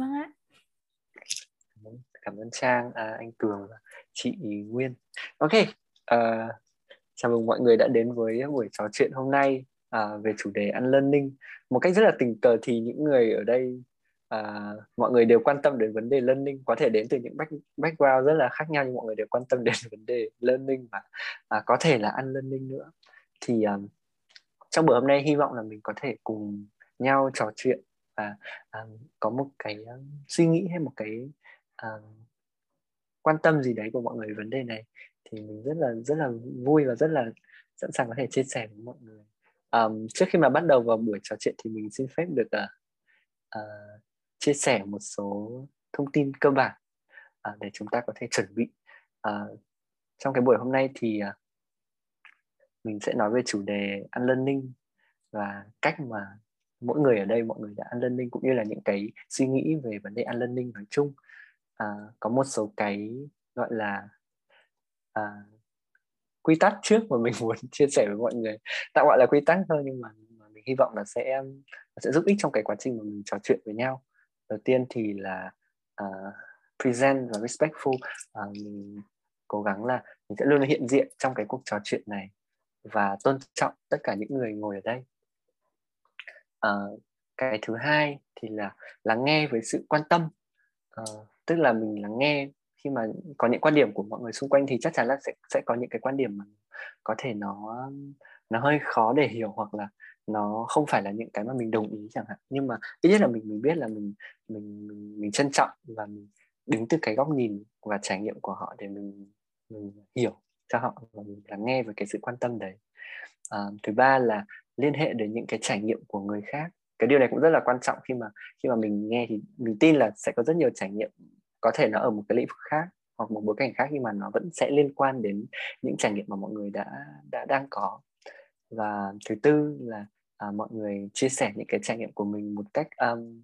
vâng ạ. Cảm ơn trang. À, anh cường và chị nguyên. Ok uh, chào mừng mọi người đã đến với buổi trò chuyện hôm nay à, về chủ đề ăn learning. Một cách rất là tình cờ thì những người ở đây à, mọi người đều quan tâm đến vấn đề learning. Có thể đến từ những back, background rất là khác nhau nhưng mọi người đều quan tâm đến vấn đề learning và à, có thể là ăn learning nữa. Thì um, trong buổi hôm nay hy vọng là mình có thể cùng nhau trò chuyện và um, có một cái um, suy nghĩ hay một cái um, quan tâm gì đấy của mọi người về vấn đề này thì mình rất là rất là vui và rất là sẵn sàng có thể chia sẻ với mọi người. Um, trước khi mà bắt đầu vào buổi trò chuyện thì mình xin phép được uh, uh, chia sẻ một số thông tin cơ bản uh, để chúng ta có thể chuẩn bị. Uh, trong cái buổi hôm nay thì uh, mình sẽ nói về chủ đề unlearning và cách mà mỗi người ở đây mọi người đã unlearning cũng như là những cái suy nghĩ về vấn đề unlearning nói chung. À, có một số cái gọi là à, quy tắc trước mà mình muốn chia sẻ với mọi người. Tạm gọi là quy tắc thôi nhưng mà, mà mình hy vọng là sẽ sẽ giúp ích trong cái quá trình mà mình trò chuyện với nhau. Đầu tiên thì là uh, present và respectful. Uh, mình cố gắng là mình sẽ luôn hiện diện trong cái cuộc trò chuyện này và tôn trọng tất cả những người ngồi ở đây uh, cái thứ hai thì là lắng nghe với sự quan tâm. Uh, tức là mình lắng nghe khi mà có những quan điểm của mọi người xung quanh thì chắc chắn là sẽ sẽ có những cái quan điểm mà có thể nó nó hơi khó để hiểu hoặc là nó không phải là những cái mà mình đồng ý chẳng hạn. Nhưng mà ít nhất là mình mình biết là mình mình mình, mình trân trọng và mình đứng từ cái góc nhìn và trải nghiệm của họ để mình mình hiểu cho họ và mình lắng nghe với cái sự quan tâm đấy. À, thứ ba là liên hệ đến những cái trải nghiệm của người khác. Cái điều này cũng rất là quan trọng khi mà khi mà mình nghe thì mình tin là sẽ có rất nhiều trải nghiệm có thể nó ở một cái lĩnh vực khác hoặc một bối cảnh khác nhưng mà nó vẫn sẽ liên quan đến những trải nghiệm mà mọi người đã đã đang có. Và thứ tư là à, mọi người chia sẻ những cái trải nghiệm của mình một cách um,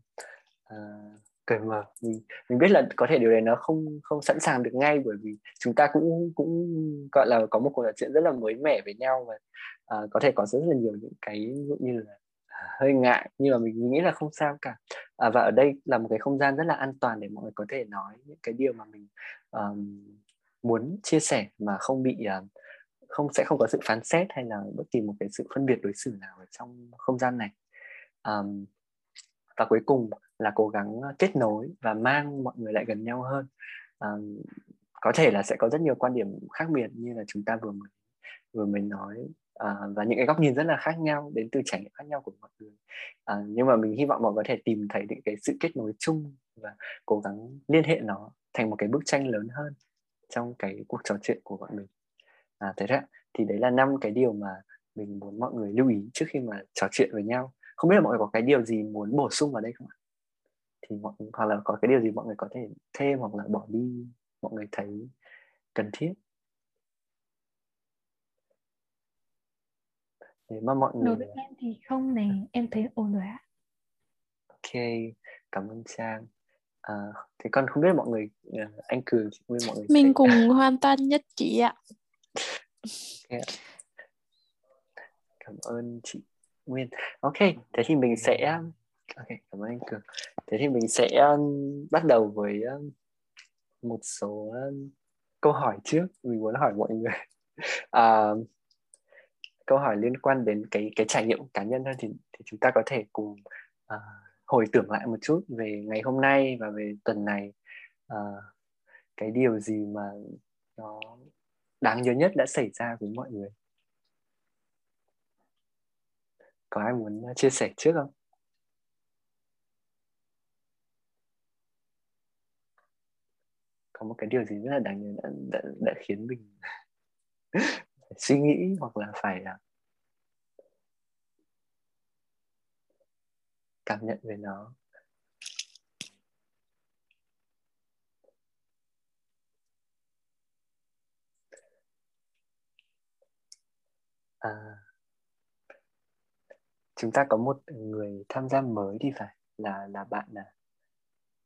uh, cởi mở. Mình mình biết là có thể điều này nó không không sẵn sàng được ngay bởi vì chúng ta cũng cũng gọi là có một cuộc trò chuyện rất là mới mẻ với nhau và uh, có thể có rất là nhiều những cái ví dụ như là à, hơi ngại nhưng mà mình nghĩ là không sao cả. À, và ở đây là một cái không gian rất là an toàn để mọi người có thể nói những cái điều mà mình um, muốn chia sẻ mà không bị uh, không sẽ không có sự phán xét hay là bất kỳ một cái sự phân biệt đối xử nào ở trong không gian này. Um, và cuối cùng là cố gắng à, kết nối và mang mọi người lại gần nhau hơn. Um, có thể là sẽ có rất nhiều quan điểm khác biệt như là chúng ta vừa mới vừa mới nói Ờ, và những cái góc nhìn rất là khác nhau đến từ trải nghiệm khác nhau của mọi người. À, nhưng mà mình hy vọng mọi người có thể tìm thấy những cái sự kết nối chung và cố gắng liên hệ nó thành một cái bức tranh lớn hơn trong cái cuộc trò chuyện của bọn mình. À, thế ra thì đấy là năm cái điều mà mình muốn mọi người lưu ý trước khi mà trò chuyện với nhau. Không biết là mọi người có cái điều gì muốn bổ sung vào đây không ạ? Thì mọi hoặc là có cái điều gì mọi người có thể thêm hoặc là bỏ đi mọi người thấy cần thiết? Để mà mọi người đối với em thì không này em thấy ổn rồi ạ. Ok cảm ơn trang. À, thì con không biết mọi người à, anh cường với mọi người mình cùng hoàn toàn nhất trí ạ. Okay. cảm ơn chị Nguyên. Ok thế thì mình sẽ ok cảm ơn anh cường. Thế thì mình sẽ um, bắt đầu với um, một số um, câu hỏi trước. Mình muốn hỏi mọi người. À, câu hỏi liên quan đến cái cái trải nghiệm cá nhân hơn thì thì chúng ta có thể cùng uh, hồi tưởng lại một chút về ngày hôm nay và về tuần này uh, cái điều gì mà nó đáng nhớ nhất đã xảy ra với mọi người. Có ai muốn à, chia sẻ trước không? Có một cái điều gì rất là đáng nhớ đã, đã, đã khiến mình suy nghĩ hoặc là phải là cảm nhận về nó. À, chúng ta có một người tham gia mới thì phải là là bạn là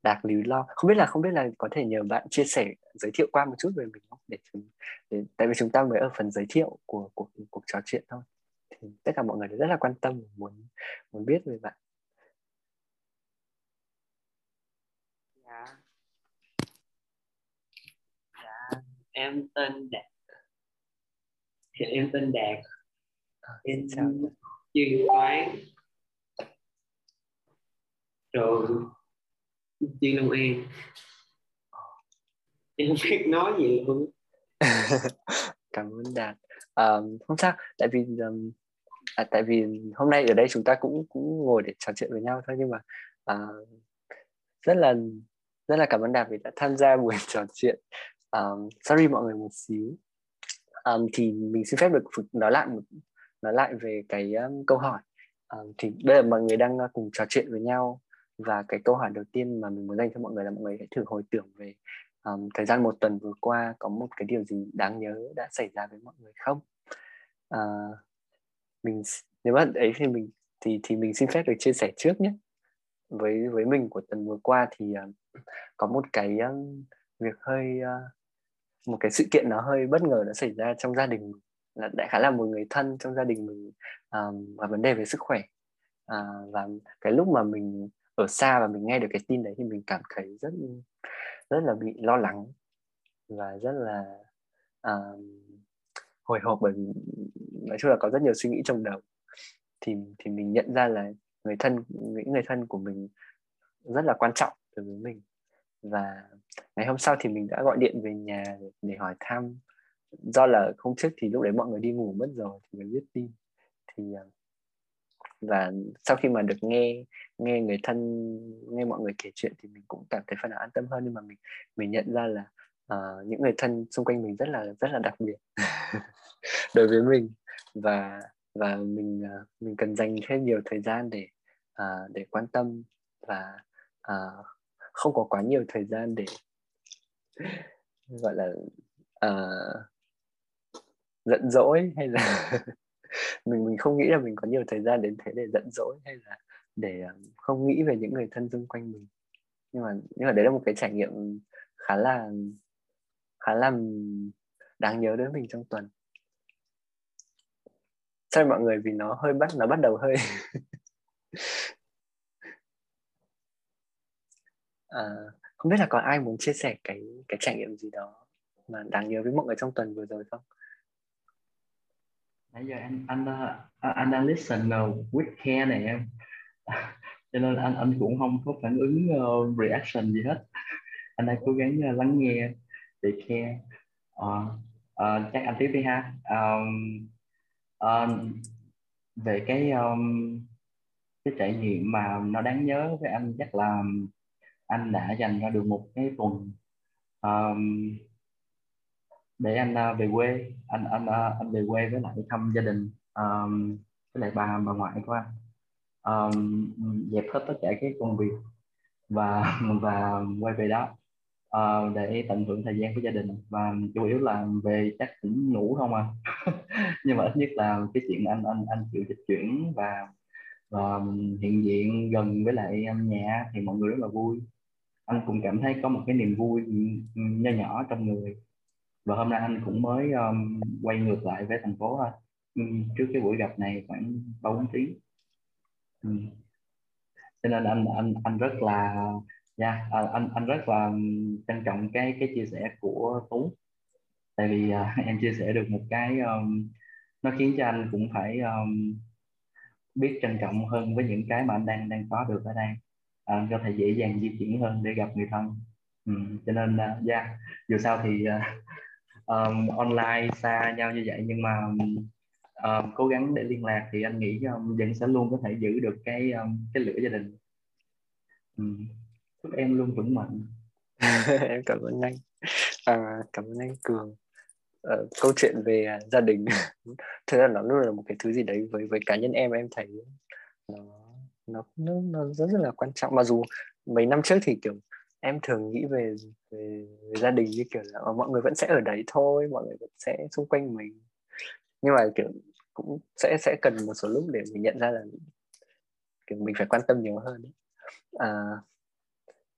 Đạt Lý Lo không biết là không biết là có thể nhờ bạn chia sẻ giới thiệu qua một chút về mình không để chúng để, tại vì chúng ta mới ở phần giới thiệu của cuộc cuộc trò chuyện thôi thì tất cả mọi người đều rất là quan tâm muốn muốn biết về bạn Dạ. Dạ, em tên Đạt. Em tên Đạt. Em chào. chuyên toán trường chuyên Long An. Em không biết nói gì luôn. cảm ơn đạt. À, không sao tại vì um, à, tại vì hôm nay ở đây chúng ta cũng cũng ngồi để trò chuyện với nhau thôi nhưng mà à, rất là rất là cảm ơn đạt vì đã tham gia buổi trò chuyện. Um, sorry mọi người một xíu. Um, thì mình xin phép được nói lại một nói lại về cái um, câu hỏi. Um, thì bây giờ mọi người đang à, cùng trò chuyện với nhau và cái câu hỏi đầu tiên mà mình muốn dành cho mọi người là mọi người hãy thử hồi tưởng về um, thời gian một tuần vừa qua có một cái điều gì đáng nhớ đã xảy ra với mọi người không? Uh, mình nếu mà ấy thì mình thì thì mình xin phép được chia sẻ trước nhé. Với với mình của tuần vừa qua thì uh, có một cái uh, việc hơi uh, một cái sự kiện nó hơi bất ngờ đã xảy ra trong gia đình là đại khái là một người thân trong gia đình mình um, và vấn đề về sức khỏe. Uh, và cái lúc mà mình ở xa và mình nghe được cái tin đấy thì mình cảm thấy rất rất là bị lo lắng và rất là uh, hồi hộp bởi vì nói chung là có rất nhiều suy nghĩ trong đầu. Thì thì mình nhận ra là người thân những người thân của mình rất là quan trọng đối với mình. Và ngày hôm sau thì mình đã gọi điện về nhà để, để hỏi thăm. Do là hôm trước thì lúc đấy mọi người đi ngủ mất rồi thì mới biết tin. Thì à, và sau khi mà được nghe nghe người thân nghe mọi người kể chuyện thì mình cũng cảm thấy phần nào an tâm hơn. Nhưng mà mình mình nhận ra là uh, những người thân xung quanh mình rất là rất là đặc biệt. Đối với mình. Và và mình uh, mình cần dành thêm nhiều thời gian để uh, để quan tâm và uh, không có quá nhiều thời gian để gọi là uh, giận dỗi hay là mình mình không nghĩ là mình có nhiều thời gian đến thế để giận dỗi hay là để ờ, không nghĩ về những người thân xung quanh mình. Nhưng mà nhưng mà đấy là một cái trải nghiệm khá là khá là đáng nhớ đối với mình trong tuần. Xin mọi người vì nó hơi bắt nó bắt đầu hơi à, không biết là có ai muốn chia sẻ cái cái trải nghiệm gì đó mà đáng nhớ với mọi người trong tuần vừa rồi không? Nãy giờ anh anh anh đang listen with care này em cho nên anh anh cũng không có phản ứng uh, reaction gì hết. Anh đang cố gắng uh, lắng nghe để care uh, ờ, uh, chắc anh tiếp đi ha. Um, uh, về cái um, cái trải nghiệm mà nó đáng nhớ với anh chắc là anh đã dành ra được một cái tuần um, để anh uh, về quê. Anh anh uh, anh về quê với lại thăm gia đình um, với lại bà bà ngoại của anh um, dẹp hết tất cả cái công việc và và quay về đó. Uh, để tận hưởng thời gian với gia đình. Và chủ yếu là về chắc cũng ngủ không à. Nhưng mà ít nhất là cái chuyện anh anh anh chịu dịch chuyển và và hiện diện gần với lại nhà thì mọi người rất là vui. Anh cũng cảm thấy có một cái niềm vui nho nhỏ trong người. Và hôm nay anh cũng mới um, quay ngược lại với thành phố thôi. Trước cái buổi gặp này khoảng ba bốn tiếng. Ừ. cho nên anh anh anh rất là nha yeah, anh anh rất là trân trọng cái cái chia sẻ của tú. Tại vì uh, em chia sẻ được một cái um, nó khiến cho anh cũng phải um, biết trân trọng hơn với những cái mà anh đang đang có được ở đây. Anh có thể dễ dàng di chuyển hơn để gặp người thân. Ừ, cho nên uh, yeah, dù sao thì uh, um, online xa nhau như vậy nhưng mà um, um, cố gắng để liên lạc thì anh nghĩ um, vẫn sẽ luôn có thể giữ được cái um, cái lửa gia đình. Um, chúc em luôn vững mạnh. Em cảm ơn anh. À, cảm ơn anh cường. À, câu chuyện về à, gia đình. Thật ra nó luôn là một cái thứ gì đấy với với cá nhân em em thấy nó nó nó, nó rất rất là quan trọng. Mặc dù mấy năm trước thì kiểu em thường nghĩ về về, về gia đình như kiểu là mọi người vẫn sẽ ở đấy thôi mọi người vẫn sẽ xung quanh mình. Nhưng mà kiểu cũng sẽ sẽ cần một số lúc để mình nhận ra là kiểu mình phải quan tâm nhiều hơn à,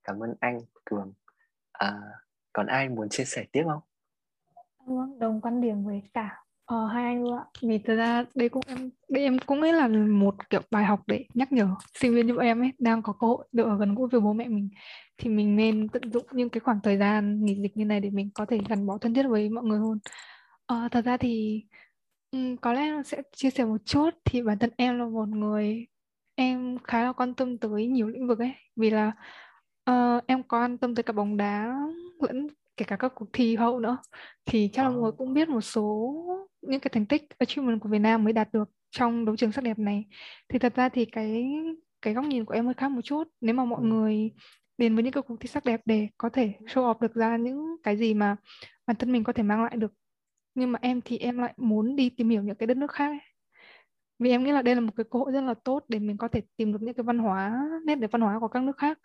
cảm ơn anh cường à, còn ai muốn chia sẻ tiếp không vâng đồng quan điểm với cả Ờ, hai anh luôn ạ. Vì thật ra đây cũng em đây em cũng nghĩ là một kiểu bài học để nhắc nhở sinh viên như bọn em ấy đang có cơ hội được ở gần gũi với bố mẹ mình thì mình nên tận dụng những cái khoảng thời gian nghỉ dịch như này để mình có thể gắn bó thân thiết với mọi người hơn. Ờ, thật ra thì ừm, có lẽ sẽ chia sẻ một chút thì bản thân em là một người em khá là quan tâm tới nhiều lĩnh vực ấy. Vì là ờ, em quan tâm tới cả bóng đá lẫn kể cả các cuộc thi hậu nữa. Thì chắc là mọi người cũng biết một số những cái thành tích achievement của Việt Nam mới đạt được trong đấu trường sắc đẹp này. Thì thật ra thì cái cái góc nhìn của em hơi khác một chút. Nếu mà mọi Ừ. người đến với những cái cuộc thi sắc đẹp để có thể show off được ra những cái gì mà bản thân mình có thể mang lại được nhưng mà em thì em lại muốn đi tìm hiểu những cái đất nước khác ấy. vì em nghĩ là đây là một cái cơ hội rất là tốt để mình có thể tìm được những cái văn hóa nét đẹp văn hóa của các nước khác.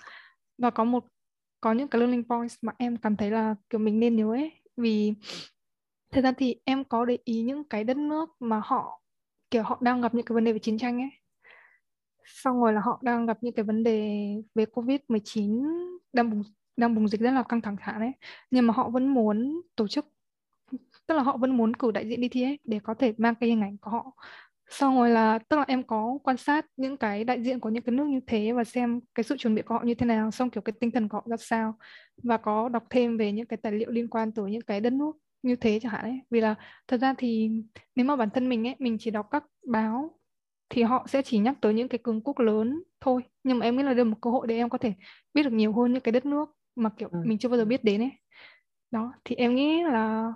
Và có một, có những cái learning points mà em cảm thấy là, kiểu, mình nên nhớ ấy. Vì thật ra thì em có để ý những cái đất nước mà họ, kiểu, họ đang gặp những cái vấn đề về chiến tranh ấy. Xong rồi là họ đang gặp những cái vấn đề về Covid-19 đang bùng đang bùng dịch rất là căng thẳng hạn ấy. Nhưng mà họ vẫn muốn tổ chức tức là họ vẫn muốn cử đại diện đi thi ấy để có thể mang cái hình ảnh của họ. Xong rồi là tức là em có quan sát những cái đại diện của những cái nước như thế và xem cái sự chuẩn bị của họ như thế nào xong kiểu cái tinh thần của họ ra sao. Và có đọc thêm về những cái tài liệu liên quan tới những cái đất nước như thế chẳng hạn ấy. Vì là thật ra thì nếu mà bản thân mình ấy mình chỉ đọc các báo thì họ sẽ chỉ nhắc tới những cái cường quốc lớn thôi. Nhưng mà em nghĩ là đây là một cơ hội để em có thể biết được nhiều hơn những cái đất nước mà kiểu Ừ. mình chưa bao giờ biết đến ấy. Đó thì em nghĩ là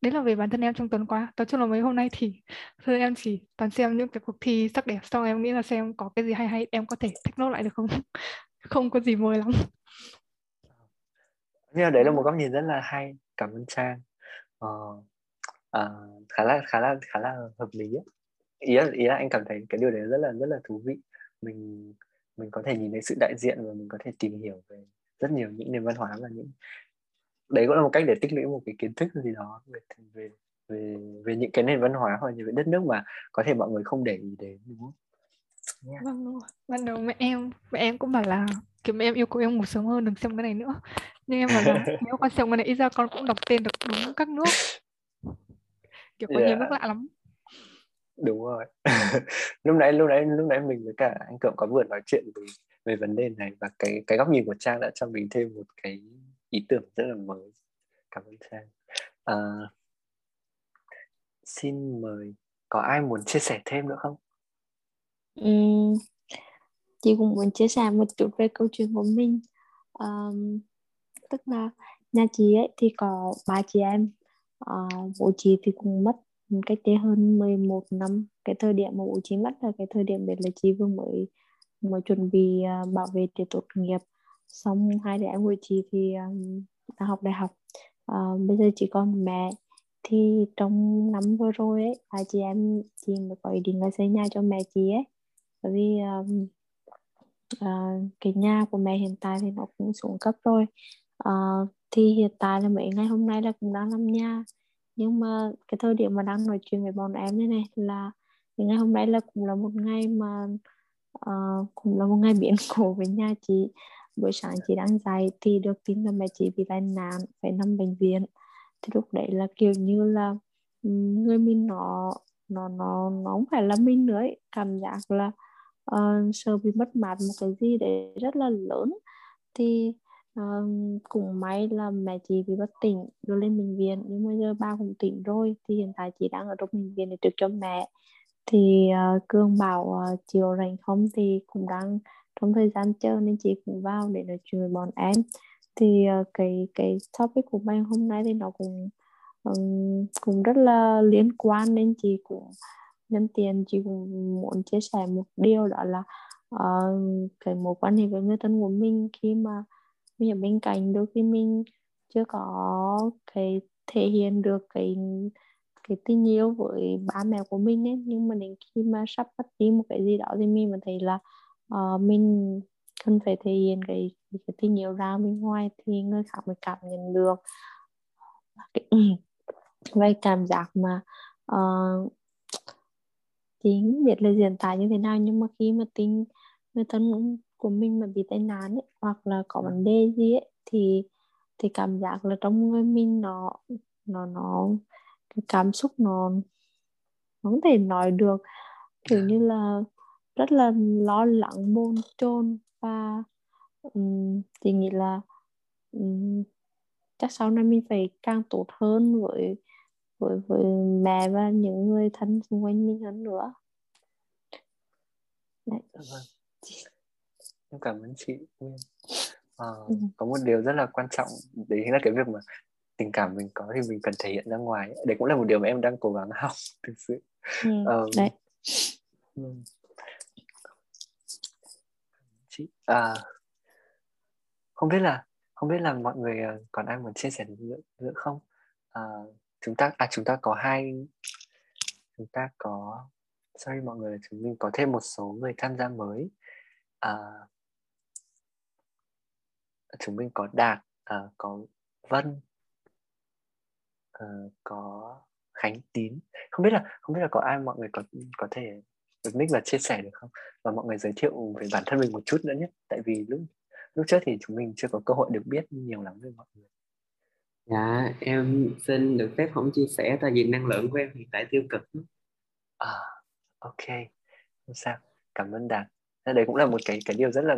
đấy là về bản thân em trong tuần qua. Nói chung là mấy hôm nay thì thôi em chỉ toàn xem những cái cuộc thi sắc đẹp xong em nghĩ là xem có cái gì hay hay em có thể take note lại được không? Không có gì mới lắm. Nhưng mà đấy là một góc nhìn rất là hay cảm ơn Trang. Ờ, à, khá là khá là khá là hợp lý ấy. ý là, ý là anh cảm thấy cái điều đấy rất là rất là thú vị. Mình mình có thể nhìn thấy sự đại diện và mình có thể tìm hiểu về rất nhiều những nền văn hóa và những đấy cũng là một cách để tích lũy một cái kiến thức gì đó về về về về những cái nền văn hóa hoặc là về đất nước mà có thể mọi người không để ý đến đúng không? Yeah. vâng đúng rồi. ban đầu mẹ em mẹ em cũng bảo là kiểu mẹ em yêu cầu em ngủ sớm hơn đừng xem cái này nữa nhưng em bảo là nếu con xem cái này ít ra con cũng đọc tên được đúng các nước kiểu có nhiều Yeah. nước lạ lắm đúng rồi lúc nãy lúc nãy lúc nãy mình với cả anh Cượng có vừa nói chuyện về về vấn đề này và cái cái góc nhìn của Trang đã cho mình thêm một cái ý tưởng rất là mới. Cảm ơn Trang. À, xin mời có ai muốn chia sẻ thêm nữa không? Uhm, chị cũng muốn chia sẻ một chút về câu chuyện của mình. Ờm, tức là nhà chị ấy thì có ba chị em. Ờ, bố chị thì cũng mất cách đây hơn 11 năm. Cái thời điểm mà bố chị mất là cái thời điểm đấy là chị vừa mới mới chuẩn bị ờ, bảo vệ để tốt nghiệp xong hai đứa em của chị thì um, đã học đại học. Uh, bây giờ chỉ còn mẹ. Thì trong năm vừa rồi ấy hai chị em chị mới có ý định là xây nhà cho mẹ chị ấy. Bởi vì um, uh, cái nhà của mẹ hiện tại thì nó cũng xuống cấp rồi. Uh, thì hiện tại là mấy ngày hôm nay là cũng đang làm nhà. Nhưng mà cái thời điểm mà đang nói chuyện với bọn em đây này là ngày hôm nay là cũng là một ngày mà uh, cũng là một ngày biến cố với nhà chị buổi sáng chị đang dậy thì được tin là mẹ chị bị tai nạn phải nằm bệnh viện. Thì lúc đấy là kiểu như là người mình nó nó nó nó không phải là mình nữa ấy. cảm giác là ờ, sợ bị mất mát một cái gì đấy rất là lớn. Thì ờ, cũng may là mẹ chị bị bất tỉnh đưa lên bệnh viện. Nhưng mà giờ ba cũng tỉnh rồi thì hiện tại chị đang ở trong bệnh viện để trực cho mẹ. Thì uh, Cương bảo uh, chiều rảnh không? Thì cũng đang trong thời gian chờ nên chị cũng vào để nói chuyện với bọn em. Thì uh, cái cái topic của bài hôm nay thì nó cũng um, cũng rất là liên quan nên chị cũng nhân tiền chị cũng muốn chia sẻ một điều đó là uh, cái mối quan hệ với người thân của mình khi mà mình ở bên cạnh đôi khi mình chưa có cái thể hiện được cái cái tình yêu với ba mẹ của mình ấy. Nhưng mà đến khi mà sắp bắt đi một cái gì đó thì mình mà thấy là uh, mình cần phải thể hiện cái, cái tình yêu ra bên ngoài thì người khác mới cảm nhận được. Vậy cảm giác mà uh, chị không biết là diễn tả như thế nào nhưng mà khi mà tin người thân của mình mà bị tai nạn ấy, hoặc là có vấn đề gì ấy, thì thì cảm giác là trong người mình nó nó nó cái cảm xúc nó không thể nói được. Kiểu như là rất là lo lắng bồn chồn và um, chị nghĩ là um, chắc sau này mình phải càng tốt hơn với với với mẹ và những người thân xung quanh mình hơn nữa Đấy. Dạ vâng. em cảm ơn chị à, ừ. có một điều rất là quan trọng đấy là cái việc mà tình cảm mình có thì mình cần thể hiện ra ngoài đấy cũng là một điều mà em đang cố gắng học thực sự ừ. um, đấy chị à, không biết là không biết là mọi người ờ, còn ai muốn chia sẻ nữa, nữa không? À, chúng ta à chúng ta có hai chúng ta có sorry mọi người chúng mình có thêm một số người tham gia mới. À, chúng mình có đạt à, có vân à, có khánh tín. Không biết là không biết là có ai mọi người có có thể nick và chia sẻ được không? Và mọi người giới thiệu về bản thân mình một chút nữa nhé. Tại vì lúc lúc trước thì chúng mình chưa có cơ hội được biết nhiều lắm về mọi người. Dạ em xin được phép không chia sẻ tại vì năng lượng của em hiện tại tiêu cực. À ok. Không sao. Cảm ơn đạt. Đây cũng là một cái cái điều rất là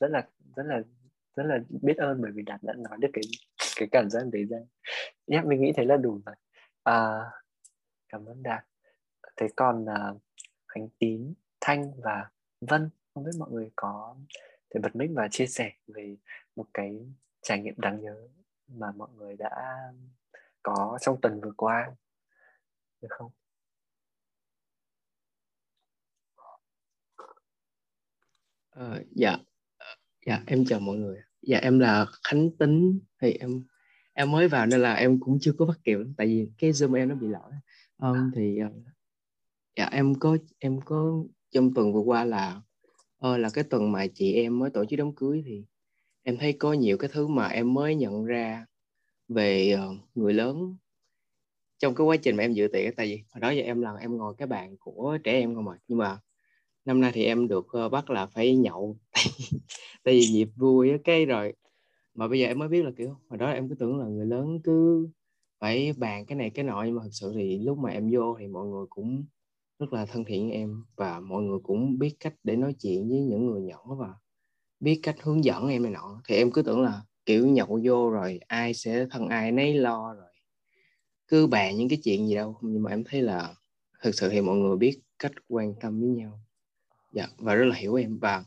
rất là rất là rất là biết ơn bởi vì đạt đã nói được cái cái cảm giác đấy ra. Nhé mình nghĩ thế là đủ rồi. À, cảm ơn đạt. Thế còn uh, khánh tín thanh và vân. Không biết mọi người có thể bật mic và chia sẻ về một cái trải nghiệm đáng nhớ mà mọi người đã có trong tuần vừa qua được không? Ờ, dạ. Dạ em chào mọi người. Dạ em là Khánh Tính thì em em mới vào nên là em cũng chưa có bắt kịp tại vì cái zoom em nó bị lỗi. Um, thì uh, dạ em có em có trong tuần vừa qua là uh, là cái tuần mà chị em mới tổ chức đám cưới thì em thấy có nhiều cái thứ mà em mới nhận ra về uh, người lớn trong cái quá trình mà em dự tiệc tại vì hồi đó giờ em là em ngồi cái bàn của trẻ em không mà nhưng mà năm nay thì em được uh, bắt là phải nhậu. Tại vì nhịp vui cái rồi mà bây giờ em mới biết là kiểu hồi đó em cứ tưởng là người lớn cứ phải bàn cái này cái nọ. Nhưng mà thực sự thì lúc mà em vô thì mọi người cũng rất là thân thiện với em và mọi người cũng biết cách để nói chuyện với những người nhỏ và biết cách hướng dẫn em này nọ. Thì em cứ tưởng là kiểu nhậu vô rồi ai sẽ thân ai nấy lo rồi cứ bàn những cái chuyện gì đâu. Nhưng mà em thấy là thực sự thì mọi người biết cách quan tâm với nhau. Dạ và rất là hiểu em. Và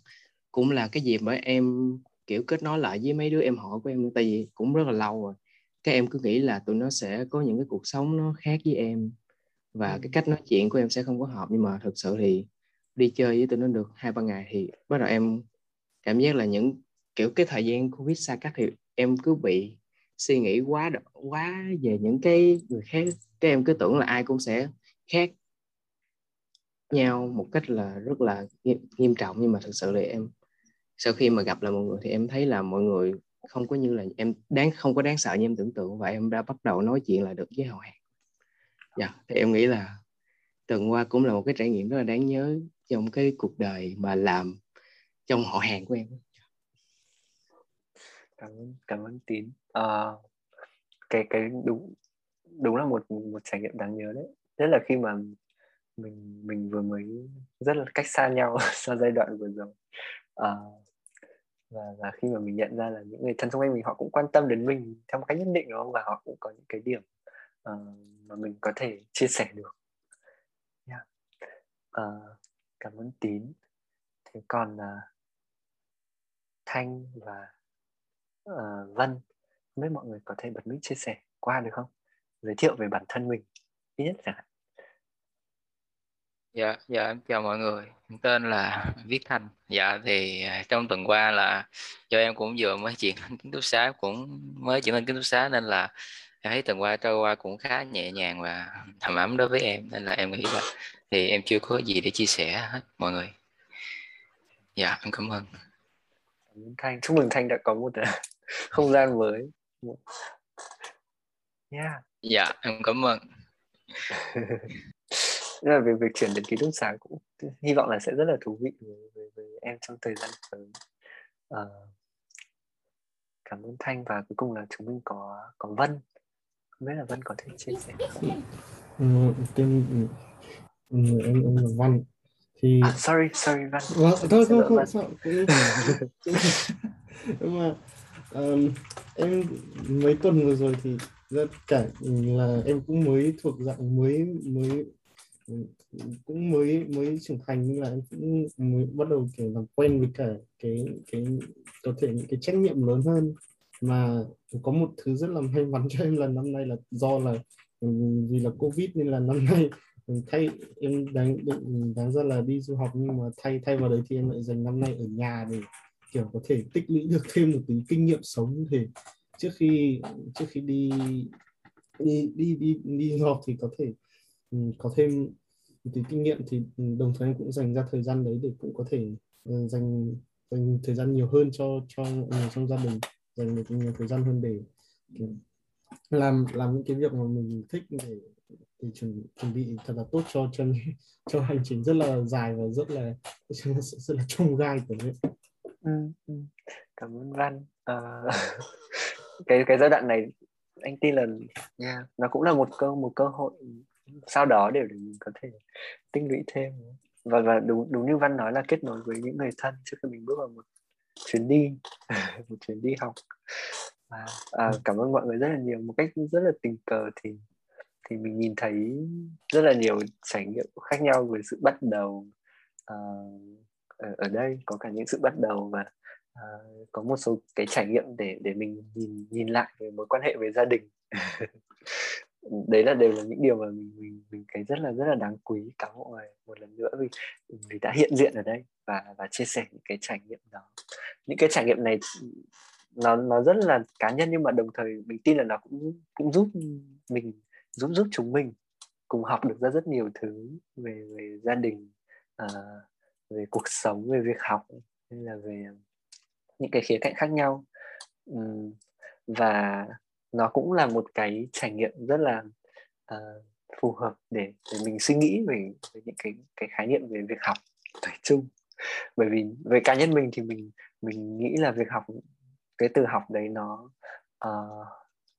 cũng là cái dịp mà em, kiểu, kết nối lại với mấy đứa em họ của em tại vì cũng rất là lâu rồi. Các em cứ nghĩ là tụi nó sẽ có những cái cuộc sống nó khác với em và cái cách nói chuyện của em sẽ không có hợp nhưng mà thực sự thì đi chơi với tụi nó được hai ba ngày thì bắt đầu em cảm giác là những kiểu cái thời gian covid xa cách thì em cứ bị suy nghĩ quá quá về những cái người khác. Các em cứ tưởng là ai cũng sẽ khác nhau một cách là rất là nghiêm trọng nhưng mà thực sự là em sau khi mà gặp lại mọi người thì em thấy là mọi người không có như là em đáng không có đáng sợ như em tưởng tượng. Và em đã bắt đầu nói chuyện lại được với họ hàng dạ thì em nghĩ là tuần qua cũng là một cái trải nghiệm rất là đáng nhớ trong cái cuộc đời mà làm trong họ hàng của em. Cảm ơn cảm ơn tín. À, cái cái đúng đúng là một một trải nghiệm đáng nhớ đấy. Nhất là khi mà mình mình vừa mới rất là cách xa nhau sau giai đoạn vừa rồi. À, và và khi mà mình nhận ra là những người thân xung quanh mình họ cũng quan tâm đến mình theo một cách nhất định đúng không? Và họ cũng có những cái điểm uh, mà mình có thể chia sẻ được yeah. uh, ờ, cảm ơn tín thế còn uh, thanh và uh, vân không biết mọi người có thể bật mic chia sẻ qua được không giới thiệu về bản thân mình ít nhất chẳng hạn Dạ, dạ em chào mọi người. Em tên là Viết Thanh. Dạ thì trong tuần qua là cho em cũng vừa mới chuyển lên ký túc xá cũng mới chuyển lên ký túc xá nên là thấy tuần qua trôi qua cũng khá nhẹ nhàng và thầm ấm đối với em nên là em nghĩ là thì em chưa có gì để chia sẻ hết mọi người. Dạ em cảm ơn. Thanh chúc mừng Thanh đã có một không gian mới. Yeah. Dạ em cảm ơn. là về việc chuyển đến ký túc xá cũng hy vọng là sẽ rất là thú vị với, với, với em trong thời gian tới à, cảm ơn thanh và cuối cùng là chúng mình có có vân không biết là vân có thể chia sẻ ừ, tên ừ, em em là Văn. Thì à, sorry sorry Văn vâng, thôi thôi không sao nhưng mà um, em mấy tuần vừa rồi thì rất cả là em cũng mới thuộc dạng mới mới cũng mới mới trưởng thành nhưng là em cũng mới bắt đầu kiểu làm quen với cả cái cái có thể những cái trách nhiệm lớn hơn mà có một thứ rất là may mắn cho em là năm nay là do là ừ, vì là covid nên là năm nay ừ, thay, em đáng định đáng ra là đi du học nhưng mà thay thay vào đấy thì em lại dành năm nay ở nhà để kiểu có thể tích lũy được thêm một tí kinh nghiệm sống thì trước khi trước khi đi đi đi đi đi du học thì có thể ừ, có thêm một tí kinh nghiệm thì đồng thời em cũng dành ra thời gian đấy để cũng có thể dành dành thời gian nhiều hơn cho cho người trong gia đình dành được nhiều thời gian hơn để làm làm những cái việc mà mình thích để để chuẩn chuẩn bị thật là tốt cho cho cho hành trình rất là dài và rất là rất là, rất là trông gai của mình. Ừ, ừ. cảm ơn Văn. À, cái cái giai đoạn này anh tin là yeah, nó cũng là một cơ một cơ hội sau đó để, để mình có thể tích lũy thêm. Và và đúng đúng như Văn nói là kết nối với những người thân trước khi mình bước vào một chuyến đi một chuyến đi học. Và à, cảm ơn mọi người rất là nhiều. Một cách rất là tình cờ thì thì mình nhìn thấy rất là nhiều trải nghiệm khác nhau về sự bắt đầu uh, ở, ở đây. Có cả những sự bắt đầu và uh, có một số cái trải nghiệm để để mình nhìn nhìn lại về mối quan hệ với gia đình đấy là đều là những điều mà mình mình mình thấy rất là rất là đáng quý cảm ơn mọi người. Một lần nữa vì vì đã hiện diện ở đây và và chia sẻ những cái trải nghiệm đó. Những cái trải nghiệm này nó nó rất là cá nhân nhưng mà đồng thời mình tin là nó cũng cũng giúp mình giúp giúp chúng mình cùng học được ra rất nhiều thứ về về gia đình à, về cuộc sống về việc học hay là về những cái khía cạnh khác nhau. Và nó cũng là một cái trải nghiệm rất là uh, phù hợp để để mình suy nghĩ về, về những cái cái khái niệm về việc học nói chung. Bởi vì về cá nhân mình thì mình mình nghĩ là việc học cái từ học đấy nó uh,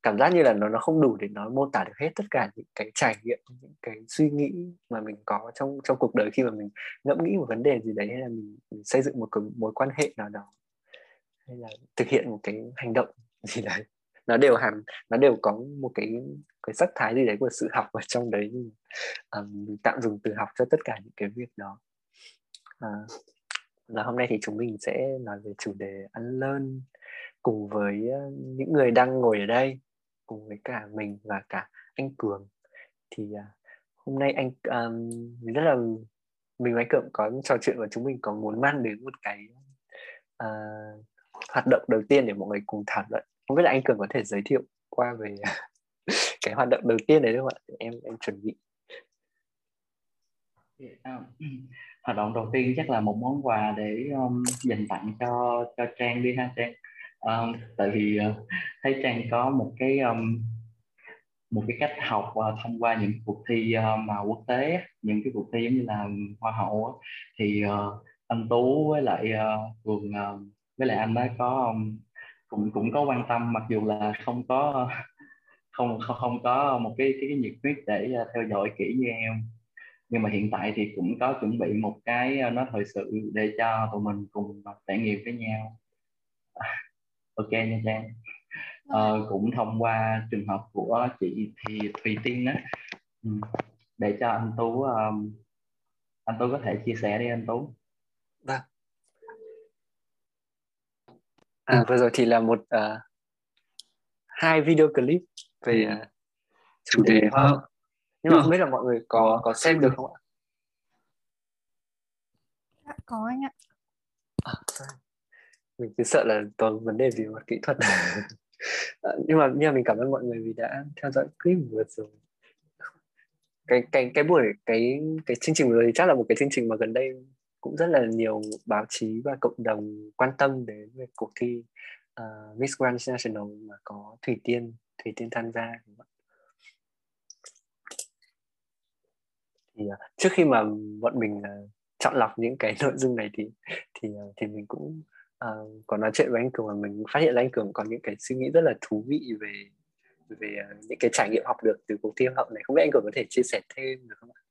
cảm giác như là nó nó không đủ để nói mô tả được hết tất cả những cái trải nghiệm những cái suy nghĩ mà mình có trong trong cuộc đời khi mà mình ngẫm nghĩ một vấn đề gì đấy hay là mình, mình xây dựng một cái mối quan hệ nào đó hay là thực hiện một cái hành động gì đấy nó đều hàm nó đều có một cái cái sắc thái gì đấy của sự học ở trong đấy nhưng um, tạm dùng từ học cho tất cả những cái việc đó. À, và hôm nay thì chúng mình sẽ nói về chủ đề ăn lơn cùng với những người đang ngồi ở đây cùng với cả mình và cả anh Cường. Thì uh, hôm nay anh um, rất là mình và anh Cường có trò chuyện và chúng mình có muốn mang đến một cái uh, hoạt động đầu tiên để mọi người cùng thảo luận không biết là anh Cường có thể giới thiệu qua về cái hoạt động đầu tiên đấy không ạ? Em em chuẩn bị. Dạ, à, hoạt động đầu tiên chắc là một món quà để um, dành tặng cho cho Trang đi ha Trang. Um, tại vì uh, thấy Trang có một cái um, một cái cách học uh, thông qua những cuộc thi uh, mà quốc tế những cái cuộc thi giống như là hoa hậu thì uh, anh Tú với lại uh, Cường uh, với lại anh ấy có um, cũng cũng có quan tâm mặc dù là không có không không, không có một cái cái, cái nhiệt huyết để uh, theo dõi kỹ như em. Nhưng mà hiện tại thì cũng có chuẩn bị một cái uh, nó thời sự để cho tụi mình cùng trải nghiệm với nhau. Ok nha trang. Uh, cũng thông qua trường hợp của chị thì thùy tiên á. Ừ. để cho anh tú um, anh tú có thể chia sẻ đi anh tú vâng à vừa rồi thì là một uh, hai video clip về uh, chủ đề hoa nhưng mà không biết là mọi người có có xem được không ạ? Dạ, có anh ạ. À, mình cứ sợ là toàn vấn đề về mặt kỹ thuật. À, nhưng mà nhưng mà mình cảm ơn mọi người vì đã theo dõi clip vừa rồi. Cái cái cái buổi cái cái chương trình vừa rồi chắc là một cái chương trình mà gần đây cũng rất là nhiều báo chí và cộng đồng quan tâm đến về cuộc thi uh, Miss Grand National mà có Thủy Tiên Thủy Tiên tham gia thì uh, trước khi mà bọn mình uh, chọn lọc những cái nội dung này thì thì uh, thì mình cũng uh, có nói chuyện với anh Cường và mình phát hiện là anh Cường có những cái suy nghĩ rất là thú vị về về uh, những cái trải nghiệm học được từ cuộc thi học này không biết anh Cường có thể chia sẻ thêm được không ạ?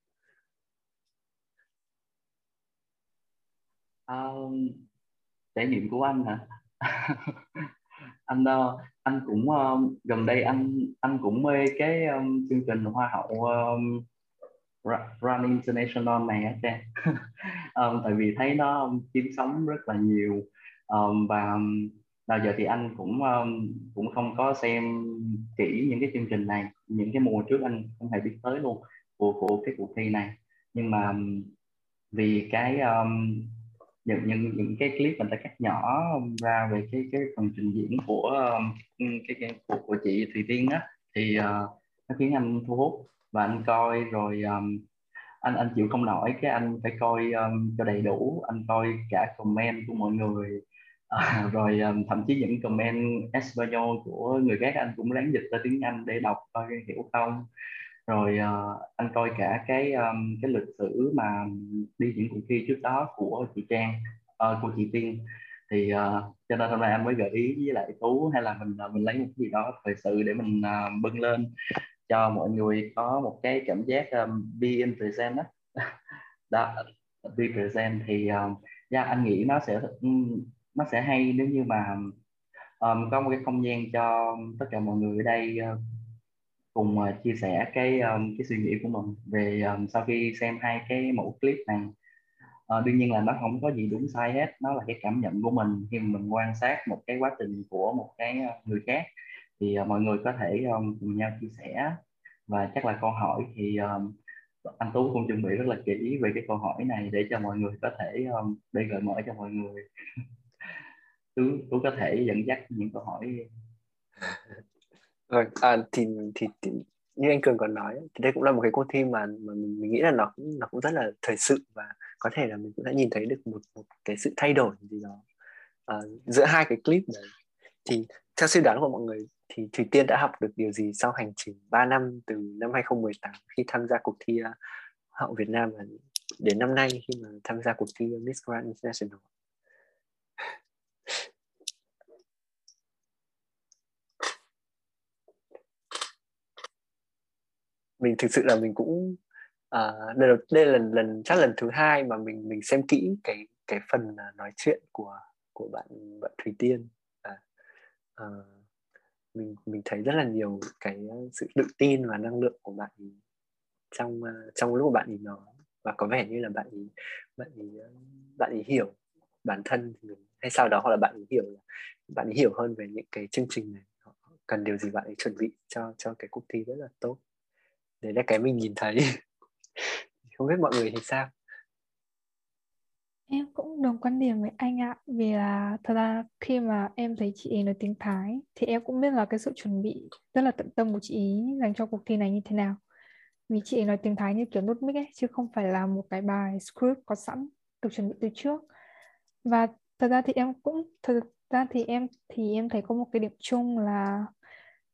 Um, trải nghiệm của anh hả? Anh uh, anh cũng um, gần đây anh anh cũng mê cái um, chương trình hoa hậu um, Run International này á cha. Um, tại vì thấy nó chiếm sóng rất là nhiều. Um, và nào giờ thì anh cũng um, cũng không có xem kỹ những cái chương trình này những cái mùa trước anh không hề biết tới luôn của của cái cuộc thi này. Nhưng mà vì cái um, những những những cái clip mình đã cắt nhỏ ra về cái cái phần trình diễn của ừ, cái, cái của, của chị Thùy Tiên á thì uh, nó khiến anh thu hút và anh coi rồi um, anh anh chịu không nổi cái anh phải coi um, cho đầy đủ anh coi cả comment của mọi người. À, rồi um, thậm chí những comment Espanol của người khác anh cũng lén dịch ra tiếng Anh để đọc coi hiểu không rồi uh, anh coi cả cái um, cái lịch sử mà đi những cuộc thi trước đó của chị Trang uh, của chị Tiên. Thì uh, cho nên hôm nay anh mới gợi ý với lại Tú hay là mình mình lấy một cái gì đó thời sự để mình uh, bưng lên cho mọi người có một cái cảm giác um, be in present đó, đó be present thì uh, yeah, anh nghĩ nó sẽ nó sẽ hay nếu như mà um, có một cái không gian cho tất cả mọi người ở đây uh, cùng uh, chia sẻ cái um, cái suy nghĩ của mình về um, sau khi xem hai cái mẫu clip này. Uh, đương nhiên là nó không có gì đúng sai hết nó là cái cảm nhận của mình khi mình quan sát một cái quá trình của một cái người khác. Thì uh, mọi người có thể um, cùng nhau chia sẻ và chắc là câu hỏi thì um, anh Tú cũng chuẩn bị rất là kỹ về cái câu hỏi này để cho mọi người có thể um, để gợi mở cho mọi người. Tú Tú có thể dẫn dắt những câu hỏi rồi à, thì, thì thì như anh Cường còn nói thì đây cũng là một cái cuộc thi mà mà mình, mình nghĩ là nó cũng nó cũng rất là thời sự và có thể là mình cũng đã nhìn thấy được một một cái sự thay đổi gì đó à, giữa hai cái clip đấy. Thì theo suy đoán của mọi người thì Thủy Tiên đã học được điều gì sau hành trình 3 năm từ năm 2018 khi tham gia cuộc thi uh, hậu Việt Nam và đến năm nay khi mà tham gia cuộc thi Miss Grand International? Mình thực sự là mình cũng uh, đây, là, đây là lần lần chắc lần thứ hai mà mình mình xem kỹ cái cái phần à, nói chuyện của của bạn bạn Thủy Tiên. À, uh, mình mình thấy rất là nhiều cái sự tự tin và năng lượng của bạn trong à, trong lúc bạn ấy nói. Và có vẻ như là bạn ấy bạn ấy bạn ấy hiểu bản thân mình hay sau đó hoặc là bạn ấy hiểu bạn ấy hiểu hơn về những cái chương trình này. Cần điều gì bạn ấy chuẩn bị cho cho cái cuộc thi rất là tốt đấy là cái mình nhìn thấy. Không biết mọi người thì sao? Em cũng đồng quan điểm với anh ạ, vì là thật ra khi mà em thấy chị ấy nói tiếng Thái thì em cũng biết là cái sự chuẩn bị rất là tận tâm của chị ấy dành cho cuộc thi này như thế nào. Vì chị ấy nói tiếng Thái như kiểu nút mic ấy, chứ không phải là một cái bài script có sẵn được chuẩn bị từ trước. Và thật ra thì em cũng, thật ra thì em thì em thấy có một cái điểm chung là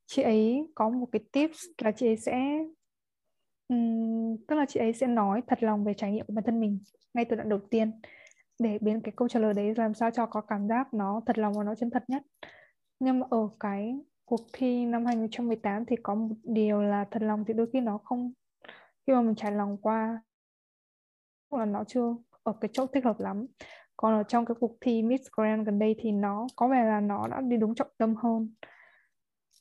chị ấy có một cái tips là chị ấy sẽ um, tức là chị ấy sẽ nói thật lòng về trải nghiệm của bản thân mình ngay từ đoạn đầu tiên để biến cái câu trả lời đấy làm sao cho có cảm giác nó thật lòng và nó chân thật nhất. Nhưng mà ở cái cuộc thi năm 2018 thì có một điều là thật lòng thì đôi khi nó không khi mà mình trải lòng qua hoặc là nó chưa ở cái chỗ thích hợp lắm. Còn ở trong cái cuộc thi Miss Grand gần đây thì nó có vẻ là nó đã đi đúng trọng tâm hơn.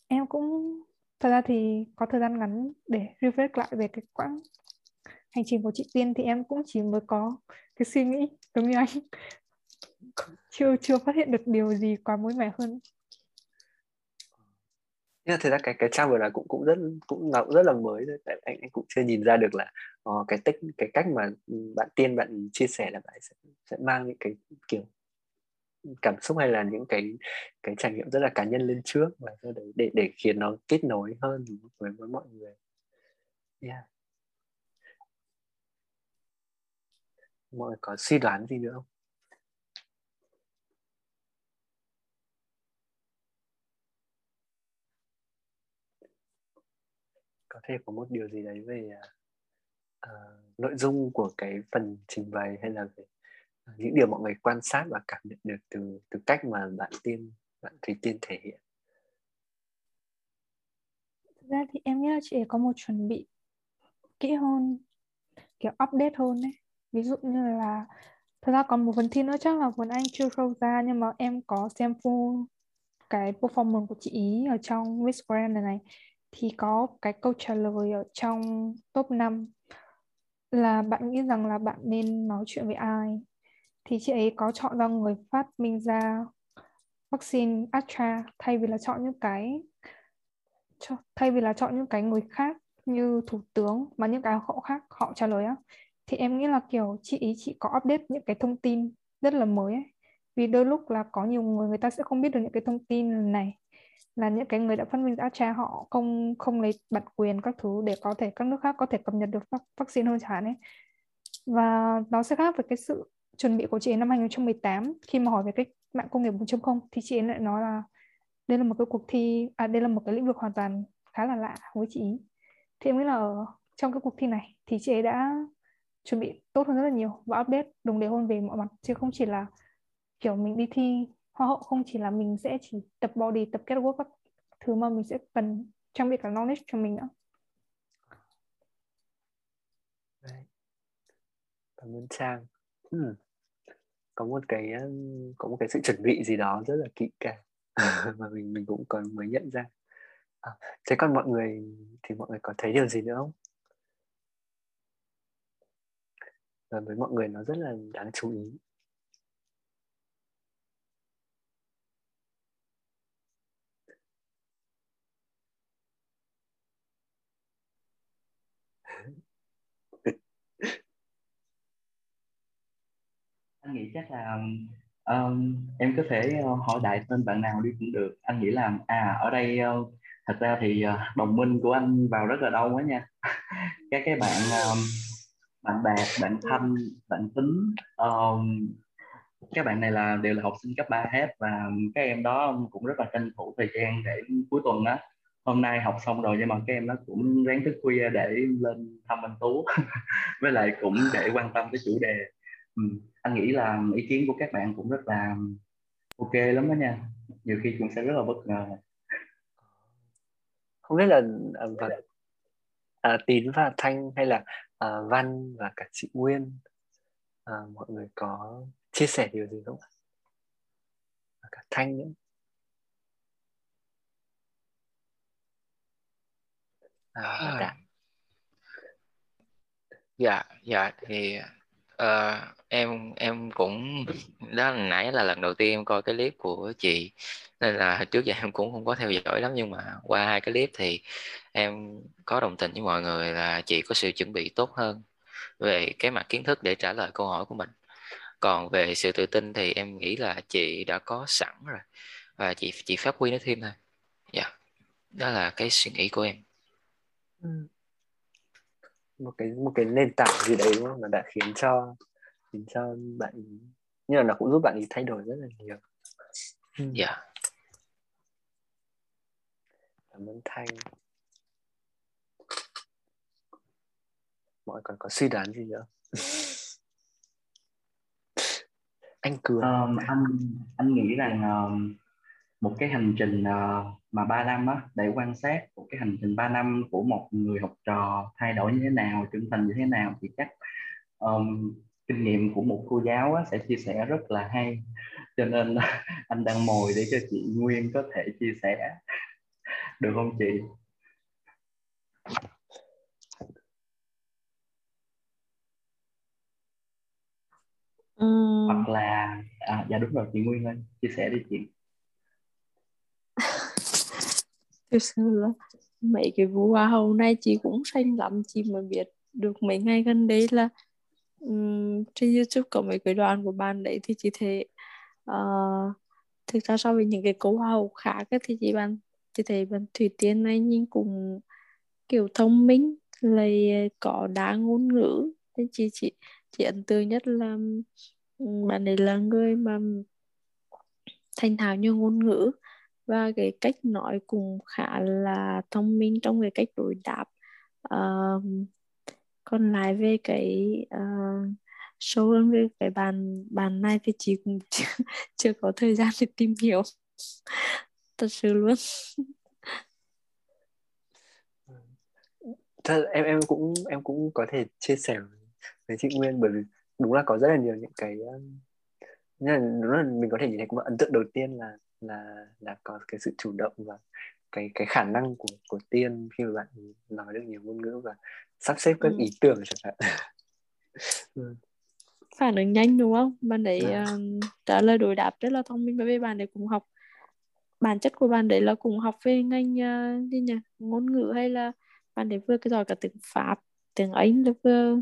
Em cũng thật ra thì có thời gian ngắn để reflect lại về cái quãng hành trình của chị Tiên thì em cũng chỉ mới có cái suy nghĩ giống như anh. Chưa chưa phát hiện được điều gì quá mới mẻ hơn. Nhưng thật ra cái cái trang vừa là cũng cũng rất cũng nó cũng rất là mới thôi. Tại anh anh cũng chưa nhìn ra được là uh, cái tích cái cách mà bạn tiên bạn chia sẻ là bạn sẽ, sẽ mang những cái kiểu cảm xúc hay là những cái cái trải nghiệm rất là cá nhân lên trước và sau đấy để để khiến nó kết nối hơn với với mọi người yeah. mọi người có suy đoán gì nữa không có thể có một điều gì đấy về uh, nội dung của cái phần trình bày hay là về những điều mọi người quan sát và cảm nhận được từ từ cách mà bạn tiên, bạn thủy tiên thể hiện. Thực ra thì em nghĩ là chị ấy có một chuẩn bị kỹ hơn, kiểu update hơn đấy ví dụ như là, Thật ra còn một phần thi nữa chắc là phần Anh chưa show ra, nhưng mà em có xem full cái performance của chị ý ở trong Miss Grand này này. Thì có cái câu trả lời ở trong top 5 là bạn nghĩ rằng là bạn nên nói chuyện với ai? Thì chị ấy có chọn ra người phát minh ra vaccine Astra thay vì là chọn những cái thay vì là chọn những cái người khác như thủ tướng mà những cái họ khác, họ trả lời á. Thì em nghĩ là kiểu chị ý, chị có update những cái thông tin rất là mới ấy. vì đôi lúc là có nhiều người người ta sẽ không biết được những cái thông tin này. Là những cái người đã phát minh ra cha họ không không lấy bản quyền các thứ để có thể, các nước khác có thể cập nhật được vaccine hơn chẳng ấy. Và nó sẽ khác với cái sự chuẩn bị của chị ấy năm 2018 khi mà hỏi về cái mạng công nghiệp 4.0 thì chị ấy lại nói là đây là một cái cuộc thi à đây là một cái lĩnh vực hoàn toàn khá là lạ với chị ý. Thì em nghĩ là ở trong cái cuộc thi này thì chị ấy đã chuẩn bị tốt hơn rất là nhiều và update đồng đều hơn về mọi mặt. Chứ không chỉ là kiểu mình đi thi hoa hậu, không chỉ là mình sẽ chỉ tập body, tập catwalk các thứ mà mình sẽ cần trang bị cả knowledge cho mình nữa. Cảm ơn trang. Hmm có một cái có một cái sự chuẩn bị gì đó rất là kỹ càng mà mình mình cũng còn mới nhận ra. À, thế còn mọi người thì mọi người có thấy điều gì nữa không? Và với mọi người nó rất là đáng chú ý anh nghĩ chắc là um, em có thể ờ, hỏi đại tên bạn nào đi cũng được. Anh nghĩ là à ở đây uh, thật ra thì uh, đồng minh của anh vào rất là đông quá nha. Các cái bạn um, bạn bạc bạn thanh bạn tính um, các bạn này là đều là học sinh cấp 3 hết và các em đó cũng rất là tranh thủ thời gian để cuối tuần á hôm nay học xong rồi nhưng mà các em nó cũng ráng thức khuya để lên thăm anh tú. Với lại cũng để quan tâm tới chủ đề ừ. anh nghĩ là ý kiến của các bạn cũng rất là ok lắm đó nha nhiều khi cũng sẽ rất là bất ngờ không biết là à, vâng à, tín và thanh hay là à, văn và cả chị nguyên à, mọi người có chia sẻ điều gì không và cả thanh nữa à, đã. dạ dạ thì uh, em em cũng đó là nãy là lần đầu tiên em coi cái clip của chị nên là trước giờ em cũng không có theo dõi lắm nhưng mà qua hai cái clip thì em có đồng tình với mọi người là chị có sự chuẩn bị tốt hơn về cái mặt kiến thức để trả lời câu hỏi của mình còn về sự tự tin thì em nghĩ là chị đã có sẵn rồi và chị chỉ phát huy nó thêm thôi dạ yeah. đó là cái suy nghĩ của em ừ một cái một cái nền tảng gì đấy đúng không? Nó đã khiến cho khiến cho bạn như là nó cũng giúp bạn ấy thay đổi rất là nhiều. Ừ. dạ. Yeah. cảm ơn thanh. Mọi còn có suy đoán gì nữa? Anh cường. Um, anh anh nghĩ rằng um, một cái hành trình uh, mà 3 năm á để quan sát một cái hành trình 3 năm của một người học trò thay đổi như thế nào trưởng thành như thế nào thì chắc um, kinh nghiệm của một cô giáo á, sẽ chia sẻ rất là hay. Cho nên anh đang mồi để cho chị Nguyên có thể chia sẻ. Được không chị? Ừm, hoặc là à, dạ đúng rồi chị Nguyên ơi chia sẻ đi chị thực sự là mấy cái vụ hoa hậu này chị cũng xanh lắm chị mới biết được mấy ngày gần đây là um, trên YouTube có mấy cái đoàn của bạn đấy thì chị thấy uh, thực ra so với những cái cô hoa hậu khác ấy, thì chị bạn chị thấy bạn Thủy Tiên này nhưng cũng kiểu thông minh lại có đá ngôn ngữ. Nên chị chị chị ấn tượng nhất là bạn ấy là người mà thành thạo như ngôn ngữ và cái cách nói cũng khá là thông minh trong cái cách đối đáp. Uh, còn lại về cái uh, sâu hơn về cái bàn bàn này thì chị cũng chưa, chưa có thời gian để tìm hiểu. Thật sự luôn. Thật em em cũng em cũng có thể chia sẻ với chị Nguyên bởi vì đúng là có rất là nhiều những cái ờ, nên là đúng là mình có thể nhìn thấy cũng ấn tượng đầu tiên là là là có cái sự chủ động và cái cái khả năng của của tiên khi mà bạn nói được nhiều ngôn ngữ và sắp xếp các ừ. ý tưởng chẳng hạn ừ. phản ứng nhanh đúng không bạn đấy à. um, trả lời đối đáp rất là thông minh bởi vì bạn đấy cũng học bản chất của bạn đấy là cũng học về ngành uh, gì nhỉ ngôn ngữ hay là bạn đấy vừa cái giỏi cả tiếng pháp tiếng anh là vừa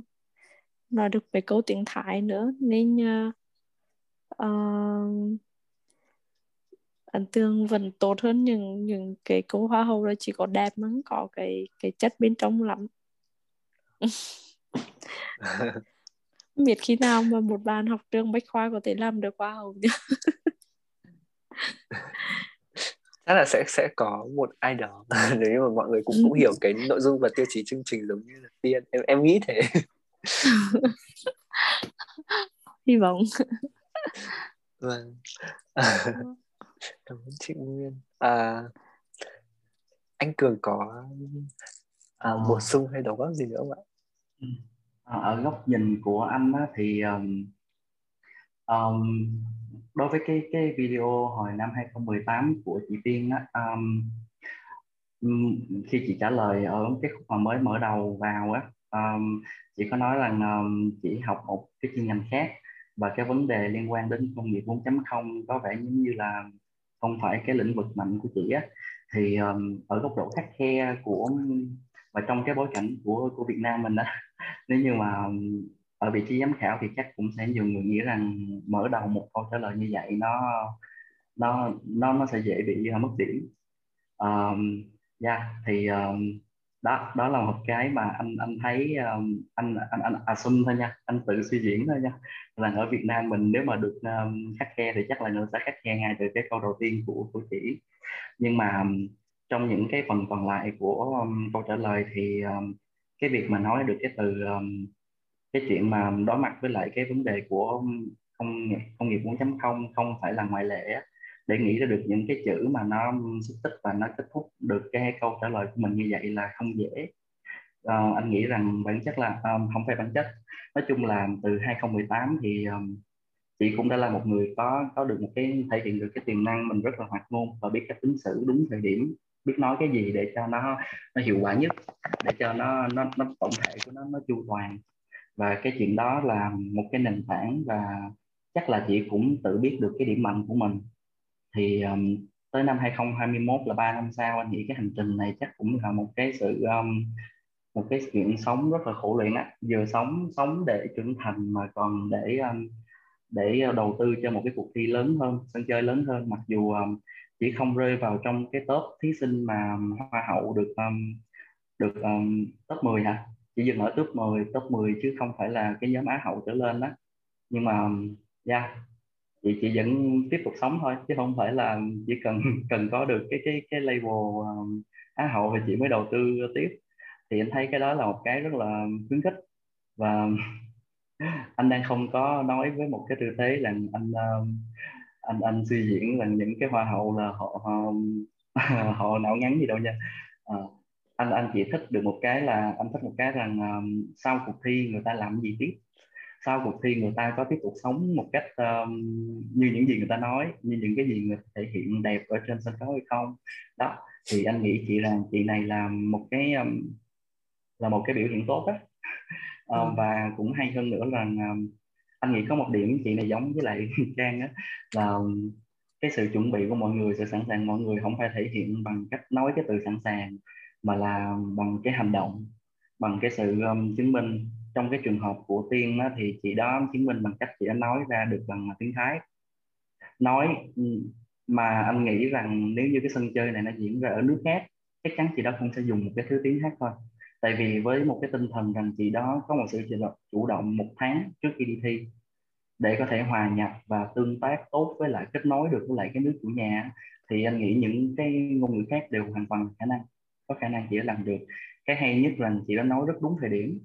nói được về câu tiếng thái nữa nên uh, uh, ấn tượng vẫn tốt hơn những những cái câu hoa hậu là chỉ có đẹp mà không có cái cái chất bên trong lắm. Biết khi nào mà một bạn học trường bách khoa có thể làm được hoa hậu nhỉ? Chắc là sẽ sẽ có một ai đó nếu mà mọi người cũng cũng hiểu cái nội dung và tiêu chí chương trình giống như là tiên em em nghĩ thế. Hy vọng. Vâng cảm ơn chị Nguyên à, anh Cường có à, ờ. bổ sung hay đóng góp gì nữa không ạ ừ. à, ở góc nhìn của anh á, thì um, um, đối với cái cái video hồi năm 2018 của chị Tiên á, um, khi chị trả lời ở cái khúc mà mới mở đầu vào á um, chị có nói rằng um, chị học một cái chuyên ngành khác và cái vấn đề liên quan đến công nghiệp 4.0 có vẻ giống như là không phải cái lĩnh vực mạnh của chị á thì um, ở góc độ khắc khe của và trong cái bối cảnh của của Việt Nam mình đó nếu như mà ở vị trí giám khảo thì chắc cũng sẽ nhiều người nghĩ rằng mở đầu một câu trả lời như vậy nó nó nó nó sẽ dễ bị à, mất điểm. Um, yeah, thì um, đó đó là một cái mà anh anh thấy um, anh anh anh à, assume thôi nha anh tự suy diễn thôi nha. Là ở Việt Nam mình nếu mà được um, khắc khe thì chắc là người sẽ khắc khe ngay từ cái câu đầu tiên của của chị. Nhưng mà um, trong những cái phần còn lại của um, câu trả lời thì um, cái việc mà nói được cái từ um, cái chuyện mà đối mặt với lại cái vấn đề của công nghiệp công nghiệp 4.0 không phải là ngoại lệ để nghĩ ra được những cái chữ mà nó xúc tích và nó kết thúc được cái câu trả lời của mình như vậy là không dễ. Uh, anh nghĩ rằng bản chất là um, không phải bản chất. Nói chung là từ 2018 thì um, chị cũng đã là một người có có được một cái thể hiện được cái tiềm năng mình rất là hoạt ngôn và biết cách ứng xử đúng thời điểm biết nói cái gì để cho nó nó hiệu quả nhất để cho nó nó nó tổng thể của nó nó chu toàn. Và cái chuyện đó là một cái nền tảng và chắc là chị cũng tự biết được cái điểm mạnh của mình thì um, tới năm 2021 là ba năm sau anh nghĩ cái hành trình này chắc cũng là một cái sự um, một cái chuyện sống rất là khổ luyện á. Vừa sống sống để trưởng thành mà còn để um, để đầu tư cho một cái cuộc thi lớn hơn sân chơi lớn hơn. Mặc dù um, chỉ không rơi vào trong cái top thí sinh mà hoa hậu được um, được um, top 10 hả? Chỉ dừng ở top 10 top 10 chứ không phải là cái nhóm á hậu trở lên đó nhưng mà yeah, chị chị vẫn tiếp tục sống thôi chứ không phải là chỉ cần cần có được cái cái cái label um, á hậu thì chị mới đầu tư tiếp. Thì anh thấy cái đó là một cái rất là khuyến khích. Và anh đang không có nói với một cái tư thế là anh um, anh anh suy diễn là những cái hoa hậu là họ họ, um, họ não ngắn gì đâu nha. À, anh anh chỉ thích được một cái là anh thích một cái rằng um, sau cuộc thi người ta làm gì tiếp sau cuộc thi người ta có tiếp tục sống một cách um, như những gì người ta nói như những cái gì người thể hiện đẹp ở trên sân khấu hay không đó thì anh nghĩ chị là chị này là một cái um, là một cái biểu hiện tốt á. Uh, và cũng hay hơn nữa là um, anh nghĩ có một điểm chị này giống với lại trang á là cái sự chuẩn bị của mọi người sự sẵn sàng mọi người không phải thể hiện bằng cách nói cái từ sẵn sàng mà là bằng cái hành động bằng cái sự um, chứng minh trong cái trường hợp của tiên đó, thì chị đó chứng minh bằng cách chị đã nói ra được bằng tiếng thái. Nói ừ, mà anh nghĩ rằng nếu như cái sân chơi này nó diễn ra ở nước khác chắc chắn chị đó cũng sẽ dùng một cái thứ tiếng khác thôi. Tại vì với một cái tinh thần rằng chị đó có một sự chủ động một tháng trước khi đi thi để có thể hòa nhập và tương tác tốt với lại kết nối được với lại cái nước chủ nhà thì anh nghĩ những cái ngôn ngữ khác đều hoàn toàn khả năng có khả năng chị đã làm được. Cái hay nhất là chị đã nói rất đúng thời điểm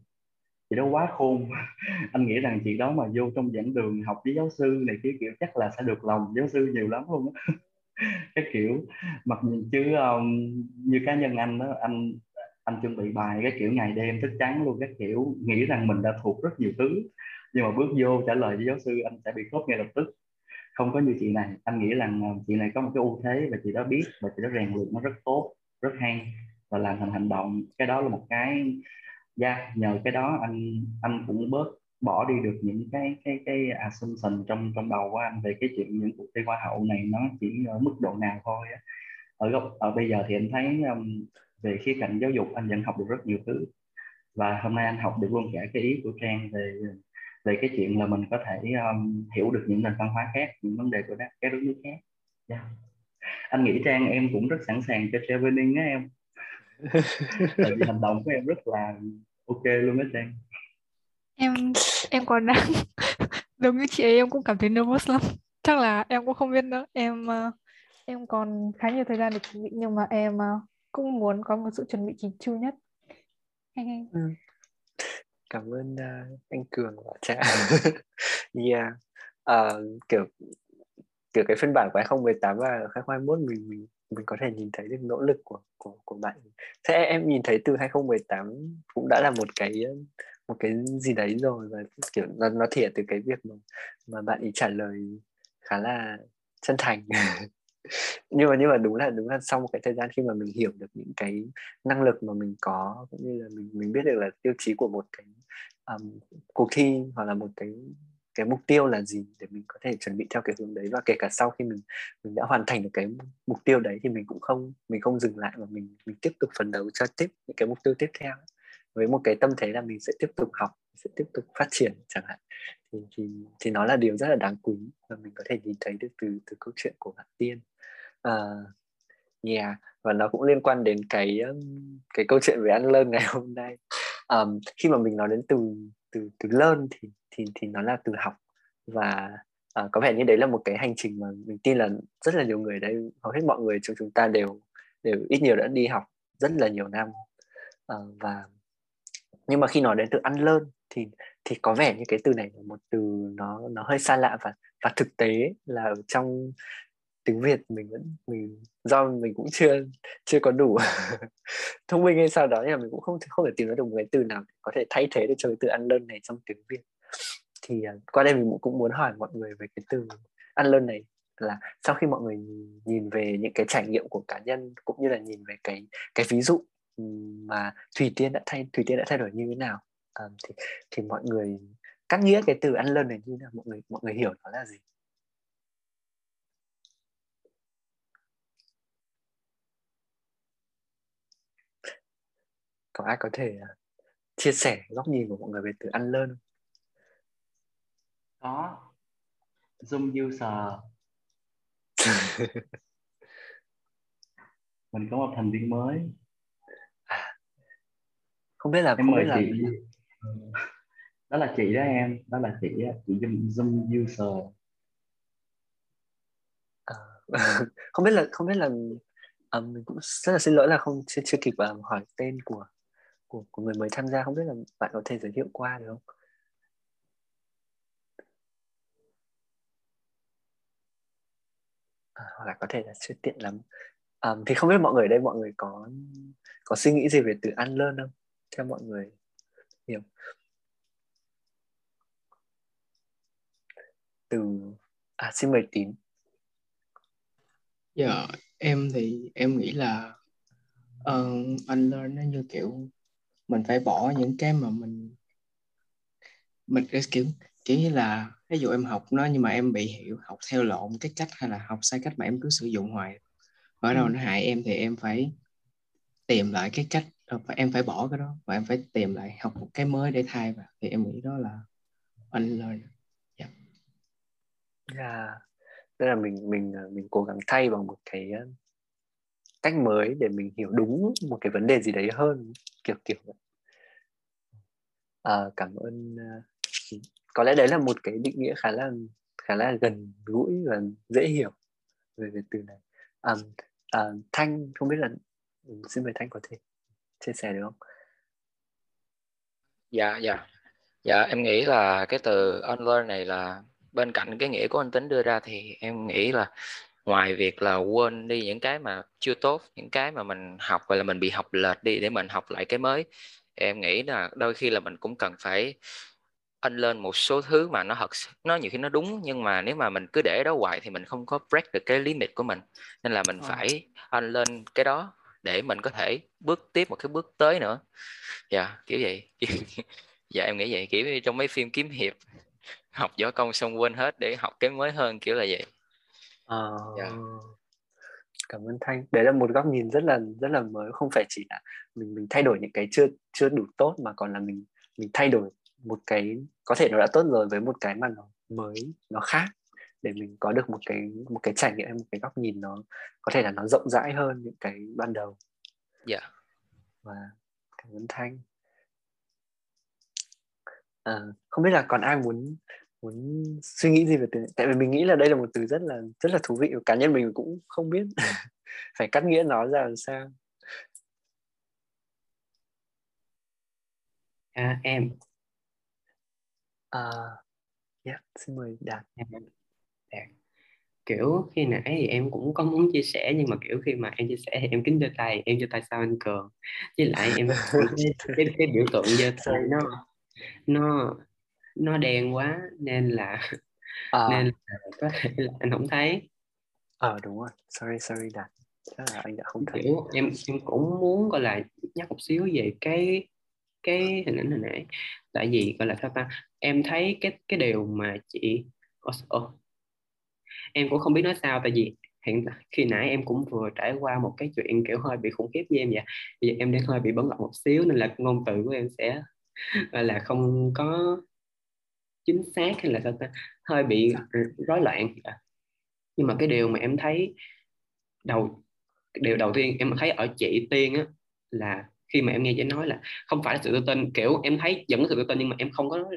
chị đó quá khôn. Anh nghĩ rằng chị đó mà vô trong giảng đường học với giáo sư này kia kiểu chắc là sẽ được lòng giáo sư nhiều lắm luôn á. Cái kiểu mặc chứ um, như cá nhân anh đó anh anh chuẩn bị bài cái kiểu ngày đêm thức trắng luôn cái kiểu nghĩ rằng mình đã thuộc rất nhiều thứ. Nhưng mà bước vô trả lời với giáo sư anh sẽ bị khớp ngay lập tức. Không có như chị này. Anh nghĩ rằng um, chị này có một cái ưu thế và chị đó biết và chị đó rèn luyện nó rất tốt rất hay và làm thành hành động. Cái đó là một cái yeah, nhờ cái đó anh anh cũng bớt bỏ đi được những cái cái cái assumption trong trong đầu của anh về cái chuyện những cuộc thi hoa hậu này nó chỉ ở mức độ nào thôi ở góc ở bây giờ thì anh thấy um, về khía cạnh giáo dục anh vẫn học được rất nhiều thứ. Và hôm nay anh học được luôn cả cái ý của trang về về cái chuyện là mình có thể um, hiểu được những nền văn hóa khác những vấn đề của các các đất nước khác. Yeah. anh nghĩ trang em cũng rất sẵn sàng cho traveling á em. Tại vì hành động của em rất là ok luôn đó trang. Em em còn đang giống như chị ấy em cũng cảm thấy nervous lắm. Chắc là em cũng không biết nữa. Em uh, em còn khá nhiều thời gian để chuẩn bị nhưng mà em uh, cũng muốn có một sự chuẩn bị chỉnh chu nhất. Ừ. cảm ơn uh, anh cường và cha yeah. Uh, kiểu kiểu cái phiên bản của 2018 và 2021 mình mình mình có thể nhìn thấy được nỗ lực của của của bạn. Thế em nhìn thấy từ 2018 cũng đã là một cái một cái gì đấy rồi và kiểu nó nó thể từ cái việc mà mà bạn ý trả lời khá là chân thành. Nhưng mà nhưng mà đúng là đúng là sau một cái thời gian khi mà mình hiểu được những cái năng lực mà mình có cũng như là mình mình biết được là tiêu chí của một cái um, cuộc thi hoặc là một cái cái mục tiêu là gì để mình có thể chuẩn bị theo cái hướng đấy? Và kể cả sau khi mình mình đã hoàn thành được cái mục tiêu đấy thì mình cũng không mình không dừng lại mà mình mình tiếp tục phấn đấu cho tiếp những cái mục tiêu tiếp theo. Với một cái tâm thế là mình sẽ tiếp tục học sẽ tiếp tục phát triển chẳng hạn. Thì thì thì nó là điều rất là đáng quý và mình có thể nhìn thấy được từ từ câu chuyện của bạn tiên. Uh, yeah và nó cũng liên quan đến cái um, cái câu chuyện về ăn lơn ngày hôm nay. Um, khi mà mình nói đến từ từ từ learn thì thì thì nó là từ học. Và uh, có vẻ như đấy là một cái hành trình mà mình tin là rất là nhiều người đây hầu hết mọi người trong chúng ta đều đều ít nhiều đã đi học rất là nhiều năm. Uh, và nhưng mà khi nói đến từ ăn lơn thì thì có vẻ như cái từ này là một từ nó nó hơi xa lạ và và thực tế là ở trong tiếng Việt mình vẫn mình do mình cũng chưa chưa có đủ thông minh hay sao đó nhưng mà mình cũng không không thể tìm ra được một cái từ nào có thể thay thế được cho cái từ ăn lơn này trong tiếng Việt. Thì uh, qua đây mình cũng muốn hỏi mọi người về cái từ ăn lơn này là sau khi mọi người nhìn về những cái trải nghiệm của cá nhân cũng như là nhìn về cái cái ví dụ ừ, mà thủy tiên đã thay thủy tiên đã thay đổi như thế nào à, thì thì mọi người các nghĩa cái từ ăn lơn này như thế nào? Mọi người mọi người hiểu nó là gì? Có ai có thể uh, chia sẻ góc nhìn của mọi người về từ ăn lơn có. Zoom user. Mình có một thành viên mới. Không biết là em không mời biết là chị. Đó là chị đó em. Đó là chị chị zoom, zoom user. À, không biết là không biết là à, mình cũng rất là xin lỗi là không chưa chưa kịp hỏi tên của của của người mới tham gia không biết là bạn có thể giới thiệu qua được không? À, hoặc là có thể là chưa tiện lắm. À, thì không biết mọi người đây mọi người có có suy nghĩ gì về từ ăn lơn không? Theo mọi người hiểu. Từ à xin mời tín. Dạ em thì em nghĩ là ờ, uh, anh learn nó như kiểu mình phải bỏ những cái mà mình mình kiểu kiểu như là ví dụ em học nó nhưng mà em bị hiểu học theo lộn cái cách hay là học sai cách mà em cứ sử dụng hoài ở đâu ừ. nó hại em thì em phải tìm lại cái cách và em phải bỏ cái đó và em phải tìm lại học một cái mới để thay vào thì em nghĩ đó là unlearn yeah. yeah. tức là mình mình mình cố gắng thay bằng một cái ờ, cách mới để mình hiểu đúng một cái vấn đề gì đấy hơn kiểu kiểu vậy. À, cảm ơn à, có lẽ đấy là một cái định nghĩa khá là khá là gần gũi và dễ hiểu về về từ này. À, à, thanh không biết là ừ, xin mời thanh có thể chia sẻ được không? Dạ dạ. Dạ em nghĩ là cái từ unlearn này là bên cạnh cái nghĩa của anh tính đưa ra thì em nghĩ là ngoài việc là quên đi những cái mà chưa tốt những cái mà mình học gọi là mình bị học lệch đi để mình học lại cái mới em nghĩ là đôi khi là mình cũng cần phải anh lên một số thứ mà nó thật nó nhiều khi nó đúng nhưng mà nếu mà mình cứ để đó hoài thì mình không có break được cái limit của mình. Nên là mình Ờ. phải anh lên cái đó để mình có thể bước tiếp một cái bước tới nữa. Dạ kiểu vậy. Dạ em nghĩ vậy kiểu như trong mấy phim kiếm hiệp học võ công xong quên hết để học cái mới hơn kiểu là vậy Ờ, Dạ. cảm ơn Thanh. Đấy là một góc nhìn rất là rất là mới. Không phải chỉ là mình mình thay đổi những cái chưa chưa đủ tốt mà còn là mình mình thay đổi một cái có thể nó đã tốt rồi với một cái mà nó mới nó khác. Để mình có được một cái một cái trải nghiệm một cái góc nhìn nó có thể là nó rộng rãi hơn những cái ban đầu. Dạ. Và cảm ơn Thanh. À, không biết là còn ai muốn muốn suy nghĩ gì về từ tại vì mình nghĩ là đây là một từ rất là rất là thú vị cá nhân mình cũng không biết phải cắt nghĩa nó ra làm sao. À, em. À, yeah, xin mời đạt. Đạt. kiểu khi nãy thì em cũng có muốn chia sẻ nhưng mà kiểu khi mà em chia sẻ thì em kính đưa tay em đưa tay sau anh cường. Với lại em cái, cái, cái biểu tượng giơ tay nó nó nó đen quá nên là à, nên là có thể là anh không thấy. Ờ đúng rồi. Sorry sorry đạt. Chắc là anh đã không thấy. Kiểu em em cũng muốn gọi là nhắc một xíu về cái cái hình ảnh hồi nãy. Tại vì gọi là sao ta? Em thấy cái cái điều mà chị Ồ, ồ. em cũng không biết nói sao tại vì hiện khi nãy em cũng vừa trải qua một cái chuyện kiểu hơi bị khủng khiếp với em vậy. Bây giờ em đang hơi bị bấn loạn một xíu nên là ngôn từ của em sẽ là không có chính xác hay là sao ta? Hơi bị rối loạn. Nhưng mà cái điều mà em thấy đầu điều đầu tiên em thấy ở chị tiên á là khi mà em nghe chị nói là không phải là sự tự tin kiểu em thấy vẫn có sự tự tin nhưng mà em không có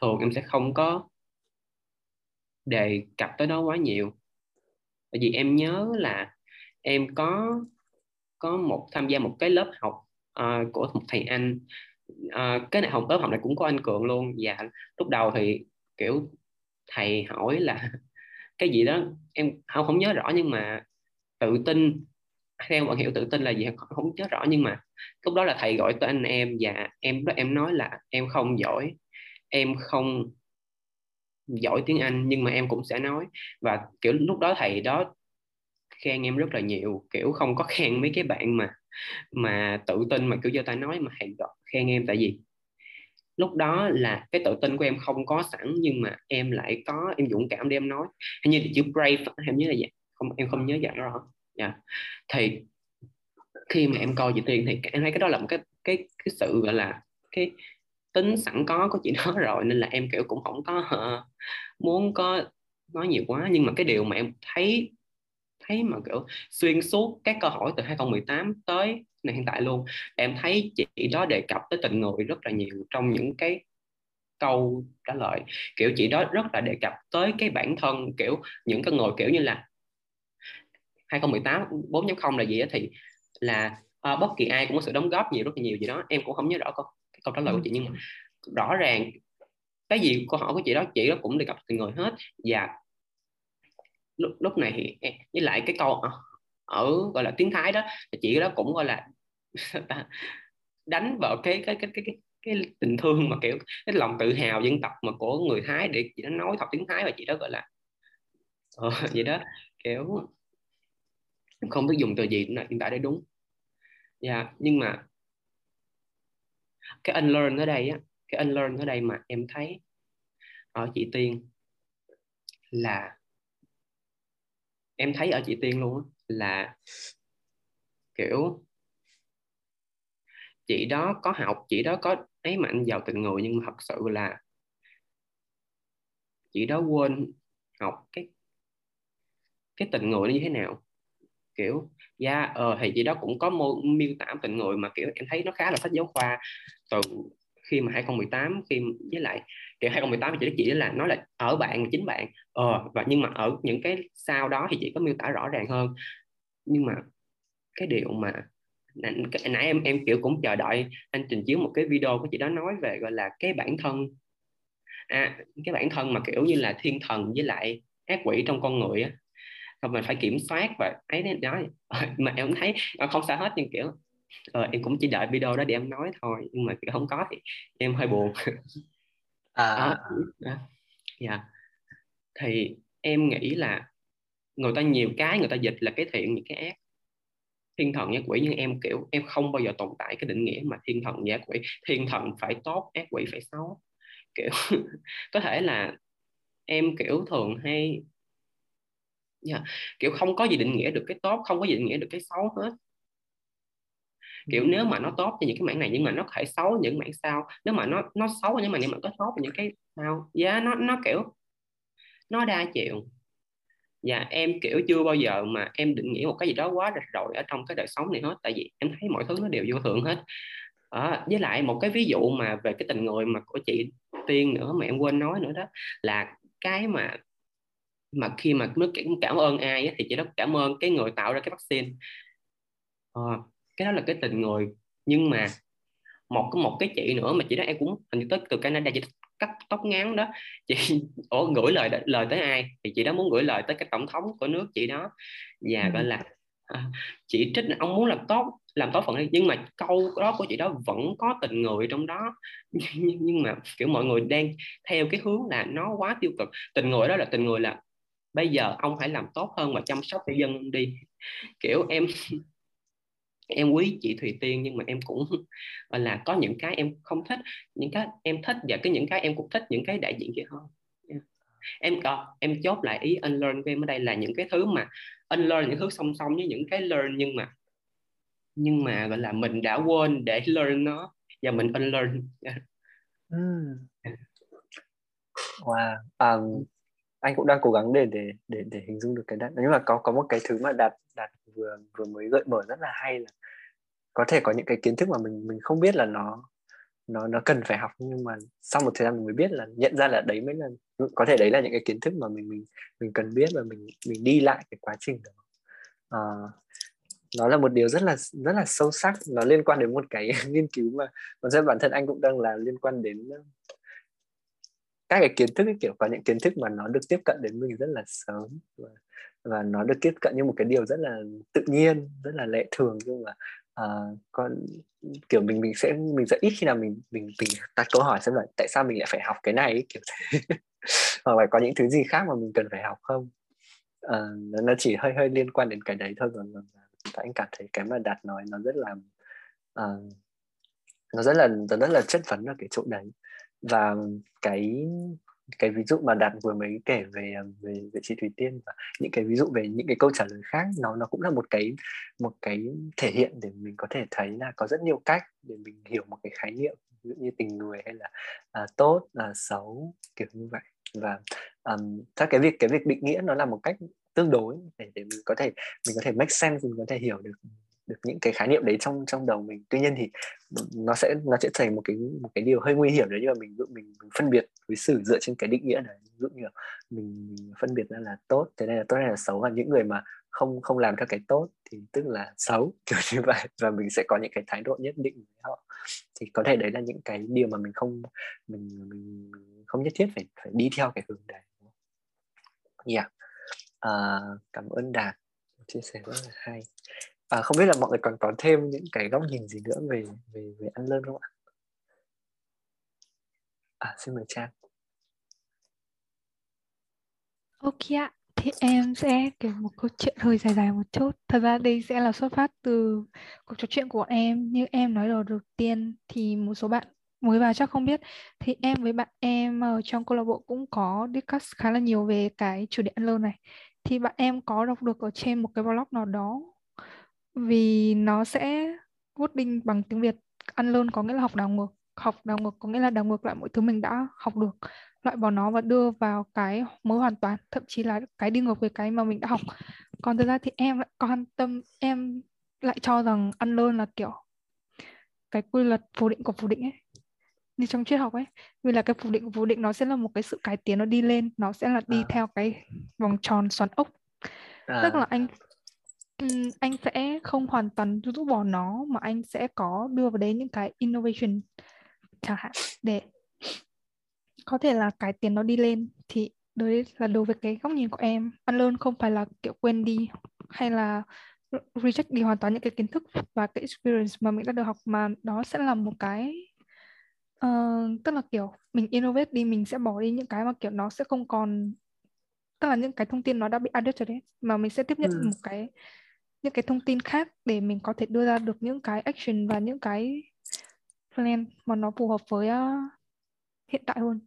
thường em sẽ không có đề cập tới đó quá nhiều. Bởi vì em nhớ là em có có một tham gia một cái lớp học uh, của một thầy anh à, cái này học lớp học này cũng có anh cường luôn. Và lúc đầu thì kiểu thầy hỏi là cái gì đó em không không nhớ rõ nhưng mà tự tin theo bạn hiểu tự tin là gì không nhớ rõ nhưng mà lúc đó là thầy gọi tới anh em. Và em đó em nói là em không giỏi em không giỏi tiếng Anh nhưng mà em cũng sẽ nói. Và kiểu lúc đó thầy đó khen em rất là nhiều. Kiểu không có khen mấy cái bạn mà mà tự tin mà kiểu do ta nói mà thầy khen em tại vì lúc đó là cái tự tin của em không có sẵn nhưng mà em lại có em dũng cảm để em nói. Hình như chữ brave em nhớ là vậy. Không em không nhớ dạng rõ. Yeah. thì khi mà em coi chị Tiên thì em thấy cái đó là một cái cái cái sự gọi là cái tính sẵn có của chị đó rồi nên là em kiểu cũng không có uh, muốn có nói nhiều quá. Nhưng mà cái điều mà em thấy thấy mà kiểu xuyên suốt các câu hỏi từ 2018 tới này hiện tại luôn. Em thấy chị đó đề cập tới tình người rất là nhiều trong những cái câu trả lời. Kiểu chị đó rất là đề cập tới cái bản thân kiểu những cái người kiểu như là 2018 4.0 là gì đó thì là uh, bất kỳ ai cũng có sự đóng góp nhiều rất là nhiều gì đó. Em cũng không nhớ rõ câu, câu trả lời của chị nhưng mà rõ ràng cái gì câu hỏi của chị đó chị đó cũng đề cập từng người hết. Và lúc lúc này thì à, với lại cái câu ở, gọi là tiếng thái đó thì chị đó cũng gọi là đánh vào cái cái cái cái cái cái tình thương mà kiểu cái lòng tự hào dân tộc mà của người Thái để chị đó nói thật tiếng Thái và chị đó gọi là ờ, vậy đó kiểu không biết dùng từ gì là hiện tại để đúng. Dạ yeah, nhưng mà cái unlearn ở đây á cái unlearn ở đây mà em thấy ở chị Tiên là em thấy ở chị Tiên luôn là kiểu chị đó có học chị đó có ấy mạnh vào tình người nhưng mà thật sự là chị đó quên học cái cái tình người nó như thế nào. Kiểu dạ yeah, ờ thì chị đó cũng có mô, miêu tả tình người mà kiểu em thấy nó khá là sách giáo khoa từ khi mà 2018 khi với lại kiểu 2018 thì chị chỉ là nói là ở bạn chính bạn. Ờ và nhưng mà ở những cái sau đó thì chị có miêu tả rõ ràng hơn. Nhưng mà cái điều mà nãy, nãy em em kiểu cũng chờ đợi anh trình chiếu một cái video của chị đó nói về gọi là cái bản thân. À, cái bản thân mà kiểu như là thiên thần với lại ác quỷ trong con người á. Không mình phải kiểm soát và ấy đó. Mà em thấy à, không sao hết nhưng kiểu ờ, em cũng chỉ đợi video đó để em nói thôi nhưng mà không có thì em hơi buồn. À, à, à, dạ. Thì em nghĩ là người ta nhiều cái người ta dịch là cái thiện những cái ác. Thiên thần giác quỷ nhưng em kiểu em không bao giờ tồn tại cái định nghĩa mà thiên thần giác quỷ. Thiên thần phải tốt ác quỷ phải xấu. Kiểu có thể là em kiểu thường hay yeah, dạ, kiểu không có gì định nghĩa được cái tốt không có gì định nghĩa được cái xấu hết kiểu nếu mà nó tốt cho những cái mảng này nhưng mà nó có thể xấu những mảng sau nếu mà nó nó xấu nhưng mà nhưng mà có tốt những cái sau giá yeah, nó nó kiểu nó đa chiều. Và em kiểu chưa bao giờ mà em định nghĩa một cái gì đó quá rạch ròi ở trong cái đời sống này hết tại vì em thấy mọi thứ nó đều vô thường hết. À, với lại một cái ví dụ mà về cái tình người mà của chị tiên nữa mà em quên nói nữa đó là cái mà mà khi mà nước cảm ơn ai á, thì chị đó cảm ơn cái người tạo ra cái vaccine. À, cái đó là cái tình người. Nhưng mà một cái một cái chị nữa mà chị đó em cũng hình như tới từ Canada chị cắt tóc ngắn đó. Chị ủa gửi lời lời tới ai? Thì chị đó muốn gửi lời tới cái tổng thống của nước chị đó. Và ừ. gọi là à, chị trích ông muốn làm tốt làm tốt phần này nhưng mà câu đó của chị đó vẫn có tình người trong đó. Nhưng, nhưng mà kiểu mọi người đang theo cái hướng là nó quá tiêu cực. Tình người đó là tình người là bây giờ ông hãy làm tốt hơn và chăm sóc cho dân đi. Kiểu em em quý chị Thùy Tiên nhưng mà em cũng gọi là có những cái em không thích những cái em thích và cái những cái em cũng thích những cái đại diện kia hơn. Em có em chốt lại ý unlearn của em ở đây là những cái thứ mà unlearn những thứ song song với những cái learn nhưng mà nhưng mà gọi là mình đã quên để learn nó và mình unlearn. Yeah. Hmm. wow. Um, anh cũng đang cố gắng để để để để hình dung được cái đó. Nhưng mà có có một cái thứ mà đạt đạt vừa vừa mới gợi mở rất là hay là có thể có những cái kiến thức mà mình mình không biết là nó nó nó cần phải học nhưng mà sau một thời gian mình mới biết là nhận ra là đấy mới là có thể đấy là những cái kiến thức mà mình mình mình cần biết và mình mình đi lại cái quá trình đó. À, nó là một điều rất là rất là sâu sắc nó liên quan đến một cái nghiên cứu mà còn bản thân anh cũng đang là liên quan đến các cái kiến thức ấy, kiểu có những kiến thức mà nó được tiếp cận đến mình rất là sớm và, và nó được tiếp cận như một cái điều rất là tự nhiên rất là lệ thường. Nhưng mà uh, con kiểu mình mình sẽ mình sẽ ít khi nào mình mình mình đặt câu hỏi xem là tại sao mình lại phải học cái này ấy, kiểu thế. Hoặc là có những thứ gì khác mà mình cần phải học không? Uh, nó chỉ hơi hơi liên quan đến cái đấy thôi còn anh cảm thấy cái mà đạt nói nó rất là uh, nó rất là nó rất là chất vấn ở cái chỗ đấy và cái cái ví dụ mà đạt vừa mới kể về về về chị Thủy Tiên và những cái ví dụ về những cái câu trả lời khác nó nó cũng là một cái một cái thể hiện để mình có thể thấy là có rất nhiều cách để mình hiểu một cái khái niệm ví dụ như tình người hay là à, tốt là xấu kiểu như vậy. Và um, các cái việc cái việc định nghĩa nó là một cách tương đối để để mình có thể mình có thể make sense mình có thể hiểu được được những cái khái niệm đấy trong trong đầu mình. Tuy nhiên thì nó sẽ nó sẽ thành một cái một cái điều hơi nguy hiểm đấy nhưng mà mình mình, mình phân biệt với xử dựa trên cái định nghĩa này. Ví dụ như là mình, mình phân biệt ra là tốt thế này là tốt hay là xấu và những người mà không không làm theo cái tốt thì tức là xấu kiểu như vậy. Và mình sẽ có những cái thái độ nhất định với họ. Thì có thể đấy là những cái điều mà mình không mình mình, mình không nhất thiết phải phải đi theo cái hướng đấy. Yeah. à, cảm ơn đạt. Chia sẻ rất là hay à, không biết là mọi người còn có thêm những cái góc nhìn gì nữa về về về ăn lơn không ạ? À xin mời trang. Ok ạ thì em sẽ kể một câu chuyện hơi dài dài một chút. Thật ra đây sẽ là xuất phát từ cuộc trò chuyện của em. Như em nói đầu đầu tiên thì một số bạn mới vào chắc không biết. Thì em với bạn em ở trong câu lạc bộ cũng có discuss khá là nhiều về cái chủ đề ăn lơn này. Thì bạn em có đọc được ở trên một cái blog nào đó vì nó sẽ wording bằng tiếng Việt. Ăn lơn có nghĩa là học đảo ngược. Học đảo ngược có nghĩa là đảo ngược lại mọi thứ mình đã học được. Loại bỏ nó và đưa vào cái mới hoàn toàn. Thậm chí là cái đi ngược với cái mà mình đã học. Còn thực ra thì em lại quan tâm em lại cho rằng ăn lơn là kiểu cái quy luật phủ định của phủ định ấy. Như trong triết học ấy. Vì là cái phủ định của phủ định nó sẽ là một cái sự cải tiến nó đi lên. Nó sẽ là đi à. theo cái vòng tròn xoắn ốc. À. tức là anh anh sẽ không hoàn toàn rũ bỏ nó mà anh sẽ có đưa vào đấy những cái innovation chẳng hạn để có thể là cải tiến nó đi lên thì đấy là đối với cái góc nhìn của em unlearn không phải là kiểu quên đi hay là reject đi hoàn toàn những cái kiến thức và cái experience mà mình đã được học mà đó sẽ là một cái uh, tức là kiểu mình innovate đi mình sẽ bỏ đi những cái mà kiểu nó sẽ không còn tức là những cái thông tin nó đã bị added rồi đấy mà mình sẽ tiếp nhận ừ. một cái những cái thông tin khác để mình có thể đưa ra được những cái action và những cái plan mà nó phù hợp với uh, hiện tại hơn.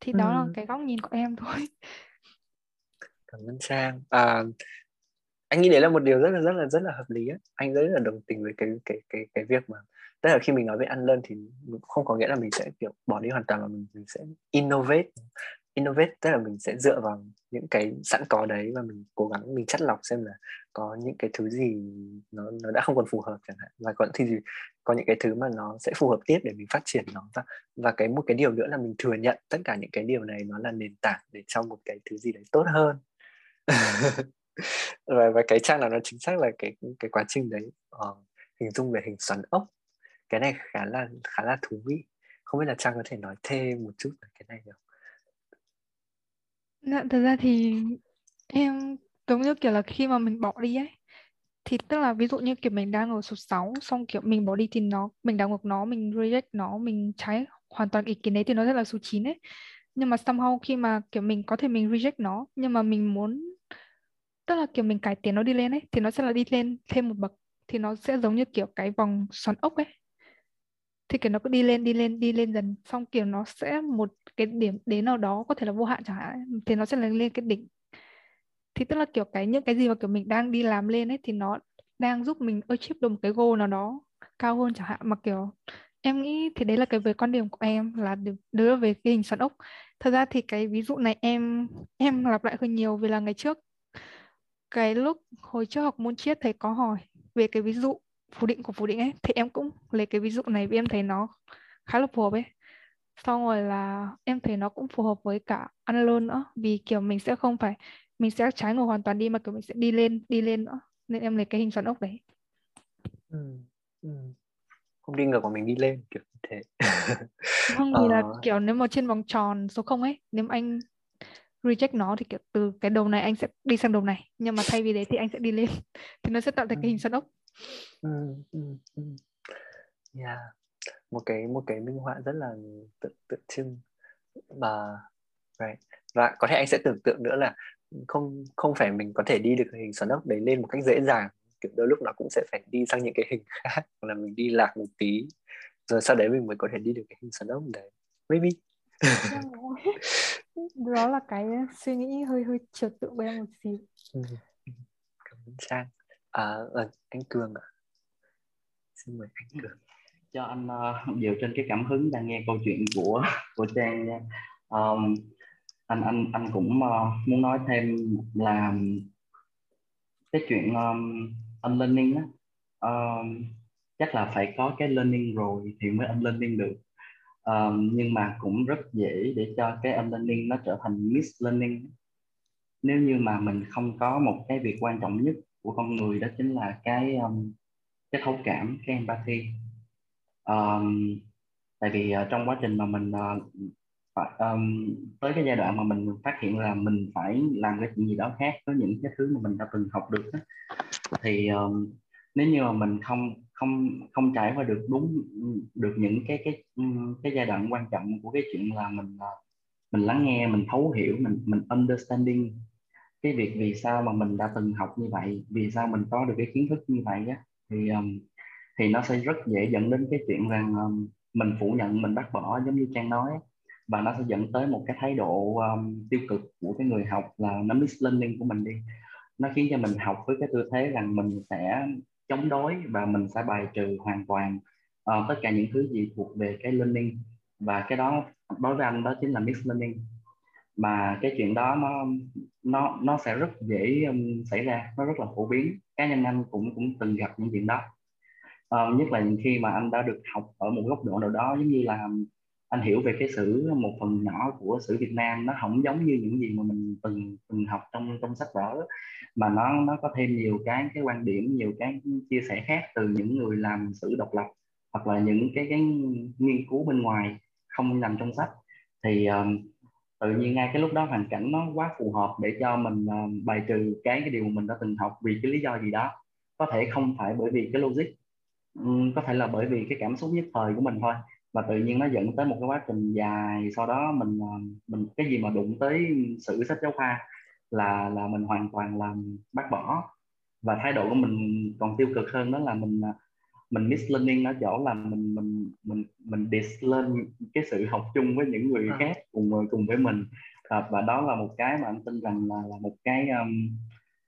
Thì ừ. đó là cái góc nhìn của em thôi. Cảm ơn sang à, anh nghĩ đấy là một điều rất là rất là rất là hợp lý á. Anh rất là đồng tình với cái cái cái cái việc mà tức là khi mình nói về ăn lân thì không có nghĩa là mình sẽ kiểu bỏ đi hoàn toàn mà mình, mình sẽ innovate innovate tức là mình sẽ dựa vào những cái sẵn có đấy và mình cố gắng mình chắt lọc xem là có những cái thứ gì nó nó đã không còn phù hợp chẳng hạn. Và có thì gì có những cái thứ mà nó sẽ phù hợp tiếp để mình phát triển nó và và cái một cái điều nữa là mình thừa nhận tất cả những cái điều này nó là nền tảng để cho một cái thứ gì đấy tốt hơn. Và, và cái trang nào nó chính xác là cái cái quá trình đấy uh, hình dung về hình xoắn ốc. Cái này khá là khá là thú vị. Không biết là trang có thể nói thêm một chút về cái này được Dạ, thật ra thì em giống như kiểu là khi mà mình bỏ đi ấy thì tức là ví dụ như kiểu mình đang ở số 6 xong kiểu mình bỏ đi thì nó mình đảo ngược nó mình reject nó mình trái hoàn toàn ý kiến đấy thì nó sẽ là số 9 ấy. Nhưng mà somehow khi mà kiểu mình có thể mình reject nó nhưng mà mình muốn tức là kiểu mình cải tiến nó đi lên ấy thì nó sẽ là đi lên thêm một bậc thì nó sẽ giống như kiểu cái vòng xoắn ốc ấy thì, kiểu, nó cứ đi lên đi lên đi lên dần. Xong, kiểu, nó sẽ một cái điểm đến nào đó có thể là vô hạn chẳng hạn thì nó sẽ lên lên cái đỉnh. Thì tức là, kiểu, cái, những cái gì mà, kiểu, mình đang đi làm lên ấy, thì nó đang giúp mình achieve được một cái goal nào đó cao hơn chẳng hạn. Mà, kiểu, em nghĩ thì đấy là cái về quan điểm của em, là đưa về cái hình xoắn ốc. Thật ra thì cái ví dụ này em em lặp lại hơi nhiều vì là ngày trước, cái lúc hồi trước học môn triết thầy có hỏi về cái ví dụ phủ định của phủ định ấy. Thì em cũng lấy cái ví dụ này vì em thấy nó khá là phù hợp ấy. Xong rồi là em thấy nó cũng phù hợp với cả ăn luôn nữa. Vì kiểu mình sẽ không phải mình sẽ trái ngược hoàn toàn đi mà kiểu mình sẽ đi lên đi lên nữa. Nên em lấy cái hình xoắn ốc đấy. Ừ. Ừ. không đi ngược mà mình đi lên kiểu thế. Không thì là ờ. kiểu nếu mà trên vòng tròn số không ấy nếu anh reject nó thì kiểu từ cái đầu này anh sẽ đi sang đầu này. Nhưng mà thay vì đấy thì anh sẽ đi lên. Thì nó sẽ tạo thành cái hình xoắn ốc ừ, ừ, ừ. Yeah. một cái một cái minh họa rất là tự tự trưng và right. và có thể anh sẽ tưởng tượng nữa là không không phải mình có thể đi được hình xoắn ốc đấy lên một cách dễ dàng kiểu đôi lúc nó cũng sẽ phải đi sang những cái hình khác là mình đi lạc một tí rồi sau đấy mình mới có thể đi được cái hình xoắn ốc đấy maybe đó là cái suy nghĩ hơi hơi trừu tượng của em một xíu ừ. cảm ơn sang à, à anh cường ạ à xin mời anh cường cho anh uh, dựa trên cái cảm hứng đang nghe câu chuyện của của trang nha. Um, anh anh anh cũng uh, muốn nói thêm là cái chuyện um, unlearning á. Um, chắc là phải có cái learning rồi thì mới unlearning được. Um, nhưng mà cũng rất dễ để cho cái unlearning nó trở thành mislearning. Nếu như mà mình không có một cái việc quan trọng nhất của con người đó chính là cái um, cái thấu cảm cái empathy. Um, tại vì uh, trong quá trình mà mình uh, um, tới cái giai đoạn mà mình phát hiện là mình phải làm cái chuyện gì đó khác với những cái thứ mà mình đã từng học được đó, thì um, nếu như mà mình không không không trải qua được đúng được những cái cái cái giai đoạn quan trọng của cái chuyện là mình ờ, mình lắng nghe mình thấu hiểu mình mình understanding cái việc vì sao mà mình đã từng học như vậy vì sao mình có được cái kiến thức như vậy á thì um, thì nó sẽ rất dễ dẫn đến cái chuyện rằng um, mình phủ nhận mình bác bỏ giống như trang nói và nó sẽ dẫn tới một cái thái độ um, tiêu cực của cái người học là nó mislearning của mình đi. Nó khiến cho mình học với cái tư thế rằng mình sẽ chống đối và mình sẽ bài trừ hoàn toàn uh, tất cả những thứ gì thuộc về cái learning. Và cái đó đối với anh đó chính là mislearning mà cái chuyện đó nó nó nó sẽ rất dễ um, xảy ra nó rất là phổ biến. Cá nhân anh cũng cũng từng gặp những chuyện đó. Um, nhất là khi mà anh đã được học ở một góc độ nào đó giống như là anh hiểu về cái sử một phần nhỏ của sử Việt Nam nó không giống như những gì mà mình từng từng học trong trong sách vở mà nó nó có thêm nhiều cái cái quan điểm nhiều cái chia sẻ khác từ những người làm sử độc lập hoặc là những cái cái nghiên cứu bên ngoài không nằm trong sách. Thì um, tự nhiên ngay cái lúc đó hoàn cảnh nó quá phù hợp để cho mình uh, bài trừ cái cái điều mình đã từng học vì cái lý do gì đó. Có thể không phải bởi vì cái logic um, có thể là bởi vì cái cảm xúc nhất thời của mình thôi và tự nhiên nó dẫn tới một cái quá trình dài. Sau đó mình ờ, mình cái gì mà đụng tới sử sách giáo khoa là là mình hoàn toàn làm bác bỏ. Và thái độ của mình còn tiêu cực hơn đó là mình ờ, mình miss learning ở chỗ là mình mình mình mình dislearn cái sự học chung với những người khác cùng cùng với mình. À, và đó là một cái mà anh tin rằng là, là một cái um,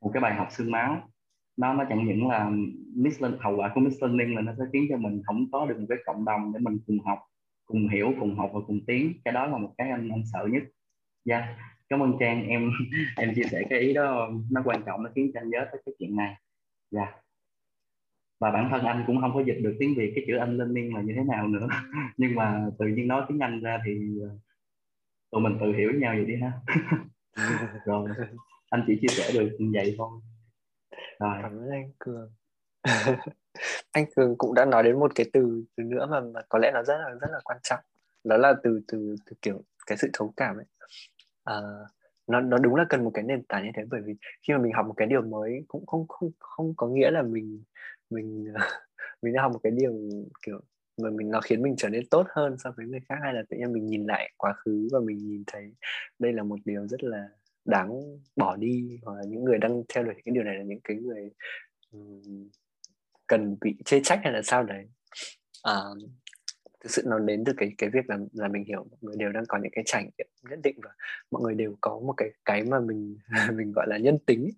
một cái bài học xương máu. Nó nó chẳng những là miss learning, hậu quả của miss learning là nó sẽ khiến cho mình không có được một cái cộng đồng để mình cùng học cùng hiểu cùng học và cùng tiến. Cái đó là một cái anh anh sợ nhất. Dạ yeah. cảm ơn trang. Em em chia sẻ cái ý đó. Nó quan trọng nó khiến cho anh nhớ tới cái chuyện này. Dạ. yeah và bản thân anh cũng không có dịch được tiếng việt cái chữ anh lên miên là như thế nào nữa. Nhưng mà tự nhiên nói tiếng anh ra thì ờ, tụi mình tự hiểu nhau vậy đi ha. Rồi anh chỉ chia sẻ được như vậy thôi. Rồi. Cảm ơn anh cường. Anh cường cũng đã nói đến một cái từ từ nữa mà, mà có lẽ nó rất là rất là quan trọng. Đó là từ từ từ kiểu cái sự thấu cảm ấy. À, nó nó đúng là cần một cái nền tảng như thế bởi vì khi mà mình học một cái điều mới cũng không không không có nghĩa là mình mình ờ, mình đã học một cái điều kiểu mà mình nó khiến mình trở nên tốt hơn so với người khác hay là tự nhiên mình nhìn lại quá khứ và mình nhìn thấy đây là một điều rất là đáng bỏ đi hoặc là những người đang theo đuổi cái điều này là những cái người um, cần bị chê trách hay là sao đấy. À, thực sự nó đến từ cái cái việc là là mình hiểu mọi người đều đang có những cái trải nghiệm nhất định và mọi người đều có một cái cái mà mình mình gọi là nhân tính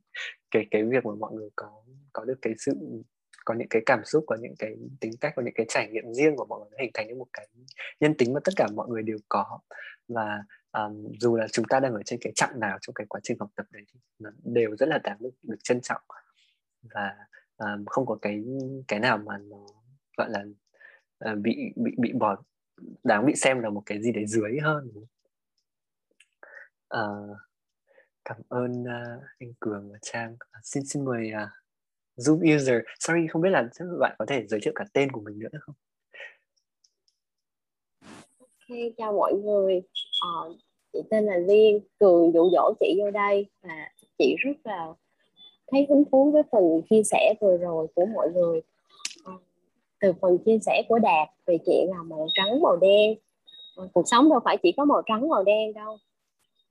cái cái việc mà mọi người có có được cái sự có những cái cảm xúc có những cái tính cách có những cái trải nghiệm riêng của mọi người hình thành những một cái nhân tính mà tất cả mọi người đều có. Và um, dù là chúng ta đang ở trên cái chặng nào trong cái quá trình học tập đấy thì nó đều rất là đáng được, được trân trọng. Và um, không có cái cái nào mà nó gọi là uh, bị bị bị bỏ đáng bị xem là một cái gì đấy dưới hơn uh, cảm ơn uh, anh Cường và Trang. Uh, xin xin mời uh, Zoom user. Sorry không biết là bạn có thể giới thiệu cả tên của mình nữa không? Ok chào mọi người. Uh, chị tên là Liên Cường dụ dỗ chị vô đây và chị rất là thấy hứng thú với phần chia sẻ vừa rồi của mọi người. Ờ, từ phần chia sẻ của Đạt về chuyện là màu trắng màu đen. Ờ, cuộc sống đâu phải chỉ có màu trắng màu đen đâu.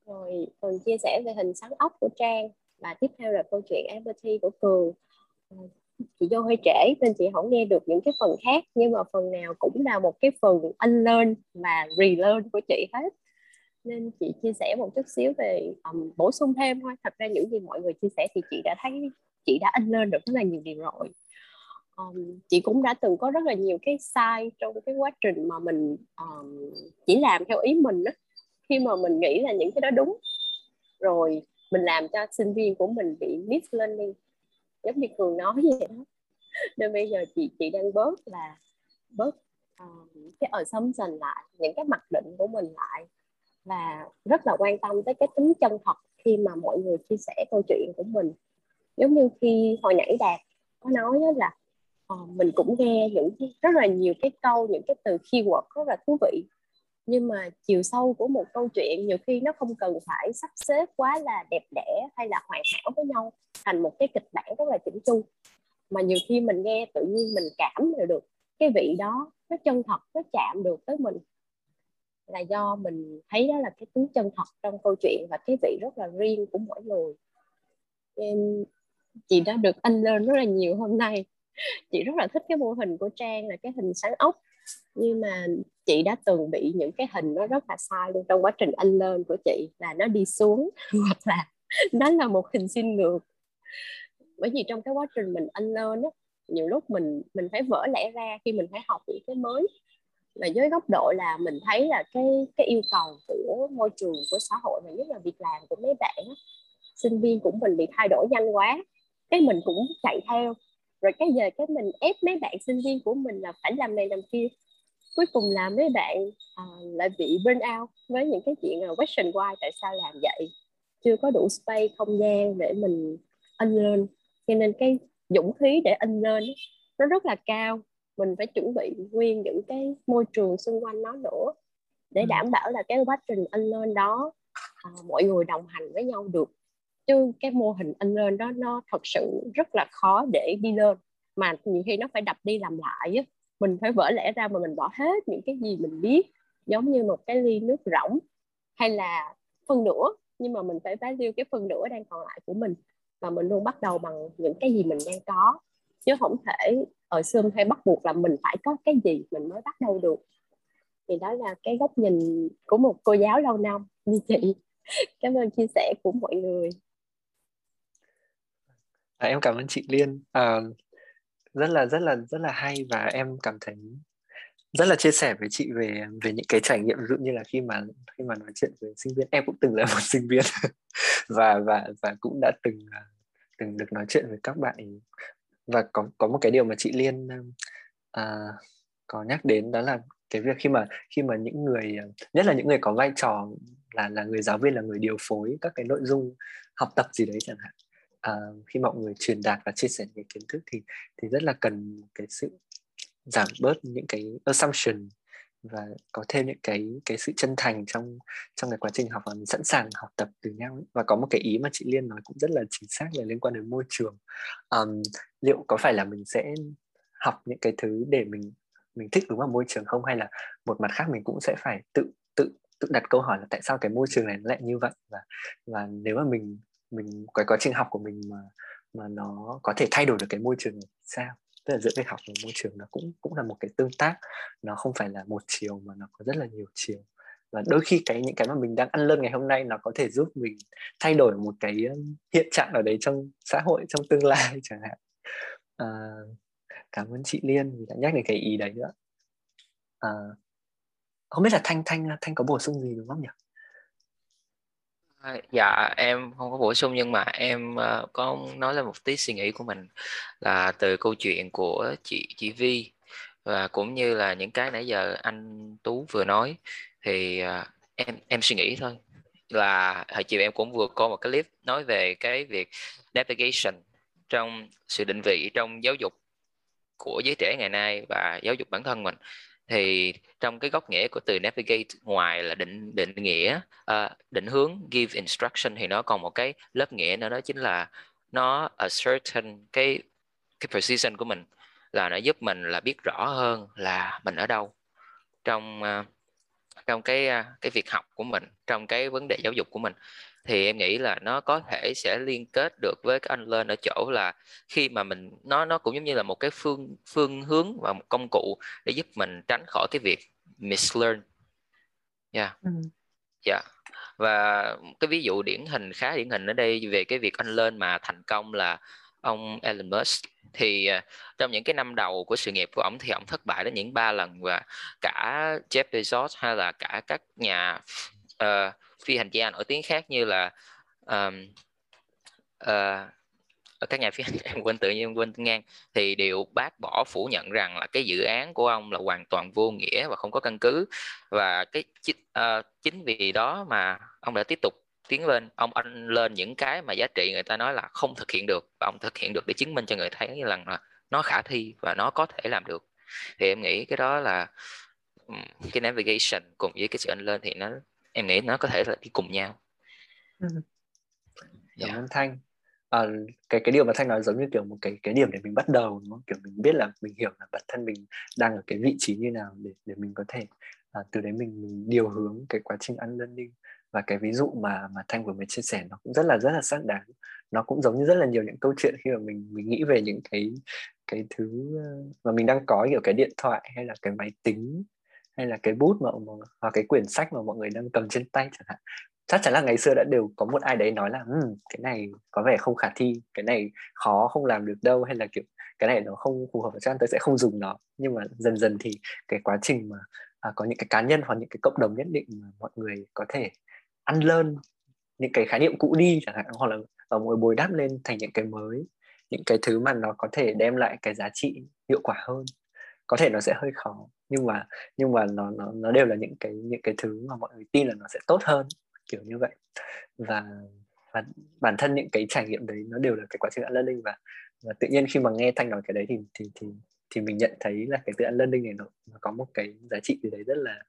Rồi phần chia sẻ về hình sáng ốc của Trang. Và tiếp theo là câu chuyện empathy của Cường chị vô hơi trễ nên chị không nghe được những cái phần khác nhưng mà phần nào cũng là một cái phần unlearn và relearn của chị hết. Nên chị chia sẻ một chút xíu về um, bổ sung thêm thôi. Thật ra những gì mọi người chia sẻ thì chị đã thấy chị đã unlearn lên được rất là nhiều điều rồi. Um, chị cũng đã từng có rất là nhiều cái sai trong cái quá trình mà mình um, chỉ làm theo ý mình đó khi mà mình nghĩ là những cái đó đúng rồi mình làm cho sinh viên của mình bị mislearning giống như cường nói vậy đó. Nên bây giờ chị chị đang bớt là bớt uh, cái assumption lại những cái mặc định của mình lại. Và rất là quan tâm tới cái tính chân thật khi mà mọi người chia sẻ câu chuyện của mình. Giống như khi hồi nãy đạt có nói là uh, mình cũng nghe những rất là nhiều cái câu những cái từ keyword rất là thú vị nhưng mà chiều sâu của một câu chuyện nhiều khi nó không cần phải sắp xếp quá là đẹp đẽ hay là hoàn hảo với nhau thành một cái kịch bản rất là chỉnh chu. Mà nhiều khi mình nghe tự nhiên mình cảm được cái vị đó, nó chân thật, nó chạm được tới mình. Là do mình thấy đó là cái tính chân thật trong câu chuyện và cái vị rất là riêng của mỗi người. Em, chị đã được anh lên rất là nhiều hôm nay. Chị rất là thích cái mô hình của trang là cái hình sáng ốc nhưng mà chị đã từng bị những cái hình nó rất là sai luôn trong quá trình anh lên của chị, là nó đi xuống, hoặc là nó là một hình xin ngược. Bởi vì trong cái quá trình mình anh lên á, nhiều lúc mình mình phải vỡ lẽ ra khi mình phải học những cái mới. Và dưới góc độ là mình thấy là cái cái yêu cầu của môi trường, của xã hội và nhất là việc làm của mấy bạn sinh viên của mình bị thay đổi nhanh quá, cái mình cũng chạy theo rồi cái giờ cái mình ép mấy bạn sinh viên của mình là phải làm này làm kia. Cuối cùng là mấy bạn uh, lại bị burn out với những cái chuyện uh, question why tại sao làm vậy. Chưa có đủ space không gian để mình unlearn. Cho nên cái dũng khí để unlearn nó rất là cao. Mình phải chuẩn bị nguyên những cái môi trường xung quanh nó nữa để ừ. đảm bảo là cái quá trình lên đó à, mọi người đồng hành với nhau được chứ cái mô hình anh lên đó, nó thật sự rất là khó để đi lên. Mà nhiều khi nó phải đập đi làm lại á. Mình phải vỡ lẽ ra mà mình bỏ hết những cái gì mình biết, giống như một cái ly nước rỗng hay là phần nửa. Nhưng mà mình phải value cái phần nửa đang còn lại của mình và mình luôn bắt đầu bằng những cái gì mình đang có. Chứ không thể ở xương hay bắt buộc là mình phải có cái gì mình mới bắt đầu được. Thì đó là cái góc nhìn của một cô giáo lâu năm như chị. Cảm ơn chia sẻ của mọi người à, em cảm ơn chị Liên. À, rất là rất là rất là hay và em cảm thấy rất là chia sẻ với chị về về những cái trải nghiệm. Ví dụ như là khi mà khi mà nói chuyện với sinh viên em cũng từng là một sinh viên và và và cũng đã từng à, từng được nói chuyện với các bạn. Và có có một cái điều mà chị Liên à, à có nhắc đến đó là cái việc khi mà khi mà những người à, nhất là những người có vai trò là là người giáo viên là người điều phối các cái nội dung học tập gì đấy chẳng hạn uh, khi mọi người truyền đạt và chia sẻ những kiến thức thì thì rất là cần cái sự giảm bớt những cái assumption và có thêm những cái cái sự chân thành trong trong cái quá trình học và mình sẵn sàng học tập từ nhau ấy. và có một cái ý mà chị Liên nói cũng rất là chính xác là liên quan đến môi trường. Um, liệu có phải là mình sẽ học những cái thứ để mình mình thích đúng vào môi trường không? Hay là một mặt khác mình cũng sẽ phải tự tự tự đặt câu hỏi là tại sao cái môi trường này nó lại như vậy? Và và nếu mà mình mình cái quá trình học của mình mà mà nó có thể thay đổi được cái môi trường sao? Tức là giữa việc học và môi trường nó cũng cũng là một cái tương tác. Nó không phải là một chiều mà nó có rất là nhiều chiều. Và đôi khi cái những cái mà mình đang ăn lơn ngày hôm nay nó có thể giúp mình thay đổi một cái um, hiện trạng ở đấy trong xã hội trong tương lai chẳng hạn. À, cảm ơn chị Liên vì đã nhắc đến cái ý đấy nữa à, không biết là Thanh Thanh Thanh có bổ sung gì đúng không nhỉ? À, dạ em không có bổ sung nhưng mà em uh, có nói lên một tí suy nghĩ của mình là từ câu chuyện của chị chị Vi. Và cũng như là những cái nãy giờ anh Tú vừa nói thì uh, em em suy nghĩ thôi. Là hồi chiều em cũng vừa có một cái clip nói về cái việc navigation trong sự định vị trong giáo dục của giới trẻ ngày nay và giáo dục bản thân mình thì trong cái góc nghĩa của từ navigate ngoài là định định nghĩa uh, định hướng give instruction thì nó còn một cái lớp nghĩa nữa đó chính là nó a certain cái cái precision của mình là nó giúp mình là biết rõ hơn là mình ở đâu trong uh, trong cái uh, cái việc học của mình trong cái vấn đề giáo dục của mình thì em nghĩ là nó có thể sẽ liên kết được với cái unlearn ở chỗ là khi mà mình nó nó cũng giống như là một cái phương phương hướng và một công cụ để giúp mình tránh khỏi cái việc mislearn. Yeah. Ừ. yeah. Và cái ví dụ điển hình khá điển hình ở đây về cái việc unlearn mà thành công là ông Elon Musk. Thì uh, trong những cái năm đầu của sự nghiệp của ông thì ông thất bại đến những ba lần và cả Jeff Bezos hay là cả các nhà uh, phi hành gia nổi tiếng khác như là um, uh, các nhà phi hành em quên tự nhiên quên ngang. Thì đều bác bỏ phủ nhận rằng là cái dự án của ông là hoàn toàn vô nghĩa và không có căn cứ. Và cái uh, chính vì đó mà ông đã tiếp tục tiến lên. Ông anh lên những cái mà giá trị người ta nói là không thực hiện được và ông thực hiện được để chứng minh cho người thấy rằng là nó khả thi và nó có thể làm được. Thì em nghĩ cái đó là cái navigation cùng với cái sự anh lên thì nó em nghĩ nó có thể là đi cùng nhau. Ừ. cảm ơn thanh. À, cái cái điều mà thanh nói giống như kiểu một cái cái điểm để mình bắt đầu đúng không? kiểu mình biết là mình hiểu là bản thân mình đang ở cái vị trí như nào để để mình có thể à, từ đấy mình, mình điều hướng cái quá trình ăn learning và cái ví dụ mà mà thanh vừa mới chia sẻ nó cũng rất là rất là xác đáng. Nó cũng giống như rất là nhiều những câu chuyện khi mà mình mình nghĩ về những cái cái thứ mà mình đang có kiểu cái điện thoại hay là cái máy tính hay là cái bút mà hoặc cái quyển sách mà mọi người đang cầm trên tay chẳng hạn. Chắc chắn là ngày xưa đã đều có một ai đấy nói là um, cái này có vẻ không khả thi cái này khó không làm được đâu. Hay là kiểu cái này nó không phù hợp với anh tôi sẽ không dùng nó. Nhưng mà dần dần thì cái quá trình mà à, có những cái cá nhân hoặc những cái cộng đồng nhất định mà mọi người có thể ăn lơn những cái khái niệm cũ đi chẳng hạn hoặc là ở mỗi bồi đắp lên thành những cái mới những cái thứ mà nó có thể đem lại cái giá trị hiệu quả hơn có thể nó sẽ hơi khó nhưng mà nhưng mà nó nó nó đều là những cái những cái thứ mà mọi người tin là nó sẽ tốt hơn kiểu như vậy. Và và bản thân những cái trải nghiệm đấy nó đều là cái quá trình learning và và tự nhiên khi mà nghe thanh nói cái đấy thì thì thì thì mình nhận thấy là cái tự learning này nó, nó có một cái giá trị gì đấy rất là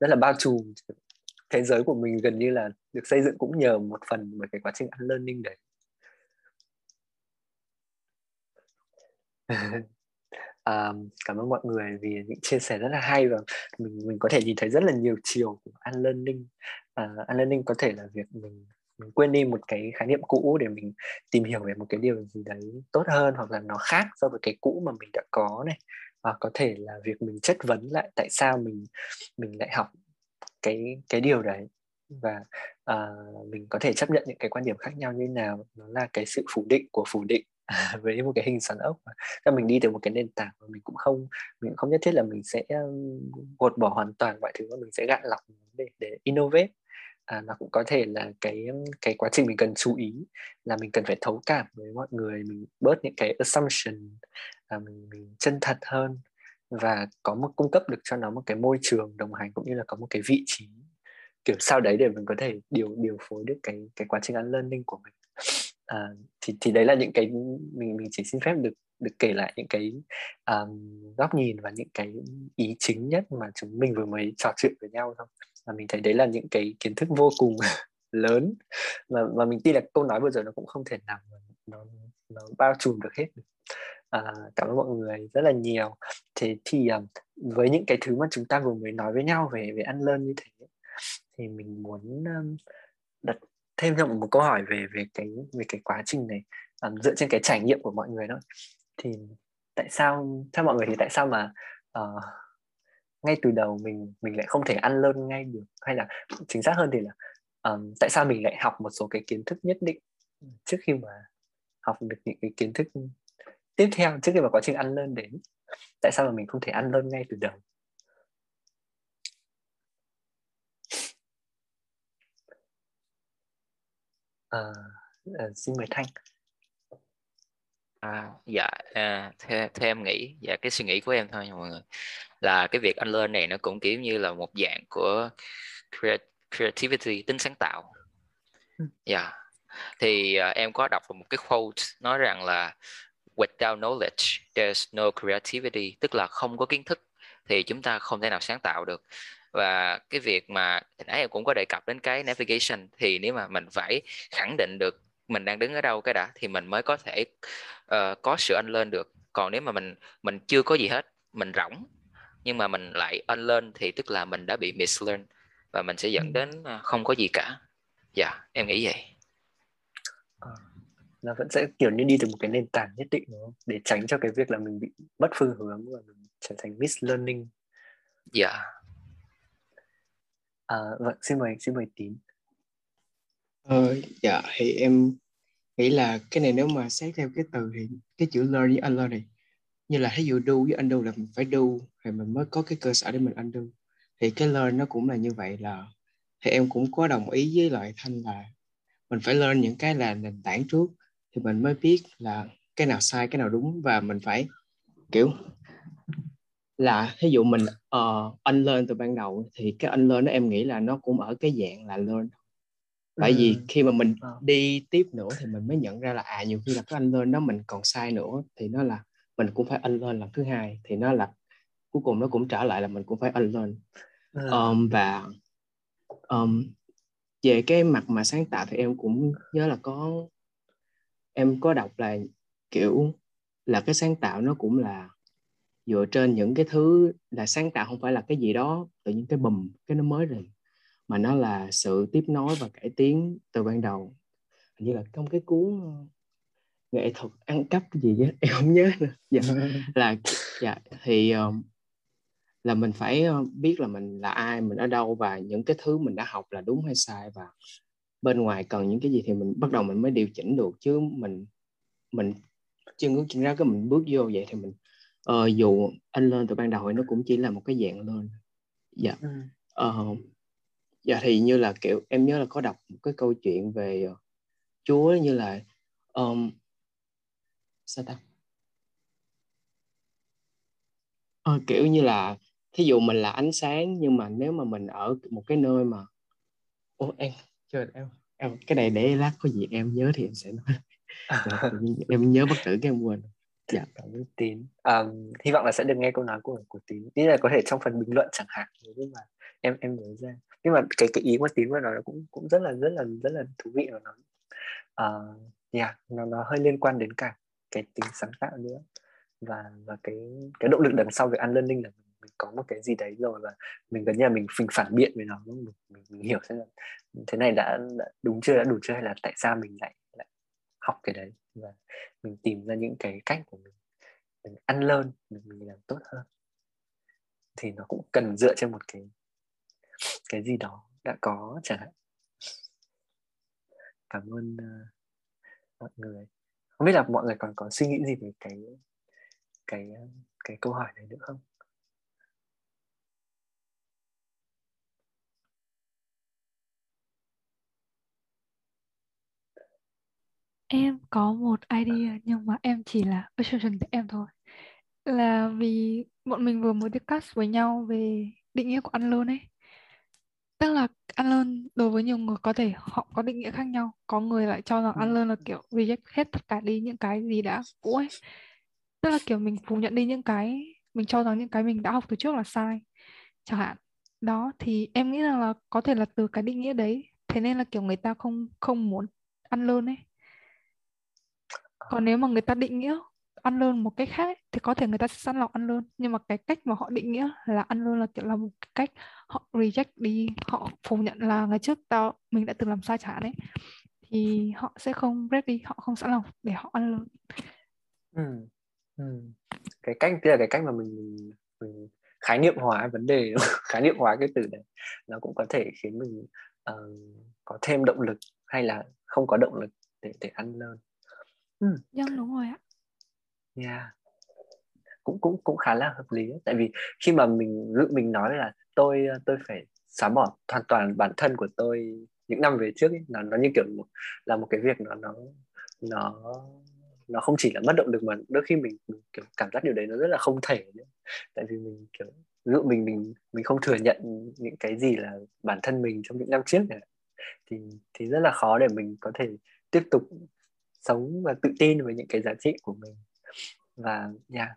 rất là bao trùm. Thế giới của mình gần như là được xây dựng cũng nhờ một phần bởi cái quá trình learning đấy. um, cảm ơn mọi người vì những chia sẻ rất là hay và mình mình có thể nhìn thấy rất là nhiều chiều của unlearning. Uh, unlearning có thể là việc mình mình quên đi một cái khái niệm cũ để mình tìm hiểu về một cái điều gì đấy tốt hơn hoặc là nó khác so với cái cũ mà mình đã có này. Và có thể là việc mình chất vấn lại tại sao mình mình lại học cái cái điều đấy. Và uh, mình có thể chấp nhận những cái quan điểm khác nhau như nào. Nó là cái sự phủ định của phủ định. với một cái hình xoắn ốc mà cho mình đi từ một cái nền tảng mà mình cũng không mình cũng không nhất thiết là mình sẽ gột bỏ hoàn toàn mọi thứ mà mình sẽ gạn lọc để để innovate. À, nó cũng có thể là cái cái quá trình mình cần chú ý là mình cần phải thấu cảm với mọi người mình bớt những cái assumption à, mình, mình chân thật hơn và có một cung cấp được cho nó một cái môi trường đồng hành cũng như là có một cái vị trí kiểu sau đấy để mình có thể điều điều phối được cái cái quá trình ăn learning của mình à, thì thì đấy là những cái mình mình chỉ xin phép được được kể lại những cái um, góc nhìn và những cái ý chính nhất mà chúng mình vừa mới trò chuyện với nhau thôi. Và mình thấy đấy là những cái kiến thức vô cùng lớn mà mà mình tin là câu nói vừa rồi nó cũng không thể nào nó nó bao trùm được hết à, cảm ơn mọi người rất là nhiều. Thế thì um, với những cái thứ mà chúng ta vừa mới nói với nhau về về ăn lơn như thế thì mình muốn um, đặt thêm cho một câu hỏi về về cái về cái quá trình này um, dựa trên cái trải nghiệm của mọi người đó. Thì tại sao theo mọi người thì tại sao mà uh, ngay từ đầu mình mình lại không thể ăn lơn ngay được? Hay là chính xác hơn thì là um, tại sao mình lại học một số cái kiến thức nhất định trước khi mà học được những cái kiến thức tiếp theo trước khi mà quá trình ăn lơn đến? Tại sao mà mình không thể ăn lơn ngay từ đầu? À, à, xin mời thanh. À, dạ à, theo, theo em nghĩ dạ cái suy nghĩ của em thôi nha mọi người. Là cái việc unlearn này nó cũng kiểu như là một dạng của creativity tính sáng tạo. Dạ. Yeah. thì uh, em có đọc một cái quote nói rằng là without knowledge there's no creativity. Tức là không có kiến thức thì chúng ta không thể nào sáng tạo được và cái việc mà nãy em cũng có đề cập đến cái navigation thì nếu mà mình phải khẳng định được mình đang đứng ở đâu cái đã thì mình mới có thể uh, có sự anh lên được. Còn nếu mà mình mình chưa có gì hết mình rỗng nhưng mà mình lại unlearn thì tức là mình đã bị mislearn và mình sẽ dẫn đến ờ, không có gì cả. Dạ yeah, em nghĩ vậy. À, nó vẫn sẽ kiểu như đi từ một cái nền tảng nhất định đúng không? Để tránh cho cái việc là mình bị mất phương hướng và mình trở thành mislearning. Dạ. yeah. Ờ, vâng xin mời xin mời tín. Ờ, dạ thì em nghĩ là cái này nếu mà xét theo cái từ thì cái chữ learn với unlearn này như là ví dụ do với undo là mình phải do thì mình mới có cái cơ sở để mình undo. Thì cái learn nó cũng là như vậy là thì em cũng có đồng ý với lại thanh là mình phải learn những cái là nền tảng trước thì mình mới biết là cái nào sai cái nào đúng và mình phải kiểu là ví dụ mình uh, unlearn từ ban đầu thì cái unlearn đó em nghĩ là nó cũng ở cái dạng là learn tại ừ. vì khi mà mình ờ. đi tiếp nữa thì mình mới nhận ra là à nhiều khi là cái unlearn đó mình còn sai nữa thì nó là mình cũng phải unlearn lần thứ hai thì nó là cuối cùng nó cũng trở lại là mình cũng phải unlearn à. um, và um, về cái mặt mà sáng tạo thì em cũng nhớ là có em có đọc là kiểu là cái sáng tạo nó cũng là dựa trên những cái thứ là sáng tạo không phải là cái gì đó từ những cái bùm cái nó mới rồi. Mà nó là sự tiếp nối và cải tiến từ ban đầu. Hình như là trong cái cuốn nghệ thuật ăn cắp cái gì á em không nhớ nữa. Dạ. Là dạ thì um, là mình phải uh, biết là mình là ai mình ở đâu và những cái thứ mình đã học là đúng hay sai và bên ngoài cần những cái gì thì mình bắt đầu mình mới điều chỉnh được. Chứ mình mình chưa ngước chân ra cái mình bước vô vậy thì mình uh, dù anh lên từ ban đầu thì nó cũng chỉ là một cái dạng lên. Dạ. Ừ. uh, dạ thì như là kiểu em nhớ là có đọc một cái câu chuyện về uh, Chúa như là um, sao ta? Ờ, kiểu như là thí dụ mình là ánh sáng nhưng mà nếu mà mình ở một cái nơi mà ô em chờ em em cái này để lát có gì em nhớ thì em sẽ nói. Em nhớ bất tử cái em quên dạ. Cảm ơn tín. Um, hy vọng là sẽ được nghe câu nói của của tín. Ý là có thể trong phần bình luận chẳng hạn nhưng mà em em nhớ ra. Nhưng mà cái cái ý của tín vừa nói cũng cũng rất là rất là rất là thú vị của nó uh, yeah, nó nó hơi liên quan đến cả cái tính sáng tạo nữa. Và và cái cái động lực đằng sau việc unlearning là mình, mình có một cái gì đấy rồi và mình gần như là mình phình phản biện với nó mình, mình, mình hiểu xem là thế này đã, đã đúng chưa đã đủ chưa hay là tại sao mình lại lại học cái đấy và mình tìm ra những cái cách của mình. Mình ăn lên mình, mình làm tốt hơn. Thì nó cũng cần dựa trên một cái cái gì đó đã có chẳng hạn. Cảm ơn uh, mọi người. Không biết là mọi người còn có suy nghĩ gì về cái cái ờ, cái câu hỏi này nữa không? Em có một idea nhưng mà em chỉ là assumption của em thôi. Là vì bọn mình vừa mới discuss với nhau về định nghĩa của ăn luôn ấy. Tức là ăn luôn đối với nhiều người có thể họ có định nghĩa khác nhau. Có người lại cho rằng ăn luôn là kiểu reject hết tất cả đi những cái gì đã cũ ấy. Tức là kiểu mình phủ nhận đi những cái mình cho rằng những cái mình đã học từ trước là sai. Chẳng hạn. Đó thì em nghĩ rằng là có thể là từ cái định nghĩa đấy thế nên là kiểu người ta không không muốn ăn luôn ấy còn nếu mà người ta định nghĩa ăn lơn một cách khác ấy, thì có thể người ta sẽ sẵn lòng ăn lơn nhưng mà cái cách mà họ định nghĩa là ăn lơn là kiểu là một cái cách họ reject đi họ phủ nhận là ngày trước tao mình đã từng làm sai chẳng đấy thì họ sẽ không ready họ không sẵn lòng để họ ăn lơn ừ. Ừ. cái cách kia là cái cách mà mình, mình, mình khái niệm hóa vấn đề khái niệm hóa cái từ đấy nó cũng có thể khiến mình uh, có thêm động lực hay là không có động lực để để ăn lơn Ừ. Vâng đúng rồi ạ. Yeah. Cũng cũng cũng khá là hợp lý tại vì khi mà mình mình nói là tôi tôi phải xóa bỏ hoàn toàn bản thân của tôi những năm về trước ấy, nó nó như kiểu một, là một cái việc nó nó nó nó không chỉ là mất động lực mà đôi khi mình, mình kiểu cảm giác điều đấy nó rất là không thể nữa. tại vì mình kiểu ví dụ mình mình mình không thừa nhận những cái gì là bản thân mình trong những năm trước này thì thì rất là khó để mình có thể tiếp tục sống và tự tin với những cái giá trị của mình. Và yeah,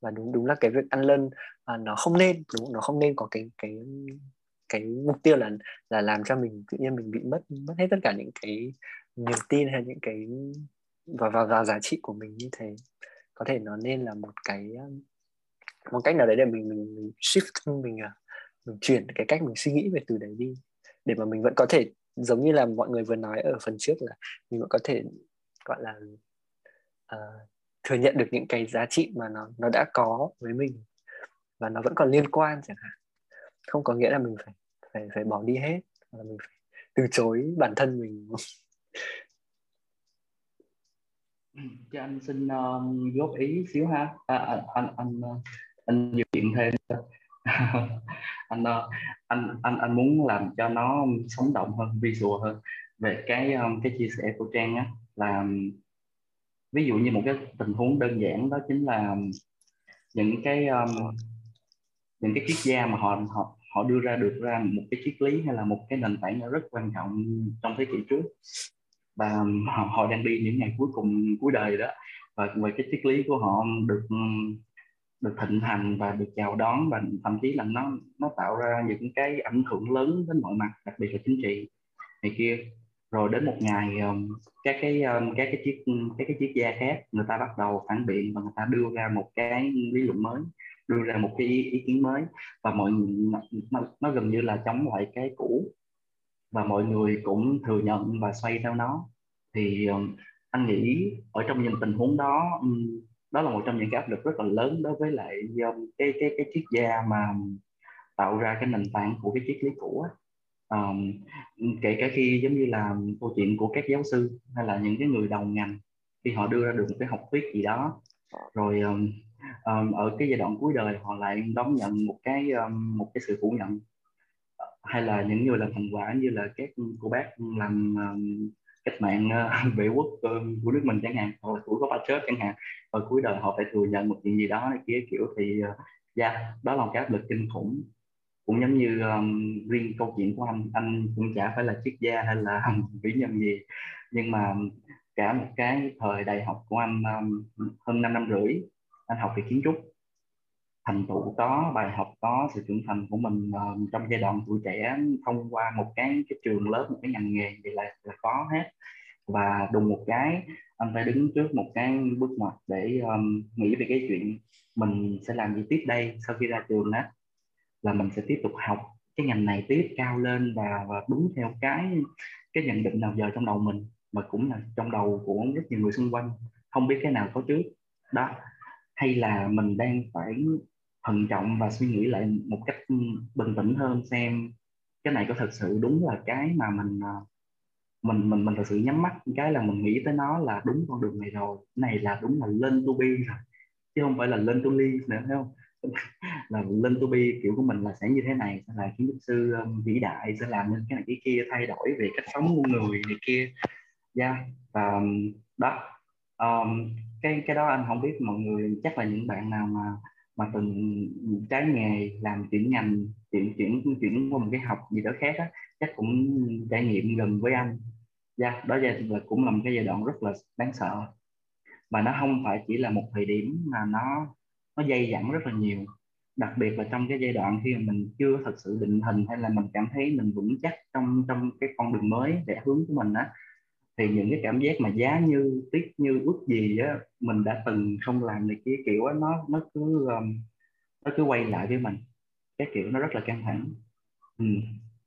và đúng đúng là cái việc ăn lân à, nó không nên đúng nó không nên có cái cái cái mục tiêu là là làm cho mình tự nhiên mình bị mất mất hết tất cả những cái niềm tin hay những cái và vào vào giá trị của mình như thế. Có thể nó nên là một cái à, một cách nào đấy để mình mình, mình shift mình à, mình chuyển cái cách mình suy nghĩ về từ đấy đi. Để mà mình vẫn có thể giống như là mọi người vừa nói ở phần trước là mình vẫn có thể gọi là uh, thừa nhận được những cái giá trị mà nó nó đã có với mình và nó vẫn còn liên quan chẳng hạn. Không có nghĩa là mình phải phải phải bỏ đi hết là mình phải từ chối bản thân mình ừ, cho anh xin um, góp ý xíu ha. À, à anh anh ờ, anh anh dự chuyện thêm. Anh anh anh anh muốn làm cho nó sống động hơn visual hơn về cái um, cái chia sẻ của trang á là ví dụ như một cái tình huống đơn giản đó chính là những cái um, những cái triết gia mà họ họ họ đưa ra được ra một cái triết lý hay là một cái nền tảng rất quan trọng trong thế kỷ trước. Và um, họ, họ đang đi những ngày cuối cùng cuối đời đó và về cái triết lý của họ được um, được thịnh hành và được chào đón và thậm chí là nó nó tạo ra những cái ảnh hưởng lớn đến mọi mặt đặc biệt là chính trị này kia rồi đến một ngày um, các cái um, các cái chiếc các cái chiếc gia khác người ta bắt đầu phản biện và người ta đưa ra một cái lý luận mới đưa ra một cái ý, ý kiến mới. Và mọi nó, nó gần như là chống lại cái cũ. Và mọi người cũng thừa nhận và xoay theo nó. Thì um, anh nghĩ ở trong những tình huống đó um, đó là một trong những cái áp lực rất là lớn đối với lại um, cái cái cái triết gia mà tạo ra cái nền tảng của cái triết lý cũ á um, kể cả khi giống như là câu chuyện của các giáo sư hay là những cái người đầu ngành khi họ đưa ra được một cái học thuyết gì đó rồi um, um, ở cái giai đoạn cuối đời họ lại đón nhận một cái um, một cái sự phủ nhận ờ, hay là những người làm thành quả như là các cô bác làm um, cách mạng uh, vệ quốc uh, của nước mình chẳng hạn hoặc là của chết chẳng hạn và cuối đời họ phải thừa nhận một chuyện gì đó này kia kiểu thì uh, yeah, đó là một cái áp lực kinh khủng cũng giống như um, riêng câu chuyện của anh anh cũng chả phải là triết gia hay là vĩ nhân gì. Nhưng mà cả một cái thời đại học của anh um, hơn 5 năm rưỡi anh học về kiến trúc. Thành tựu có bài học có sự trưởng thành của mình um, trong giai đoạn tuổi trẻ thông qua một cái cái trường lớp một cái ngành nghề thì là, là có hết. Và đùng một cái anh phải đứng trước một cái bước ngoặt để um, nghĩ về cái chuyện mình sẽ làm gì tiếp đây sau khi ra trường đó là mình sẽ tiếp tục học cái ngành này tiếp cao lên và và đúng theo cái cái nhận định nào giờ trong đầu mình, mà cũng là trong đầu của rất nhiều người xung quanh, không biết cái nào có trước. Đó. Hay là mình đang phải thận trọng và suy nghĩ lại một cách bình tĩnh hơn xem cái này có thật sự đúng là cái mà mình à, mình mình mình thật sự nhắm mắt, cái là mình nghĩ tới nó là đúng con đường này rồi. Cái này là đúng là lên to be rồi, chứ không phải là lên to live nữa, thấy không? Là lên to be kiểu của mình là sẽ như thế này sẽ là kiến trúc sư um, vĩ đại sẽ làm nên cái này cái kia thay đổi về cách sống của người này kia. Yeah. và um, đó. Um, cái cái đó anh không biết mọi người chắc là những bạn nào mà mà từng trái nghề làm chuyển ngành chuyển chuyển chuyển qua một cái học gì đó khác á chắc cũng trải nghiệm gần với anh. Yeah, đó là cũng là một cái giai đoạn rất là đáng sợ. Và nó không phải chỉ là một thời điểm mà nó nó dây dẳng rất là nhiều đặc biệt là trong cái giai đoạn khi mà mình chưa thật sự định hình hay là mình cảm thấy mình vững chắc trong trong cái con đường mới để hướng của mình á thì những cái cảm giác mà giá như tiếc như ước gì á mình đã từng không làm này kia kiểu á nó nó cứ um, nó cứ quay lại với mình. Cái kiểu nó rất là căng thẳng. Ừ.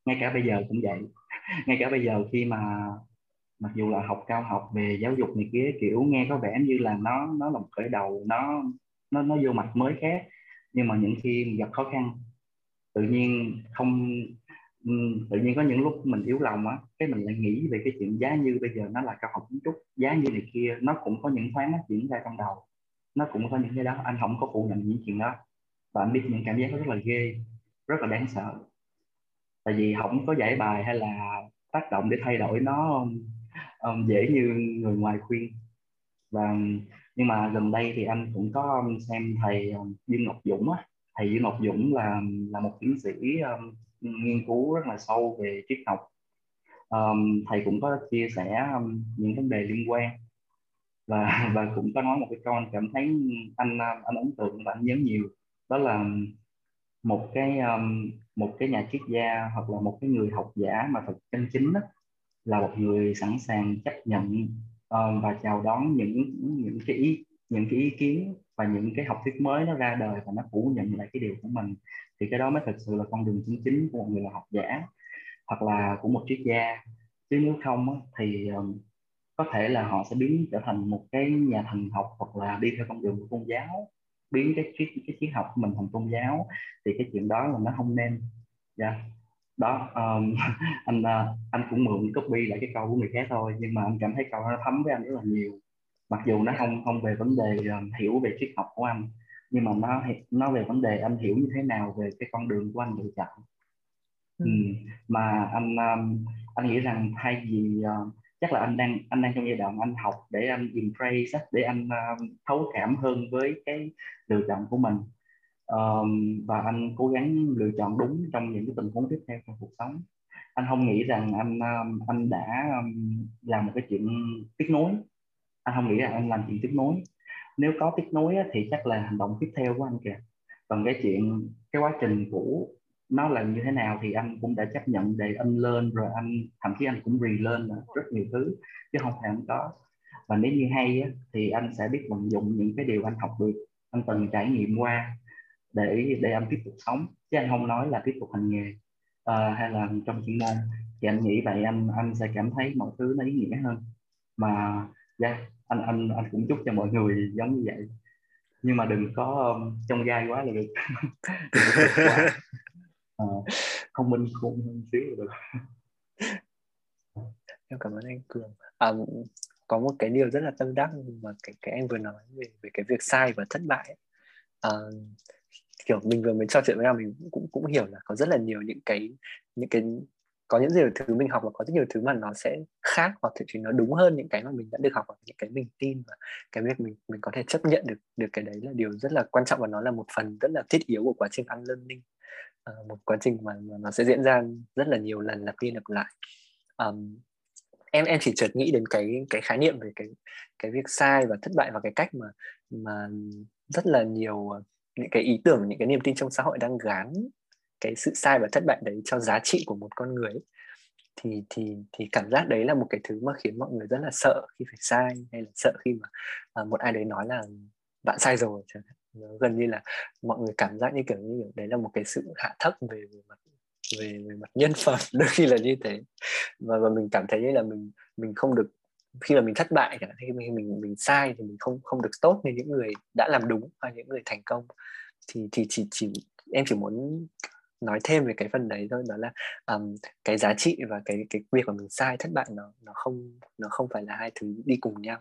ngay cả bây giờ cũng vậy. Ngay cả bây giờ khi mà mặc dù là học cao học về giáo dục này kia kiểu nghe có vẻ như là nó nó là một khởi đầu nó nó nó vô mặt mới khác nhưng mà những khi gặp khó khăn tự nhiên không ừ, tự nhiên có những lúc mình yếu lòng á cái mình lại nghĩ về cái chuyện giá như bây giờ nó là cao học kiến trúc giá như này kia nó cũng có những thoáng diễn ra trong đầu nó cũng có những cái đó anh không có phủ nhận những chuyện đó. Và anh biết những cảm giác đó rất là ghê rất là đáng sợ. Tại vì không có giải bài hay là tác động để thay đổi nó um, dễ như người ngoài khuyên. Và nhưng mà gần đây thì anh cũng có um, xem thầy um, Dương Ngọc Dũng á. Thầy Dương Ngọc Dũng là là một tiến sĩ um, nghiên cứu rất là sâu về triết học. Um, thầy cũng có chia sẻ um, những vấn đề liên quan. Và và cũng có nói một cái câu anh cảm thấy anh um, anh ấn tượng và anh nhớ nhiều. Đó là một cái um, một cái nhà triết gia hoặc là một cái người học giả mà thật chân chính đó, là một người sẵn sàng chấp nhận uh, và chào đón những những cái ý những cái ý kiến và những cái học thuyết mới nó ra đời và nó phủ nhận lại cái điều của mình. Thì cái đó mới thực sự là con đường chính chính của một người là học giả hoặc là của một triết gia. Chứ nếu không thì có thể là họ sẽ biến trở thành một cái nhà thần học hoặc là đi theo con đường của tôn giáo biến cái triết cái triết học của mình thành tôn giáo. Thì cái chuyện đó là nó không nên. Yeah. Đó um, anh uh, anh cũng mượn copy lại cái câu của người khác thôi nhưng mà anh cảm thấy câu nó thấm với anh rất là nhiều mặc dù nó không không về vấn đề um, hiểu về triết học của anh nhưng mà nó nó về vấn đề anh hiểu như thế nào về cái con đường của anh lựa chọn ừ. mà anh um, anh nghĩ rằng thay vì uh, chắc là anh đang anh đang trong giai đoạn anh học để anh embrace để anh uh, thấu cảm hơn với cái lựa chọn của mình um, và anh cố gắng lựa chọn đúng trong những cái tình huống tiếp theo trong cuộc sống. Anh không nghĩ rằng anh um, anh đã um, làm một cái chuyện tiếp nối anh không nghĩ rằng anh làm chuyện tiếp nối nếu có tiếp nối á, thì chắc là hành động tiếp theo của anh kìa. Còn cái chuyện cái quá trình của nó là như thế nào thì anh cũng đã chấp nhận để anh lên rồi anh thậm chí anh cũng rì lên rất nhiều thứ chứ không phải anh có. Và nếu như hay á, thì anh sẽ biết vận dụng những cái điều anh học được anh từng trải nghiệm qua để để anh tiếp tục sống. Chứ anh không nói là tiếp tục hành nghề uh, hay là trong chuyên môn thì anh nghĩ vậy anh anh sẽ cảm thấy mọi thứ nó ý nghĩa hơn. Mà yeah, anh anh anh cũng chúc cho mọi người giống như vậy. Nhưng mà đừng có um, trong gai quá là được. Uh, không minh khôn hơn xíu là được. Em cảm ơn anh cường. À, có một cái điều rất là tâm đắc mà cái cái anh vừa nói về về cái việc sai và thất bại à, kiểu mình vừa mới trò chuyện với nhau mình cũng cũng hiểu là có rất là nhiều những cái những cái có những nhiều thứ mình học và có rất nhiều thứ mà nó sẽ khác hoặc thậm chí nó đúng hơn những cái mà mình đã được học và những cái mình tin và cái việc mình mình có thể chấp nhận được được cái đấy là điều rất là quan trọng và nó là một phần rất là thiết yếu của quá trình ăn learning à, ờ, một quá trình mà, mà nó sẽ diễn ra rất là nhiều lần lặp đi lặp lại. Um, em em chỉ chợt nghĩ đến cái cái khái niệm về cái cái việc sai và thất bại và cái cách mà mà rất là nhiều những cái ý tưởng những cái niềm tin trong xã hội đang gán cái sự sai và thất bại đấy cho giá trị của một con người thì thì thì cảm giác đấy là một cái thứ mà khiến mọi người rất là sợ khi phải sai hay là sợ khi mà uh, một ai đấy nói là bạn sai rồi nó gần như là mọi người cảm giác như kiểu như kiểu đấy là một cái sự hạ thấp về, về mặt về, về mặt nhân phẩm đôi khi là như thế. Và và mình cảm thấy như là mình mình không được khi mà mình thất bại chẳng hạn khi mình mình mình sai thì mình không không được tốt như những người đã làm đúng và những người thành công. Thì thì chỉ chỉ em chỉ muốn nói thêm về cái phần đấy thôi đó là um, cái giá trị và cái cái việc mà mình sai thất bại nó nó không nó không phải là hai thứ đi cùng nhau.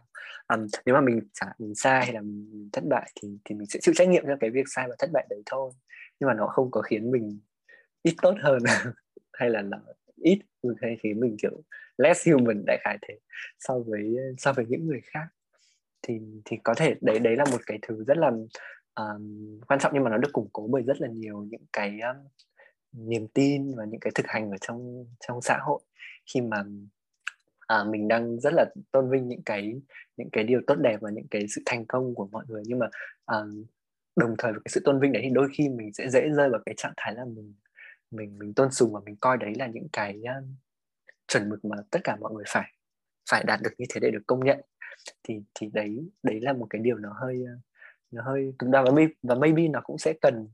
Um, nếu mà mình chả mình sai hay là mình thất bại thì thì mình sẽ chịu trách nhiệm cho cái việc sai và thất bại đấy thôi. Nhưng mà nó không có khiến mình ít tốt hơn hay là nó ít. Hay khiến mình kiểu less human đại khái thế so với so với những người khác. Thì thì có thể đấy đấy là một cái thứ rất là um, quan trọng nhưng mà nó được củng cố bởi rất là nhiều những cái um, niềm tin và những cái thực hành ở trong trong xã hội. Khi mà à, mình đang rất là tôn vinh những cái những cái điều tốt đẹp và những cái sự thành công của mọi người nhưng mà à, đồng thời với cái sự tôn vinh đấy thì đôi khi mình sẽ dễ rơi vào cái trạng thái là mình mình mình tôn sùng và mình coi đấy là những cái uh, chuẩn mực mà tất cả mọi người phải phải đạt được như thế để được công nhận. Thì thì đấy đấy là một cái điều nó hơi à, nó hơi cứng đau và maybe, và maybe nó cũng sẽ cần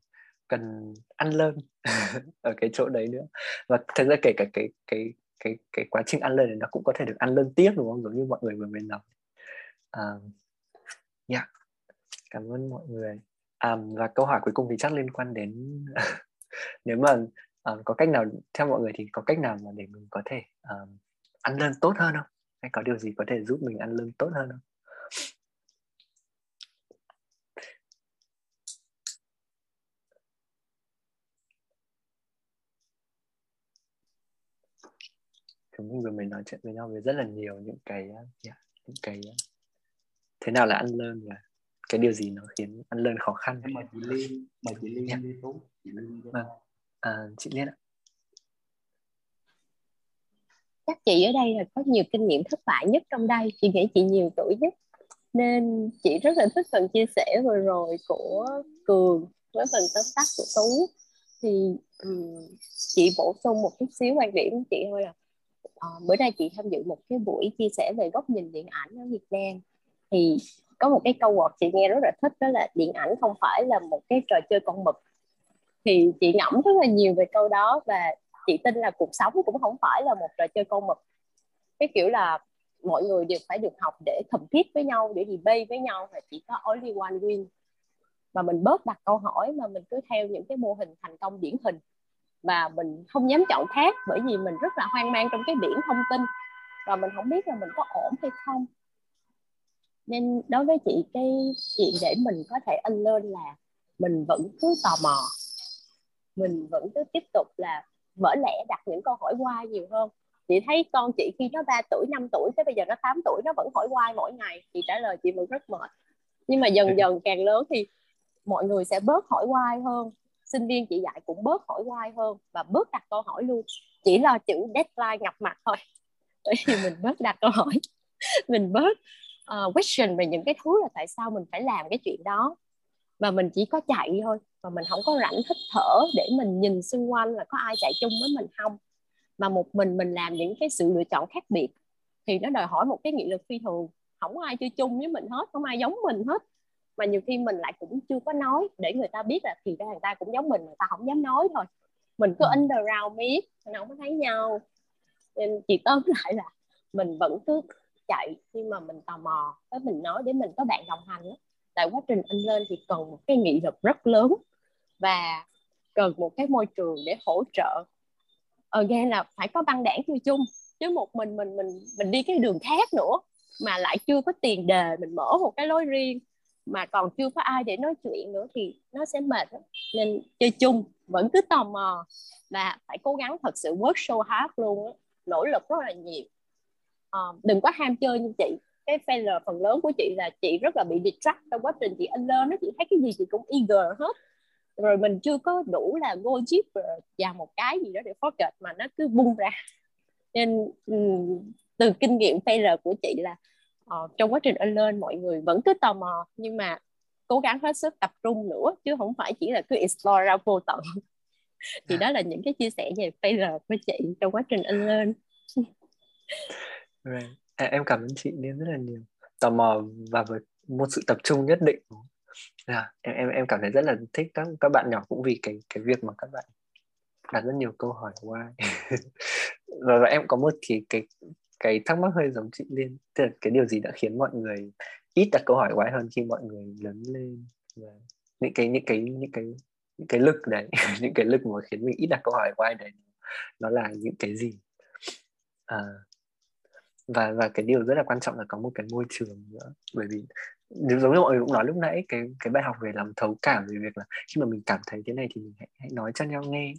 cần ăn lơn ở cái chỗ đấy nữa. Và thật ra kể cả cái cái cái cái quá trình ăn lơn này nó cũng có thể được ăn lơn tiếp đúng không? Giống như mọi người vừa mới nói. Uh, yeah. cảm ơn mọi người. Um, và câu hỏi cuối cùng thì chắc liên quan đến nếu mà uh, có cách nào theo mọi người thì có cách nào mà để mình có thể uh, ăn lơn tốt hơn không hay có điều gì có thể giúp mình ăn lơn tốt hơn không chúng mình vừa mới nói chuyện với nhau về rất là nhiều những cái yeah, những cái thế nào là ăn lơn và cái điều gì nó khiến ăn lơn khó khăn mà chị Liên mà chị Liên yeah. đi tú chị Liên vâng à, chị Liên ạ. Chắc chị ở đây là có nhiều kinh nghiệm thất bại nhất trong đây. Chị nghĩ chị nhiều tuổi nhất. Nên chị rất là thích phần chia sẻ vừa rồi của cường với phần tóm tắt của tú. Thì um, chị bổ sung một chút xíu quan điểm của chị thôi là uh, bữa nay chị tham dự một cái buổi chia sẻ về góc nhìn điện ảnh ở Việt Nam. Thì có một cái câu quote chị nghe rất là thích đó là điện ảnh không phải là một cái trò chơi con mực thì chị ngẫm rất là nhiều về câu đó và chị tin là cuộc sống cũng không phải là một trò chơi con mực. Cái kiểu là mọi người đều phải được học để compete với nhau, để debate với nhau và chỉ có only one win. Mà mình bớt đặt câu hỏi mà mình cứ theo những cái mô hình thành công điển hình. Và mình không dám chọn khác bởi vì mình rất là hoang mang trong cái biển thông tin. Và mình không biết là mình có ổn hay không. Nên đối với chị, cái chuyện để mình có thể unlearn lên là mình vẫn cứ tò mò mình vẫn cứ tiếp tục là mở lẽ đặt những câu hỏi why nhiều hơn. Chị thấy con chị khi nó 3 tuổi 5 tuổi tới bây giờ nó 8 tuổi nó vẫn hỏi why mỗi ngày. Chị trả lời chị vẫn rất mệt. Nhưng mà dần dần càng lớn thì mọi người sẽ bớt hỏi why hơn. Sinh viên chị dạy cũng bớt hỏi why hơn và bớt đặt câu hỏi luôn. Chỉ là chữ deadline ngập mặt thôi. Bởi vì mình bớt đặt câu hỏi. Mình bớt uh, question về những cái thứ là tại sao mình phải làm cái chuyện đó và mình chỉ có chạy thôi và mình không có rảnh hít thở để mình nhìn xung quanh là có ai chạy chung với mình không. Mà một mình mình làm những cái sự lựa chọn khác biệt thì nó đòi hỏi một cái nghị lực phi thường. Không có ai chơi chung với mình hết không ai giống mình hết. Mà nhiều khi mình lại cũng chưa có nói để người ta biết là thì ra người ta cũng giống mình người ta không dám nói thôi. Mình cứ ừ. underground biết mình không có thấy nhau. Nên chị tóm lại là mình vẫn cứ chạy nhưng mà mình tò mò. Với mình nói để mình có bạn đồng hành đó tại quá trình anh lên thì cần một cái nghị lực rất lớn và cần một cái môi trường để hỗ trợ. Ờ, Again là phải có băng đảng chơi chung chứ một mình mình mình mình đi cái đường khác nữa mà lại chưa có tiền đề mình mở một cái lối riêng mà còn chưa có ai để nói chuyện nữa thì nó sẽ mệt nên chơi chung vẫn cứ tò mò và phải cố gắng thật sự work so hard luôn đó. nỗ lực rất là nhiều. À, đừng có ham chơi như chị cái failure phần lớn của chị là chị rất là bị distract trong quá trình chị anh lên nó chị thấy cái gì chị cũng eager hết. Rồi mình chưa có đủ là go deep vào một cái gì đó để focus mà nó cứ bung ra. Nên từ kinh nghiệm failure của chị là uh, trong quá trình anh lên mọi người vẫn cứ tò mò nhưng mà cố gắng hết sức tập trung nữa chứ không phải chỉ là cứ explore ra vô tận. Thì đó là những cái chia sẻ về failure của chị trong quá trình anh lên. Right à, em cảm ơn chị Liên rất là nhiều. Tò mò và với một sự tập trung nhất định. À, em em em cảm thấy rất là thích các các bạn nhỏ cũng vì cái cái việc mà các bạn đặt rất nhiều câu hỏi. Qua và, và em có một cái cái cái thắc mắc hơi giống chị Liên. Tức là cái điều gì đã khiến mọi người ít đặt câu hỏi quái hơn khi mọi người lớn lên? Và những cái những cái những cái những cái lực đấy những cái lực mà khiến mình ít đặt câu hỏi quái đấy nó là những cái gì? À, và và cái điều rất là quan trọng là có một cái môi trường nữa. Bởi vì giống như mọi người cũng nói lúc nãy cái cái bài học về làm thấu cảm về việc là khi mà mình cảm thấy thế này thì mình hãy, hãy nói cho nhau nghe.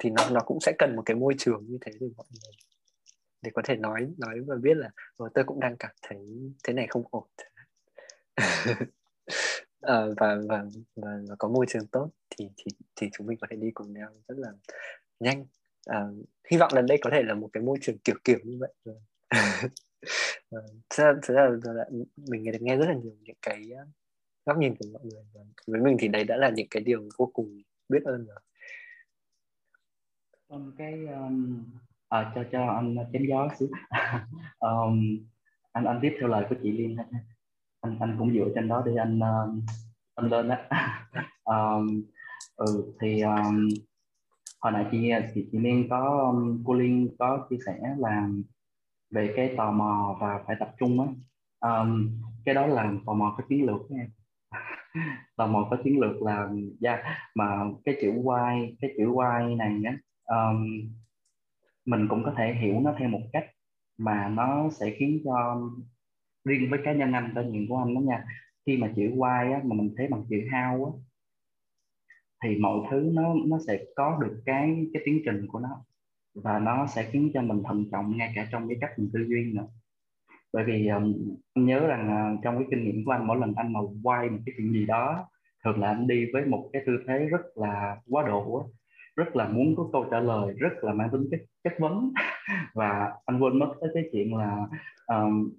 Thì nó nó cũng sẽ cần một cái môi trường như thế để mọi người để có thể nói nói và biết là ờ, tôi cũng đang cảm thấy thế này không ổn à, và, và và và có môi trường tốt thì thì thì chúng mình có thể đi cùng nhau rất là nhanh. À, hy vọng lần đây có thể là một cái môi trường kiểu kiểu như vậy. Rồi Ờ, thật ra, ra, là mình được nghe rất là nhiều những cái ờ, góc nhìn của mọi người và với mình thì đấy đã là những cái điều vô cùng biết ơn rồi. Còn cái um, à, cho cho anh chém gió xíu. Um, anh anh tiếp theo lời của chị Liên anh anh cũng dựa trên đó để anh um, anh lên đó um, ừ thì um, hồi nãy chị chị chị Liên có um, cô Liên có chia sẻ là về cái tò mò và phải tập trung á. Um, cái đó là tò mò có chiến lược nha, tò mò có chiến lược là yeah, mà cái chữ why cái chữ why này á um, mình cũng có thể hiểu nó theo một cách mà nó sẽ khiến cho riêng với cá nhân anh trải nghiệm của anh đó nha. Khi mà chữ why á, mà mình thấy bằng chữ how á, thì mọi thứ nó nó sẽ có được cái cái tiến trình của nó và nó sẽ khiến cho mình thận trọng ngay cả trong cái cách mình tư duy nữa. Bởi vì um, anh nhớ rằng uh, trong cái kinh nghiệm của anh mỗi lần anh mà quay một cái chuyện gì đó thường là anh đi với một cái tư thế rất là quá độ rất là muốn có câu trả lời rất là mang tính chất chất vấn. Và anh quên mất tới cái chuyện là um,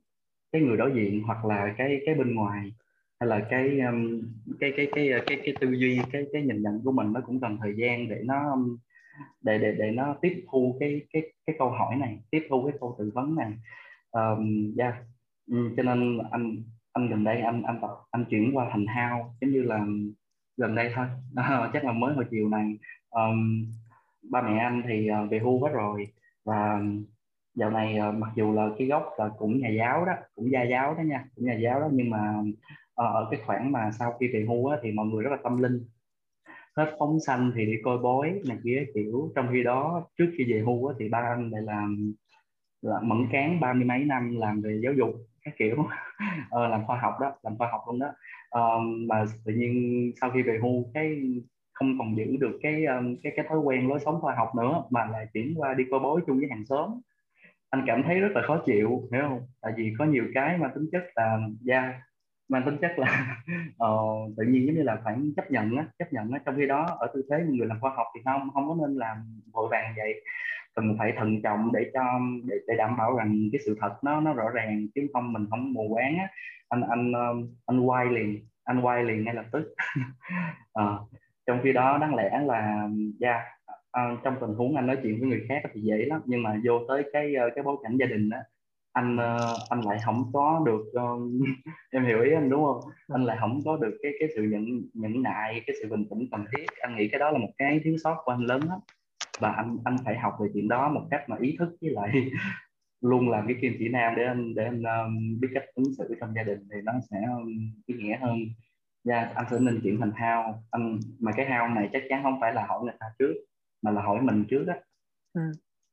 cái người đối diện hoặc là cái cái bên ngoài hay là cái um, cái, cái cái cái cái cái tư duy cái cái nhìn nhận của mình nó cũng cần thời gian để nó um, để để để nó tiếp thu cái cái cái câu hỏi này tiếp thu cái câu tư vấn này. Um, yeah. um, cho nên anh anh gần đây anh anh tập anh chuyển qua thành hao giống như là gần đây thôi. À, chắc là mới hồi chiều này. Um, ba mẹ anh thì uh, về hưu hết rồi và dạo này uh, mặc dù là cái gốc là cũng nhà giáo đó cũng gia giáo đó nha cũng nhà giáo đó nhưng mà uh, ở cái khoảng mà sau khi về hưu á, thì mọi người rất là tâm linh hết phóng sanh thì đi coi bói này kia kiểu trong khi đó trước khi về hưu á, thì ba anh lại làm là mẫn cán ba mươi mấy năm làm về giáo dục các kiểu. Ờ, làm khoa học đó làm khoa học luôn đó. Ờ, mà tự nhiên sau khi về hưu cái không còn giữ được cái cái cái thói quen lối sống khoa học nữa mà lại chuyển qua đi coi bói chung với hàng xóm. Anh cảm thấy rất là khó chịu hiểu không? Tại vì có nhiều cái mà tính chất là da mang tính chất là uh, tự nhiên giống như là phải chấp nhận á chấp nhận á trong khi đó ở tư thế người làm khoa học thì không không có nên làm vội vàng vậy. Cần phải thận trọng để cho để, để đảm bảo rằng cái sự thật nó nó rõ ràng chứ không mình không mù quáng á. Anh anh ờ, anh quay liền anh quay liền ngay lập tức. Uh, trong khi đó đáng lẽ là da yeah, uh, trong tình huống anh nói chuyện với người khác thì dễ lắm nhưng mà vô tới cái cái bối cảnh gia đình đó anh ờ, anh lại không có được ờ, em hiểu ý anh đúng không? Anh lại không có được cái cái sự nhận nhẫn nại cái sự bình tĩnh cần thiết. Anh nghĩ cái đó là một cái thiếu sót của anh lớn lắm. Và anh anh phải học về chuyện đó một cách mà ý thức với lại luôn làm cái kim chỉ nam để anh để anh um, biết cách ứng xử trong gia đình thì nó sẽ um, ý nghĩa hơn. Và yeah, anh sẽ nên chuyển thành hao. Anh mà cái hao này chắc chắn không phải là hỏi người ta trước mà là hỏi mình trước á. Ừ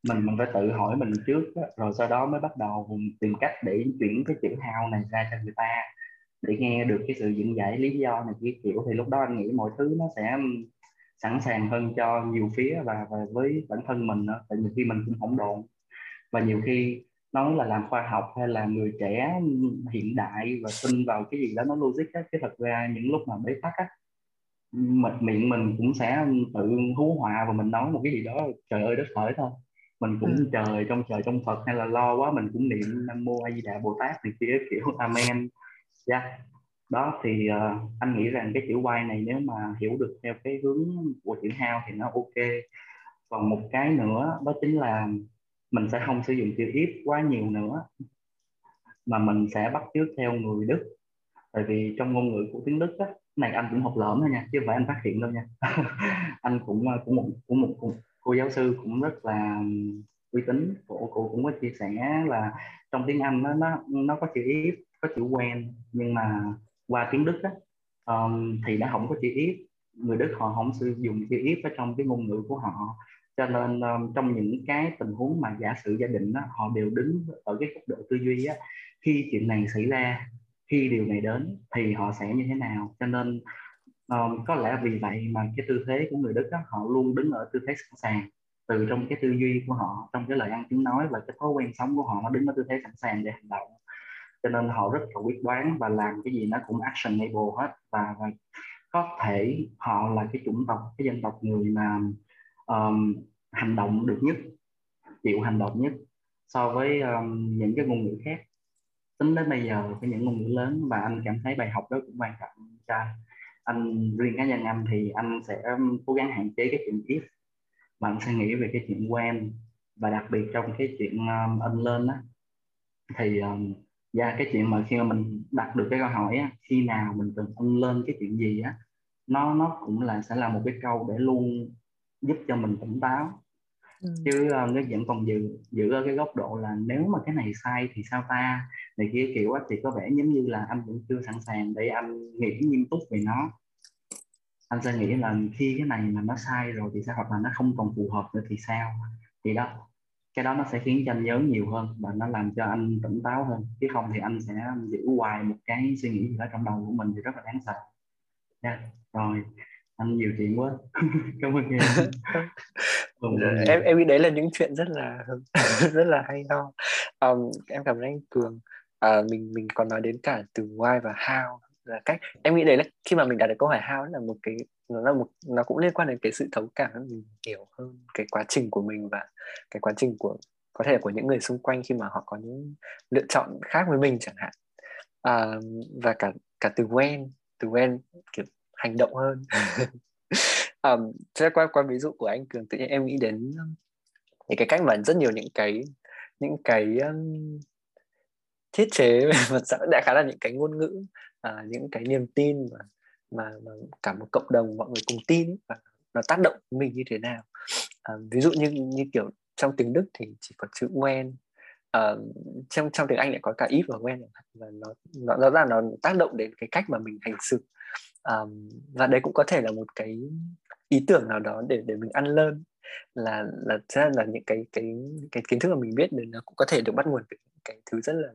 mình mình phải tự hỏi mình trước á, rồi sau đó mới bắt đầu tìm cách để chuyển cái chữ hao này ra cho người ta để nghe được cái sự diễn giải lý do này cái kiểu. Thì lúc đó anh nghĩ mọi thứ nó sẽ sẵn sàng hơn cho nhiều phía và, và với bản thân mình nữa tại nhiều khi mình cũng hỗn độn. Và nhiều khi nói là làm khoa học hay là người trẻ hiện đại và tin vào cái gì đó nó logic á chứ thật ra những lúc mà bế tắc á miệng mình cũng sẽ tự hú họa và mình nói một cái gì đó trời ơi đất khởi thôi mình cũng ừ. trời trong trời trong phật hay là lo quá mình cũng niệm nam mô a di đà bồ tát thì kia kiểu amen yeah. đó thì uh, anh nghĩ rằng cái chữ quay này nếu mà hiểu được theo cái hướng của chữ hao thì nó ok còn một cái nữa đó chính là mình sẽ không sử dụng chữ if quá nhiều nữa mà mình sẽ bắt chước theo người Đức tại vì trong ngôn ngữ của tiếng Đức á, này anh cũng học lỡm thôi nha chứ không phải anh phát hiện đâu nha anh cũng ờ, cũng một cũng một cũng, cô giáo sư cũng rất là uy tín. Cô cô cũng có chia sẻ là trong tiếng Anh nó nó nó có chữ if có chữ when nhưng mà qua tiếng Đức á, um, thì nó không có chữ if người Đức họ không sử dụng chữ if ở trong cái ngôn ngữ của họ. Cho nên um, trong những cái tình huống mà giả sử gia đình đó, họ đều đứng ở cái cấp độ tư duy á, khi chuyện này xảy ra khi điều này đến thì họ sẽ như thế nào? Cho nên um, có lẽ vì vậy mà cái tư thế của người Đức đó, họ luôn đứng ở tư thế sẵn sàng từ trong cái tư duy của họ trong cái lời ăn tiếng nói và cái thói quen sống của họ nó đứng ở tư thế sẵn sàng để hành động. Cho nên họ rất là quyết đoán và làm cái gì nó cũng actionable hết. Và, và có thể họ là cái chủng tộc cái dân tộc người mà um, hành động được nhất chịu hành động nhất so với um, những cái ngôn ngữ khác. Tính đến bây giờ với những ngôn ngữ lớn và anh cảm thấy bài học đó cũng quan trọng cho anh anh riêng cá nhân anh thì anh sẽ cố gắng hạn chế cái chuyện if mà anh sẽ nghĩ về cái chuyện quen và đặc biệt trong cái chuyện um, anh lên á. Thì um, và cái chuyện mà khi mà mình đặt được cái câu hỏi á, khi nào mình cần ân lên cái chuyện gì á nó nó cũng là sẽ là một cái câu để luôn giúp cho mình tỉnh táo. Ừ. chứ uh, nó vẫn còn giữ giữ ở cái góc độ là nếu mà cái này sai thì sao ta này kia kiểu thì có vẻ giống như là anh vẫn chưa sẵn sàng để anh nghĩ nghiêm túc về nó. Anh sẽ nghĩ là khi cái này mà nó sai rồi thì sao hoặc là nó không còn phù hợp nữa thì sao? Thì đó cái đó nó sẽ khiến cho anh nhớ nhiều hơn và nó làm cho anh tỉnh táo hơn. Chứ không thì anh sẽ giữ hoài một cái suy nghĩ gì đó trong đầu của mình thì rất là đáng sợ. Yeah. rồi anh nhiều chuyện quá. Cảm ơn em. Em. Em nghĩ đấy là những chuyện rất là rất là hay ho. Um, em cảm ơn anh cường uh, mình mình còn nói đến cả từ why và how là cách. Em nghĩ đấy là khi mà mình đặt được câu hỏi how là một cái nó là một nó cũng liên quan đến cái sự thấu cảm mình hiểu hơn cái quá trình của mình và cái quá trình của có thể là của những người xung quanh khi mà họ có những lựa chọn khác với mình chẳng hạn. À, và cả cả từ when từ when kiểu hành động hơn. Um, qua qua ví dụ của anh cường tự nhiên em nghĩ đến những cái cách mà rất nhiều những cái những cái um, thiết chế mà đại khá là những cái ngôn ngữ à, những cái niềm tin mà mà, mà cả một cộng đồng mọi người cùng tin và nó tác động mình như thế nào. À, ví dụ như như kiểu trong tiếng Đức thì chỉ có chữ when à, trong trong tiếng Anh lại có cả if và when và nó nó rõ ràng nó tác động đến cái cách mà mình hành xử. À, và đấy cũng có thể là một cái ý tưởng nào đó để để mình ăn lơn là là ra là những cái cái cái kiến thức mà mình biết được nó cũng có thể được bắt nguồn từ cái thứ rất là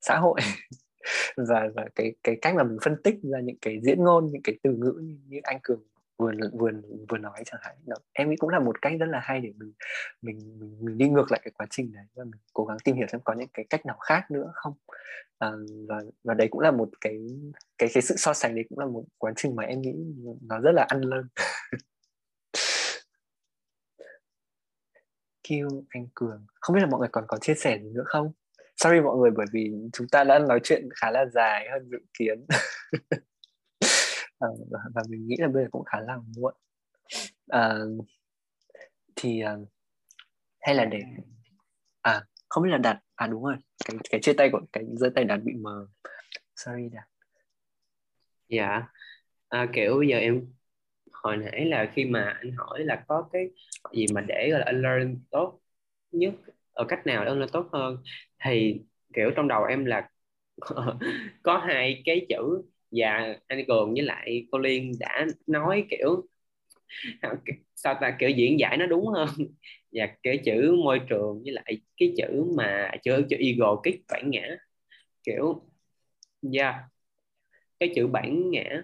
xã hội. Và và cái cái cách mà mình phân tích ra những cái diễn ngôn những cái từ ngữ như, như anh cường vừa vừa vừa nói chẳng hạn. Đó. em nghĩ cũng là một cách rất là hay để mình mình mình, mình đi ngược lại cái quá trình đấy và mình cố gắng tìm hiểu xem có những cái cách nào khác nữa không. À, và và đấy cũng là một cái cái cái sự so sánh đấy cũng là một quá trình mà em nghĩ nó rất là ăn lơn. Kêu anh cường không biết là mọi người còn có chia sẻ gì nữa không? Sorry mọi người bởi vì chúng ta đã nói chuyện khá là dài hơn dự kiến. À, và, mình nghĩ là bây giờ cũng khá là muộn. À, thì ờ, hay là để à không biết là đặt à đúng rồi. Cái cái chia tay của cái giơ tay đặt bị mờ. Sorry đạt. Dạ. À, kiểu bây giờ em hồi nãy là khi mà anh hỏi là có cái gì mà để gọi là learn tốt nhất ở cách nào để nó tốt hơn. Thì, kiểu, trong đầu em là có hai cái chữ và anh cường với lại cô liên đã nói, kiểu, sao ta, kiểu, diễn giải nó đúng hơn. Và cái chữ môi trường với lại cái chữ mà chữ chữ ego cái bản ngã, kiểu, yeah. Cái chữ bản ngã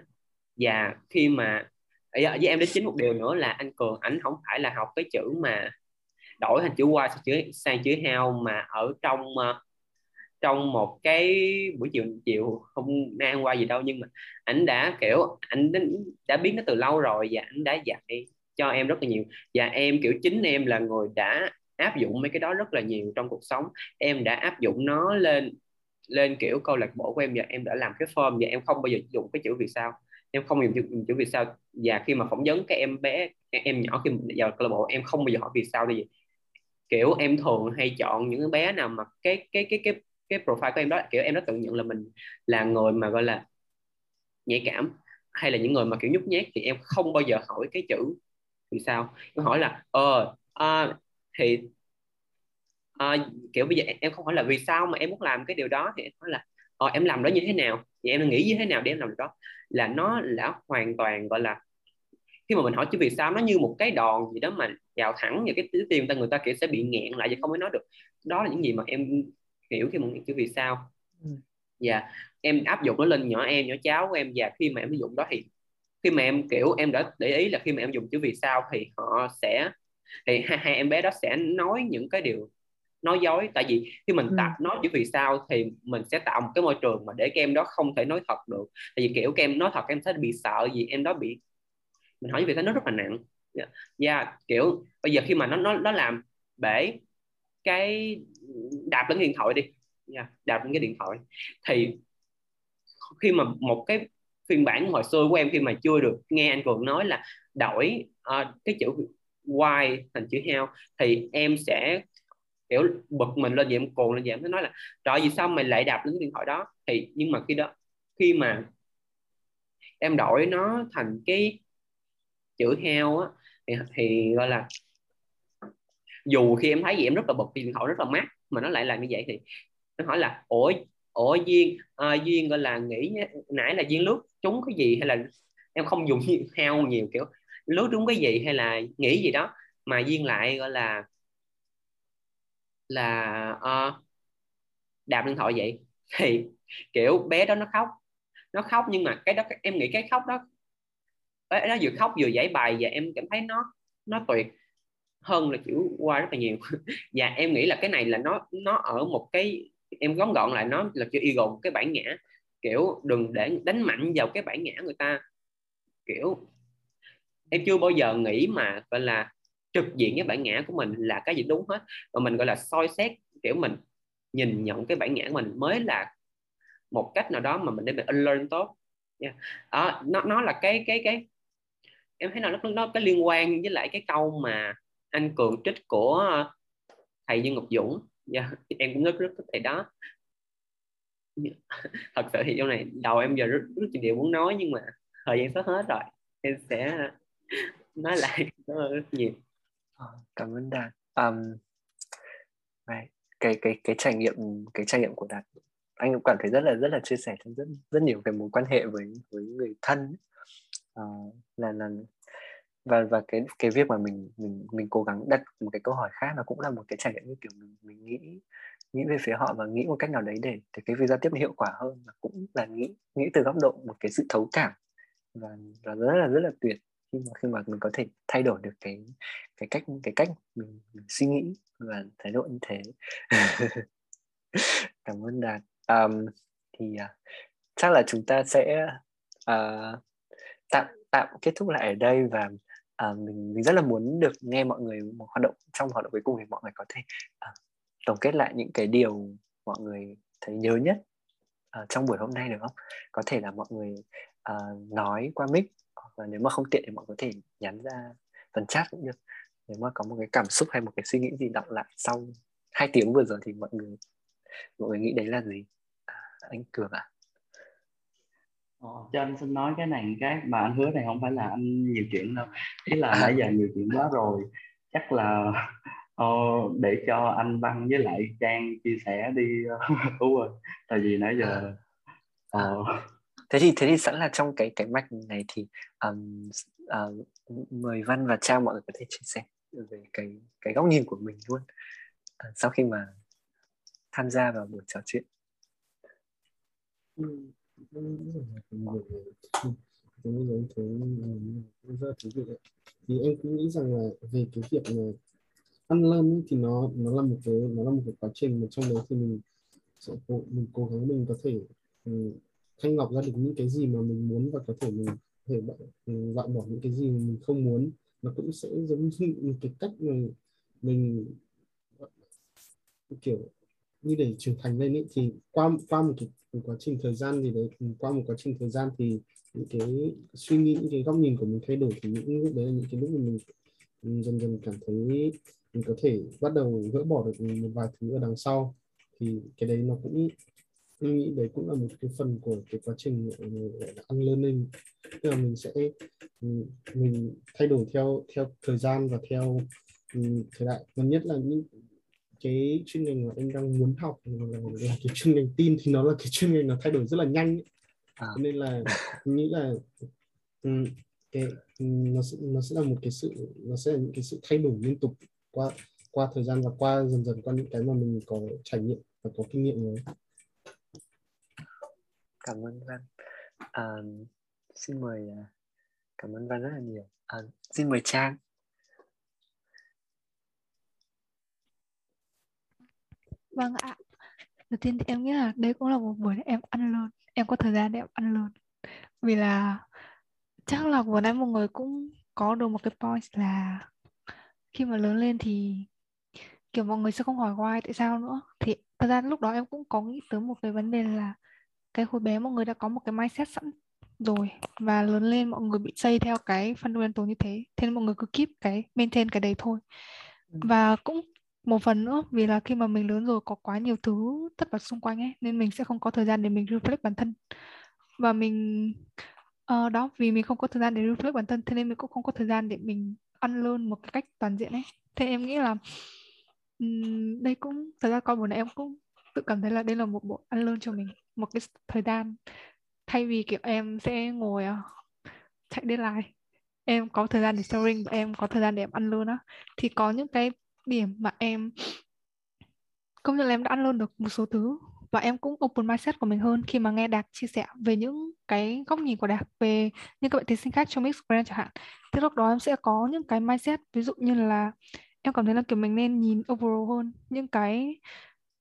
và khi mà với em đến chính một điều nữa là anh cường ảnh không phải là học cái chữ mà đổi thành chữ qua sang chữ sang chữ heo mà ở trong uh, trong một cái buổi chiều chiều không ăn qua gì đâu. Nhưng mà ảnh đã kiểu ảnh đã biết nó từ lâu rồi và ảnh đã dạy cho em rất là nhiều. Và em kiểu chính em là người đã áp dụng mấy cái đó rất là nhiều trong cuộc sống. Em đã áp dụng nó lên lên kiểu câu lạc bộ của em. Và em đã làm cái form và em không bao giờ dùng cái chữ vì sao. Em không dùng chữ, chữ vì sao. Và khi mà phỏng vấn các em bé các em nhỏ khi vào câu lạc bộ em không bao giờ hỏi vì sao gì kiểu em thường hay chọn những bé nào mà cái cái cái cái cái profile của em đó kiểu em đã tự nhận là mình là người mà gọi là nhạy cảm hay là những người mà kiểu nhút nhát thì em không bao giờ hỏi cái chữ vì sao? Em hỏi là ờ à, thì à, kiểu bây giờ em không hỏi là vì sao mà em muốn làm cái điều đó? Thì em hỏi là ờ, em làm đó như thế nào? Thì em nghĩ như thế nào để em làm được đó? Là nó là hoàn toàn gọi là khi mà mình hỏi chứ vì sao nó như một cái đòn gì đó mà vào thẳng vào cái tim người ta người ta kiểu sẽ bị nghẹn lại và không mới nói được. Đó là những gì mà em hiểu khi mà nghĩ chữ vì sao và yeah. em áp dụng nó lên nhỏ em nhỏ cháu của em và khi mà em sử dụng đó thì khi mà em kiểu em đã để ý là khi mà em dùng chữ vì sao thì họ sẽ thì hai, hai em bé đó sẽ nói những cái điều nói dối. Tại vì khi mình tập ừ. nói chữ vì sao thì mình sẽ tạo một cái môi trường mà để các em đó không thể nói thật được. Tại vì kiểu các em nói thật em sẽ bị sợ gì em đó bị mình hỏi về cái nó rất là nặng. Dạ yeah. yeah, kiểu bây giờ khi mà nó nó nó làm bể cái đạp lên điện thoại đi. Yeah, đạp lên cái điện thoại. Thì khi mà một cái phiên bản hồi xưa của em khi mà chưa được nghe anh cường nói là đổi uh, cái chữ y thành chữ heo thì em sẽ kiểu bực mình lên vậy em lên vậy em nói là trời vì sao mày lại đạp lên cái điện thoại đó? Thì nhưng mà khi đó khi mà em đổi nó thành cái chữ heo á thì, thì gọi là dù khi em thấy gì em rất là bực điện thoại rất là mát mà nó lại làm như vậy thì nó hỏi là ủa ủa duyên à, duyên gọi là nghĩ nãy là duyên lướt trúng cái gì hay là em không dùng heo nhiều kiểu lướt trúng cái gì hay là nghĩ gì đó mà duyên lại gọi là là uh, đạp điện thoại vậy? Thì kiểu bé đó nó khóc nó khóc nhưng mà cái đó em nghĩ cái khóc đó nó vừa khóc vừa giải bài và em cảm thấy nó nó tuyệt hơn là kiểu qua rất là nhiều. Và dạ, em nghĩ là cái này là nó nó ở một cái em góng gọn lại nó là chữ ego cái bản ngã. Kiểu đừng để đánh mạnh vào cái bản ngã người ta. Kiểu em chưa bao giờ nghĩ mà gọi là trực diện cái bản ngã của mình là cái gì đúng hết. Và mình gọi là soi xét kiểu mình nhìn nhận cái bản ngã của mình mới là một cách nào đó mà mình để mình unlearn tốt. Yeah. à, nó nó là cái cái cái em thấy nó nó nó có liên quan với lại cái câu mà anh cường trích của ờ, thầy Dương Ngọc Dũng. Yeah, em cũng rất rất thích thầy đó. Thật sự thì trong này đầu em giờ rất rất nhiều điều muốn nói nhưng mà thời gian sắp hết rồi. Em sẽ nói lại rất nhiều. Ờ, cảm ơn đạt. Um, cái cái cái trải nghiệm cái trải nghiệm của đạt anh cũng cảm thấy rất là rất là chia sẻ trong rất rất nhiều cái mối quan hệ với với người thân uh, là là và và cái cái việc mà mình mình mình cố gắng đặt một cái câu hỏi khác nó cũng là một cái trải nghiệm như kiểu mình mình nghĩ nghĩ về phía họ và nghĩ một cách nào đấy để để cái việc giao tiếp hiệu quả hơn và cũng là nghĩ nghĩ từ góc độ một cái sự thấu cảm và và rất là rất là tuyệt khi mà khi mà mình có thể thay đổi được cái cái cách cái cách mình, mình suy nghĩ và thái độ như thế. Cảm ơn đạt. Um, thì uh, chắc là chúng ta sẽ uh, tạm tạm kết thúc lại ở đây và uh, mình mình rất là muốn được nghe mọi người một hoạt động trong hoạt động cuối cùng thì mọi người có thể uh, tổng kết lại những cái điều mọi người thấy nhớ nhất uh, trong buổi hôm nay được không? Có thể là mọi người uh, nói qua mic và nếu mà không tiện thì mọi người có thể nhắn ra phần chat cũng được. Nếu mà có một cái cảm xúc hay một cái suy nghĩ gì đọc lại sau hai tiếng vừa rồi thì mọi người mọi người nghĩ đấy là gì? À, anh cường ạ. à? Ờ, cho anh xin nói cái này cái mà anh hứa này không phải là anh nhiều chuyện đâu. Ý là nãy giờ nhiều chuyện quá rồi. Chắc là uh, để cho anh Văn với lại Trang chia sẻ đi uh, rồi tại vì nãy giờ uh, thế thì thế thì sẵn là trong cái cái mạch này thì um, uh, mời Văn và Trang mọi người có thể chia sẻ về cái cái góc nhìn của mình luôn. Uh, sau khi mà tham gia vào buổi trò chuyện. Ừ thú vị đấy. thì em cũng nghĩ rằng là về cái việc mà ăn lên thì nó nó là một cái nó là một cái quá trình mà trong đấy thì mình sẽ cố, mình cố gắng mình có thể um, thanh lọc ra được những cái gì mà mình muốn và có thể mình có thể loại bỏ những cái gì mà mình không muốn nó cũng sẽ giống như một cái cách mà mình kiểu như để trưởng thành lên ý, thì qua qua một cái một quá trình thời gian thì đấy ừ, qua một quá trình thời gian thì những cái suy nghĩ những cái góc nhìn của mình thay đổi thì những lúc đấy là những cái lúc mà mình, mình dần dần cảm thấy mình có thể bắt đầu gỡ bỏ được một vài thứ ở đằng sau. Thì cái đấy nó cũng tôi nghĩ đấy cũng là một cái phần của cái quá trình ừ, gọi là unlearning. Tức là mình sẽ mình thay đổi theo theo thời gian và theo thời đại. Và nhất là những cái chuyên ngành mà em đang muốn học là, là cái chuyên ngành tin thì nó là cái chuyên ngành nó thay đổi rất là nhanh à. nên là nghĩ là cái nó sẽ nó sẽ là một cái sự nó sẽ là những cái sự thay đổi liên tục qua qua thời gian và qua dần dần qua những cái mà mình có trải nghiệm và có kinh nghiệm rồi. Cảm ơn Văn. À, xin mời à, cảm ơn Văn rất là nhiều. À, xin mời Trang vâng ạ. Đầu tiên thì em nghĩ là đây cũng là một buổi em ăn luôn. Em có thời gian để em ăn luôn. Vì là chắc là vừa nãy mọi người cũng có được một cái point là khi mà lớn lên thì kiểu mọi người sẽ không hỏi why tại sao nữa. Thì thật ra lúc đó em cũng có nghĩ tới một cái vấn đề là cái hồi bé mọi người đã có một cái mindset sẵn rồi và lớn lên mọi người bị xây theo cái fundamental như thế. Thế nên mọi người cứ keep cái maintain cái đấy thôi. Ừ. và cũng một phần nữa vì là khi mà mình lớn rồi có quá nhiều thứ tất bật xung quanh ấy nên mình sẽ không có thời gian để mình reflect bản thân. Và mình uh, đó vì mình không có thời gian để reflect bản thân thế nên mình cũng không có thời gian để mình ăn luôn một cái cách toàn diện ấy. Thế em nghĩ là um, đây cũng thật ra con buồn em cũng tự cảm thấy là đây là một bộ ăn lương cho mình một cái thời gian. Thay vì kiểu em sẽ ngồi uh, chạy lại em có thời gian để sharing và em có thời gian để em ăn luôn á thì có những cái điểm mà em công nhận là em đã ăn luôn được một số thứ. Và em cũng open mindset của mình hơn khi mà nghe Đạt chia sẻ về những cái góc nhìn của Đạt về những các bạn thí sinh khác trong mix brand chẳng hạn. Thì lúc đó em sẽ có những cái mindset ví dụ như là em cảm thấy là kiểu mình nên nhìn overall hơn những cái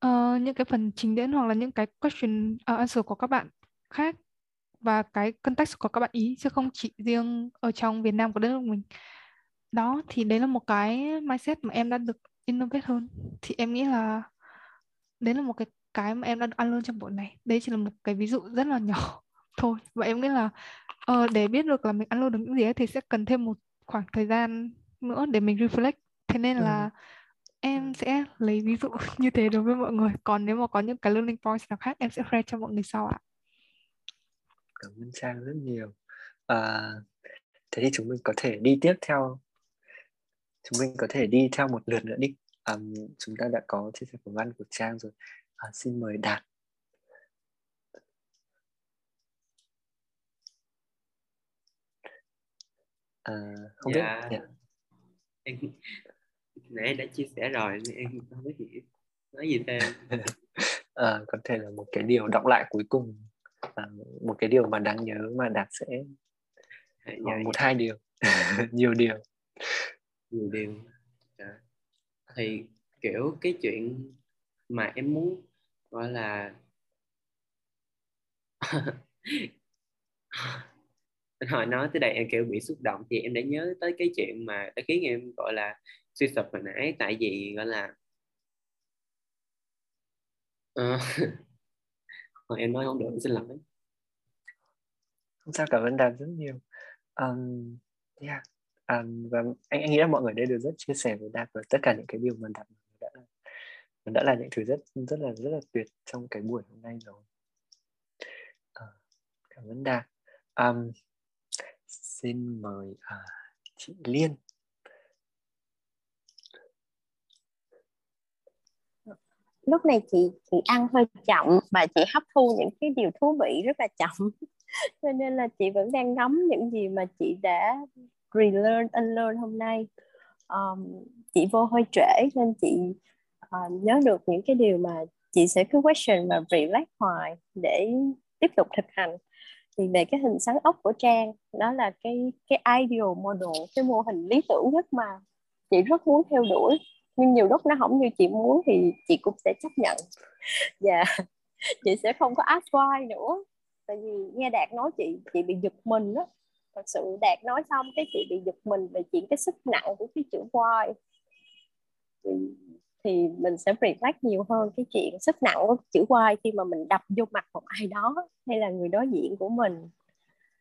uh, những cái phần trình diễn hoặc là những cái question uh, answer của các bạn khác và cái context của các bạn ý chứ không chỉ riêng ở trong Việt Nam của đất nước mình đó thì đấy là một cái mindset mà em đã được innovate hơn. Thì em nghĩ là đấy là một cái cái mà em đã ăn luôn trong buổi này. Đây chỉ là một cái ví dụ rất là nhỏ thôi. Và em nghĩ là uh, để biết được là mình ăn luôn được những gì ấy, thì sẽ cần thêm một khoảng thời gian nữa để mình reflect. Thế nên là ừ. em sẽ lấy ví dụ như thế đối với mọi người. Còn nếu mà có những cái learning points nào khác em sẽ share cho mọi người sau ạ. Cảm ơn trang rất nhiều. À, thế thì chúng mình có thể đi tiếp theo chúng mình có thể đi theo một lượt nữa đi. Um, chúng ta đã có chia sẻ của văn của trang rồi. À, xin mời đạt. À, không dạ. biết. Dạ. em nãy đã chia sẻ rồi em không biết gì nói gì thêm. À, có thể là một cái điều đọc lại cuối cùng. À, một cái điều mà đáng nhớ mà đạt sẽ dạ, một dạ. hai điều. Nhiều điều nhiều điều dạ. thì kiểu cái chuyện mà em muốn gọi là hồi nói tới đây em kiểu bị xúc động thì em đã nhớ tới cái chuyện mà đã khiến em gọi là suy sụp hồi nãy. Tại vì gọi là uh, em nói không được xin lỗi. Không sao cảm ơn đạt rất nhiều. Um, yeah um, và anh, anh nghĩ là mọi người đây đều rất chia sẻ với đạt và tất cả những cái điều mà đạt đã đã là những thứ rất rất là rất là tuyệt trong cái buổi hôm nay rồi. À, cảm ơn đạt. Um, xin mời à, chị liên. Lúc này chị chị ăn hơi chậm và chị hấp thu những cái điều thú vị rất là chậm. Cho nên là chị vẫn đang ngắm những gì mà chị đã relearn unlearn hôm nay um, chị vô hơi trễ nên chị uh, nhớ được những cái điều mà chị sẽ cứ question và reflect hoài để tiếp tục thực hành thì về cái hình sáng ốc của trang đó là cái cái ideal model cái mô hình lý tưởng nhất mà chị rất muốn theo đuổi nhưng nhiều lúc nó không như chị muốn thì chị cũng sẽ chấp nhận và yeah. Dạ, chị sẽ không có ask why nữa tại vì nghe đạt nói chị chị bị giật mình đó thật sự đạt nói xong cái chị bị giật mình về chuyện cái sức nặng của cái chữ why thì thì mình sẽ reflect nhiều hơn cái chuyện sức nặng của chữ Y khi mà mình đập vô mặt một ai đó hay là người đối diện của mình.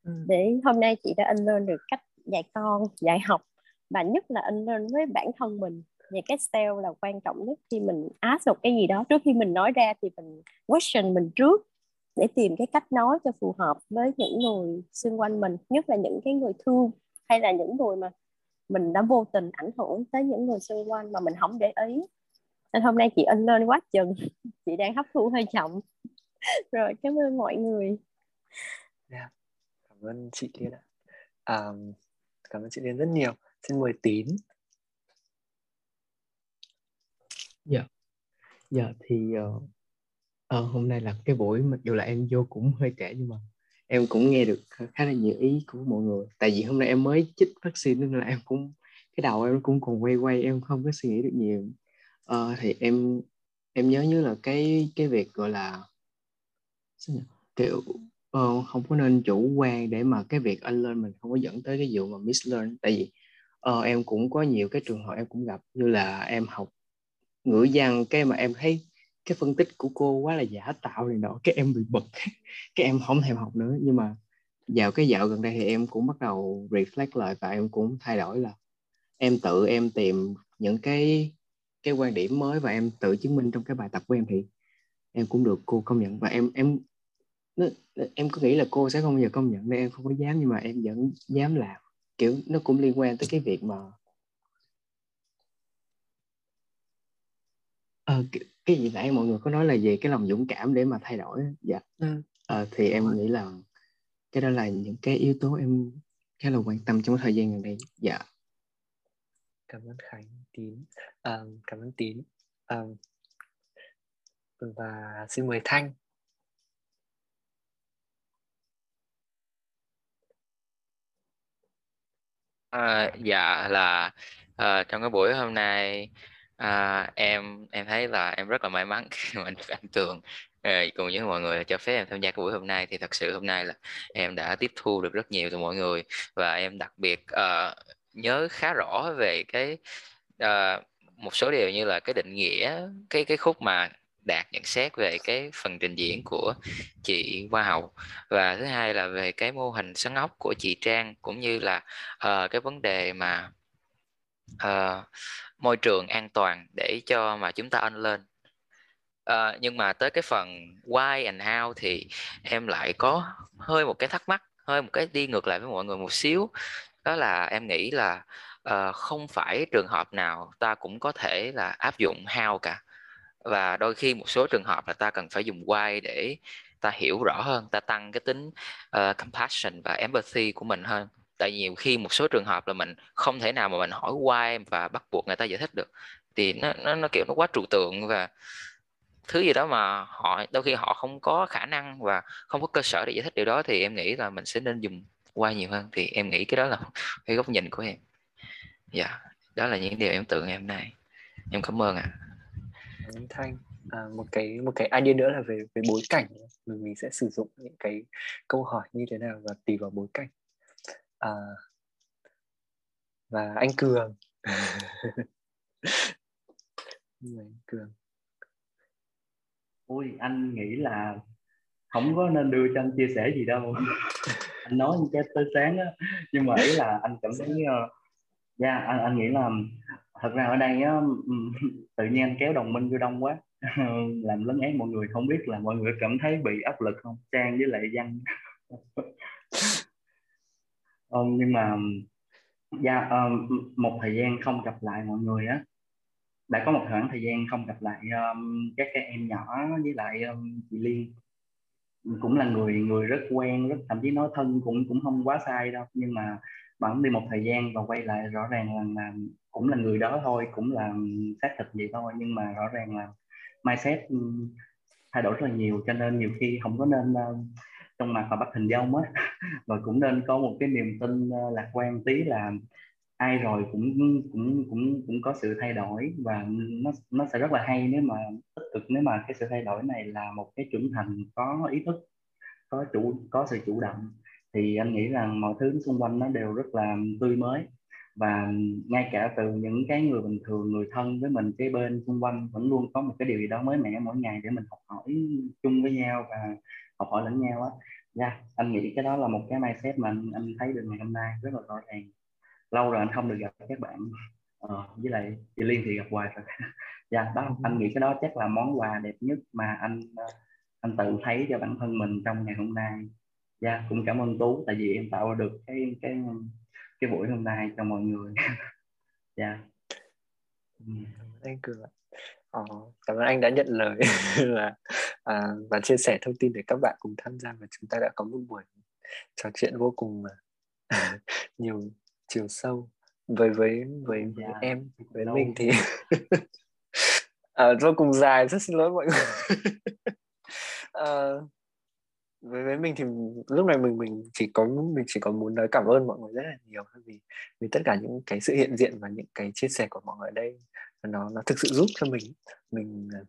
Ừ. để hôm nay chị đã unlearn được cách dạy con dạy học và nhất là unlearn với bản thân mình. Về cái style là quan trọng nhất khi mình ask một cái gì đó. Trước khi mình nói ra thì mình question mình trước để tìm cái cách nói cho phù hợp với những người xung quanh mình nhất là những cái người thương hay là những người mà mình đã vô tình ảnh hưởng tới những người xung quanh mà mình không để ý. Nên hôm nay chị ân lên quá chừng. Chị đang hấp thu hơi chậm. Rồi cảm ơn mọi người. Yeah. Dạ, cảm ơn chị Liên ạ. À, cảm ơn chị Liên rất nhiều. Xin mời tín. Dạ. Dạ thì uh, ờ, hôm nay là cái buổi mặc dù là em vô cũng hơi trễ nhưng mà em cũng nghe được khá là nhiều ý của mọi người. Tại vì hôm nay em mới chích vaccine nên là em cũng cái đầu em cũng còn quay quay em không có suy nghĩ được nhiều. Ờ, thì em em nhớ như là cái cái việc gọi là kiểu ờ, không có nên chủ quan để mà cái việc anh lên mình không có dẫn tới cái vụ mà mislearn tại vì ờ, em cũng có nhiều cái trường hợp em cũng gặp như là em học ngữ văn cái mà em thấy cái phân tích của cô quá là giả tạo này nọ cái em bị bực cái em không thèm học nữa. Nhưng mà vào cái dạo gần đây thì em cũng bắt đầu reflect lại và em cũng thay đổi là em tự em tìm những cái cái quan điểm mới và em tự chứng minh trong cái bài tập của em thì em cũng được cô công nhận. Và em em nó, em có nghĩ là cô sẽ không bao giờ công nhận nên em không có dám nhưng mà em vẫn dám làm. Kiểu nó cũng liên quan tới cái việc mà ờ, cái, cái gì nãy mọi người có nói là về cái lòng dũng cảm để mà thay đổi dạ. Ừ. ờ, thì em nghĩ là cái đó là những cái yếu tố em khá là quan tâm trong thời gian gần đây. Dạ. Cảm ơn khánh tín. Um, cảm ơn tín. Um, và xin mời thanh. À, dạ là à, trong cái buổi hôm nay à, em em thấy là em rất là may mắn khi mà được anh Tường à, ờ, cùng với mọi người cho phép em tham gia cái buổi hôm nay. Thì thật sự hôm nay là em đã tiếp thu được rất nhiều từ mọi người và em đặc biệt uh, nhớ khá rõ về cái uh, một số điều như là cái định nghĩa cái cái khúc mà đạt nhận xét về cái phần trình diễn của chị Hoa Hậu. Và thứ hai là về cái mô hình sân ốc của chị Trang cũng như là uh, cái vấn đề mà uh, môi trường an toàn để cho mà chúng ta ăn lên. Uh, nhưng mà tới cái phần why and how thì em lại có hơi một cái thắc mắc hơi một cái đi ngược lại với mọi người một xíu. Đó là em nghĩ là uh, không phải trường hợp nào ta cũng có thể là áp dụng how cả. Và đôi khi một số trường hợp là ta cần phải dùng why để ta hiểu rõ hơn ta tăng cái tính uh, compassion và empathy của mình hơn tại nhiều khi một số trường hợp là mình không thể nào mà mình hỏi why và bắt buộc người ta giải thích được. Thì nó nó, nó kiểu nó quá trừu tượng và thứ gì đó mà họ đôi khi họ không có khả năng và không có cơ sở để giải thích điều đó thì em nghĩ là mình sẽ nên dùng qua nhiều hơn. Thì em nghĩ cái đó là cái góc nhìn của em. Dạ yeah, đó là những điều em tưởng ngày hôm nay. Em cảm ơn ạ. À Thanh à, một cái một cái idea nữa là về về bối cảnh. Mình mình sẽ sử dụng những cái câu hỏi như thế nào và tùy vào bối cảnh à, và anh Cường. Anh Cường. Ôi anh nghĩ là không có nên đưa cho anh chia sẻ gì đâu. Anh nói cái tới sáng á. Nhưng mà ý là anh cảm thấy uh, dạ anh anh nghĩ là thật ra ở đây á tự nhiên anh kéo đồng minh vô đông quá. Làm lớn ép mọi người không biết là mọi người cảm thấy bị áp lực không? Trang với lại văn um, nhưng mà dạ um, một thời gian không gặp lại mọi người á đã có một khoảng thời gian không gặp lại um, các các em nhỏ với lại um, chị Liên. Cũng là người người rất quen rất thậm chí nói thân cũng cũng không quá sai đâu nhưng mà bẵng đi một thời gian và quay lại rõ ràng là, là cũng là người đó thôi cũng là xác thực vậy thôi nhưng mà rõ ràng là mindset thay đổi rất là nhiều cho nên nhiều khi không có nên uh, trong mặt và bắt hình dong á. Và cũng nên có một cái niềm tin ờ, lạc quan tí là ai rồi cũng cũng cũng cũng có sự thay đổi và nó nó sẽ rất là hay nếu mà tích cực, nếu mà cái sự thay đổi này là một cái trưởng thành có ý thức, có chủ, có sự chủ động. Thì anh nghĩ rằng mọi thứ xung quanh nó đều rất là tươi mới. Và ngay cả từ những cái người bình thường, người thân với mình cái bên xung quanh vẫn luôn có một cái điều gì đó mới mẻ mỗi ngày để mình học hỏi chung với nhau và học hỏi lẫn nhau á. Nha yeah, anh nghĩ cái đó là một cái mindset mà anh, anh thấy được ngày hôm nay rất là rõ ràng. Lâu rồi anh không được gặp các bạn ờ, với lại chị Liên thì gặp hoài rồi. Dạ đó anh nghĩ cái đó chắc là món quà đẹp nhất mà anh ờ, anh tự thấy cho bản thân mình trong ngày hôm nay. Dạ cũng cảm ơn Tú tại vì em tạo được cái cái cái buổi hôm nay cho mọi người. Dạ. Anh cường ạ ờ, cảm ơn anh đã nhận lời là à, và chia sẻ thông tin để các bạn cùng tham gia và chúng ta đã có một buổi trò chuyện vô cùng nhiều chiều sâu. Với với với, với dạ, em với mình thì à, vô cùng dài rất xin lỗi mọi người. À, với với mình thì lúc này mình mình chỉ có mình chỉ có muốn nói cảm ơn mọi người rất là nhiều vì vì tất cả những cái sự hiện diện và những cái chia sẻ của mọi người ở đây nó nó thực sự giúp cho mình mình ờ,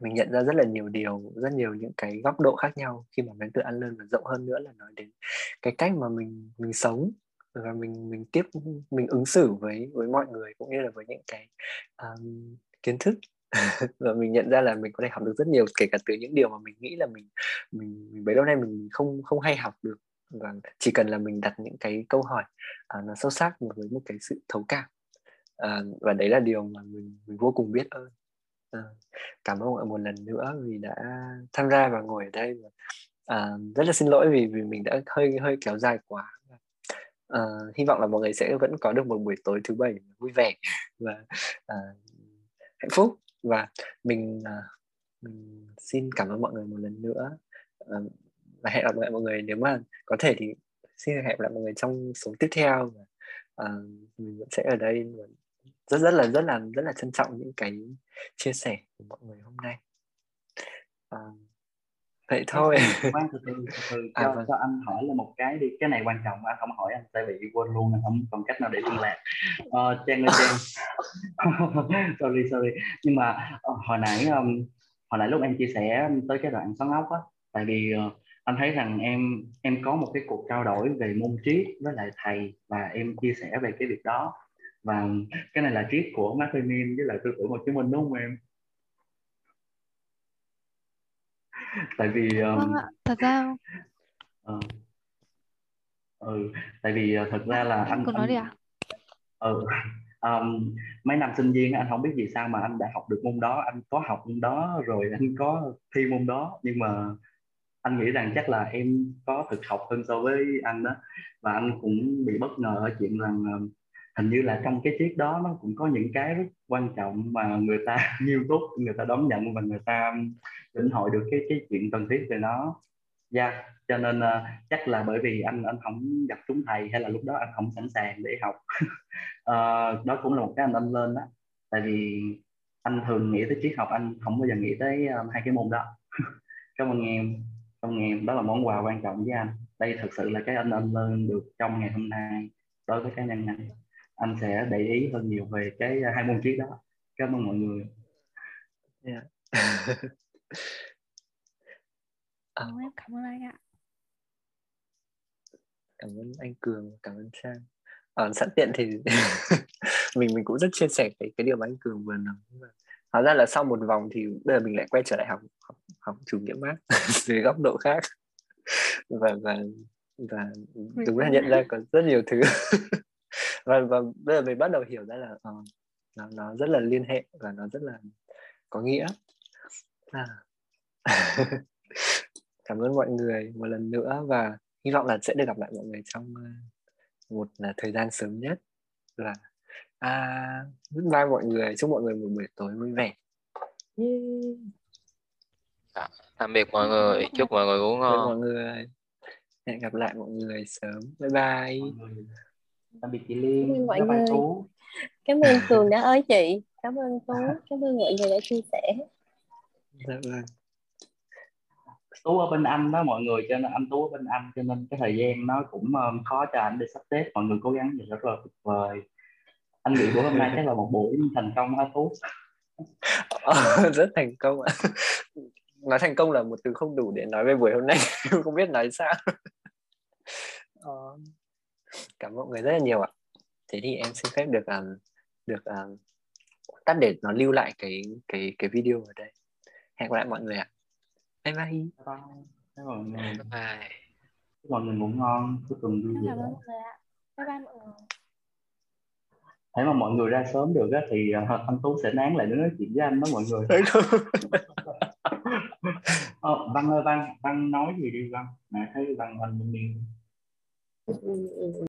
mình nhận ra rất là nhiều điều rất nhiều những cái góc độ khác nhau khi mà mình tự ăn lên và rộng hơn nữa là nói đến cái cách mà mình mình sống và mình mình tiếp mình ứng xử với với mọi người cũng như là với những cái um, kiến thức. Và mình nhận ra là mình có thể học được rất nhiều kể cả từ những điều mà mình nghĩ là mình mình, mình bấy lâu nay mình không không hay học được. Và chỉ cần là mình đặt những cái câu hỏi uh, nó sâu sắc với một cái sự thấu cảm à, và đấy là điều mà mình mình vô cùng biết ơn. À, cảm ơn mọi một lần nữa vì đã tham gia và ngồi ở đây. Uh, rất là xin lỗi vì vì mình đã hơi hơi kéo dài quá. À, hy vọng là mọi người sẽ vẫn có được một buổi tối thứ bảy vui vẻ và à, hạnh phúc. Và mình, à, mình xin cảm ơn mọi người một lần nữa. À, và hẹn gặp lại mọi người. Nếu mà có thể thì xin hẹn gặp lại mọi người trong số tiếp theo. Và à, mình vẫn sẽ ở đây rất rất là rất là rất là trân trọng những cái chia sẻ của mọi người hôm nay. Uh, vậy thôi. khoan từ từ, từ, từ à, cho, vâng. cho anh hỏi là một cái đi cái này quan trọng anh không hỏi anh sẽ bị quên luôn anh không còn cách nào để liên lạc. Uh, trang ơi trang. Sorry sorry. Nhưng mà uh, hồi nãy um, hồi nãy lúc em chia sẻ tới cái đoạn xoắn ốc á tại vì uh, anh thấy rằng em em có một cái cuộc trao đổi về môn triết với lại thầy và em chia sẻ về cái việc đó và cái này là triết của Mark Lenin với lại tư tưởng Hồ Chí Minh đúng không em tại vì um, vâng ạ. thật ra uh, ừ tại vì uh, thật ra là anh có nói đi ạ ừ um, mấy năm sinh viên anh không biết vì sao mà anh đã học được môn đó anh có học môn đó rồi anh có thi môn đó nhưng mà anh nghĩ rằng chắc là em có thực học hơn so với anh đó và anh cũng bị bất ngờ ở chuyện rằng hình như là trong cái triết đó nó cũng có những cái rất quan trọng mà người ta nghiêm túc người ta đón nhận và người ta lĩnh hội được cái cái chuyện cần thiết về nó. Dạ yeah. cho nên uh, chắc là bởi vì anh anh không gặp chúng thầy hay là lúc đó anh không sẵn sàng để học. Uh, đó cũng là một cái anh anh lên đó. Tại vì anh thường nghĩ tới triết học anh không bao giờ nghĩ tới um, hai cái môn đó. Cảm ơn em cảm ơn em. Đó là món quà quan trọng với anh. Đây thật sự là cái anh anh lên được trong ngày hôm nay đối với cá nhân anh anh sẽ để ý hơn nhiều về cái hai môn triết đó. Cảm ơn mọi người. Yeah. à. em cảm ơn anh ạ. Cảm ơn anh cường cảm ơn trang. À, sẵn tiện thì mình mình cũng rất chia sẻ cái cái điều mà anh cường vừa nói. Hóa ra là sau một vòng thì bây giờ mình lại quay trở lại học học, học chủ nghĩa mác dưới góc độ khác. Và và và đúng là nhận ra có rất nhiều thứ và và bây giờ mình bắt đầu hiểu ra là uh, nó nó rất là liên hệ và nó rất là có nghĩa. À. cảm ơn mọi người một lần nữa và hy vọng là sẽ được gặp lại mọi người trong uh, một uh, thời gian sớm nhất. Là à, goodbye mọi người. Chúc mọi người một buổi tối vui vẻ. Yeah. à, tạm biệt mọi người. Chúc mọi người ngủ ngon. mọi người. Hẹn gặp lại mọi người sớm. Bye bye tạm biệt chị Liên cảm ơn mọi người. Tú. cảm ơn Cường đã ơi chị. Cảm ơn Tú. Cảm ơn mọi người đã chia sẻ. Dạ vâng. Tú ở bên Anh đó mọi người cho nên anh Tú ở bên Anh cho nên cái thời gian nó cũng um, khó cho anh để sắp xếp. Mọi người cố gắng thì rất là tuyệt vời. Anh nghĩ buổi hôm nay chắc là một buổi thành công hả Tú? Ờ, rất thành công ạ. Nói thành công là một từ không đủ để nói về buổi hôm nay. Không biết nói sao. Ờ, cảm ơn mọi người rất là nhiều ạ. Thế thì em xin phép được um, được um, tắt để nó lưu lại cái cái cái video ở đây. Hẹn gặp lại mọi người ạ. Bye bye. Bye bye. Mọi người. Bye bye. Mọi người ngủ ngon. Cuối tuần vui vẻ. bye bye mọi người. Thế mà mọi người ra sớm được á, thì uh, anh Tú sẽ nán lại để nói chuyện với anh đó mọi người. ờ, Văn ơi Văn, Văn nói gì đi Văn? Nãy thấy Văn Văn miệng. un, un, un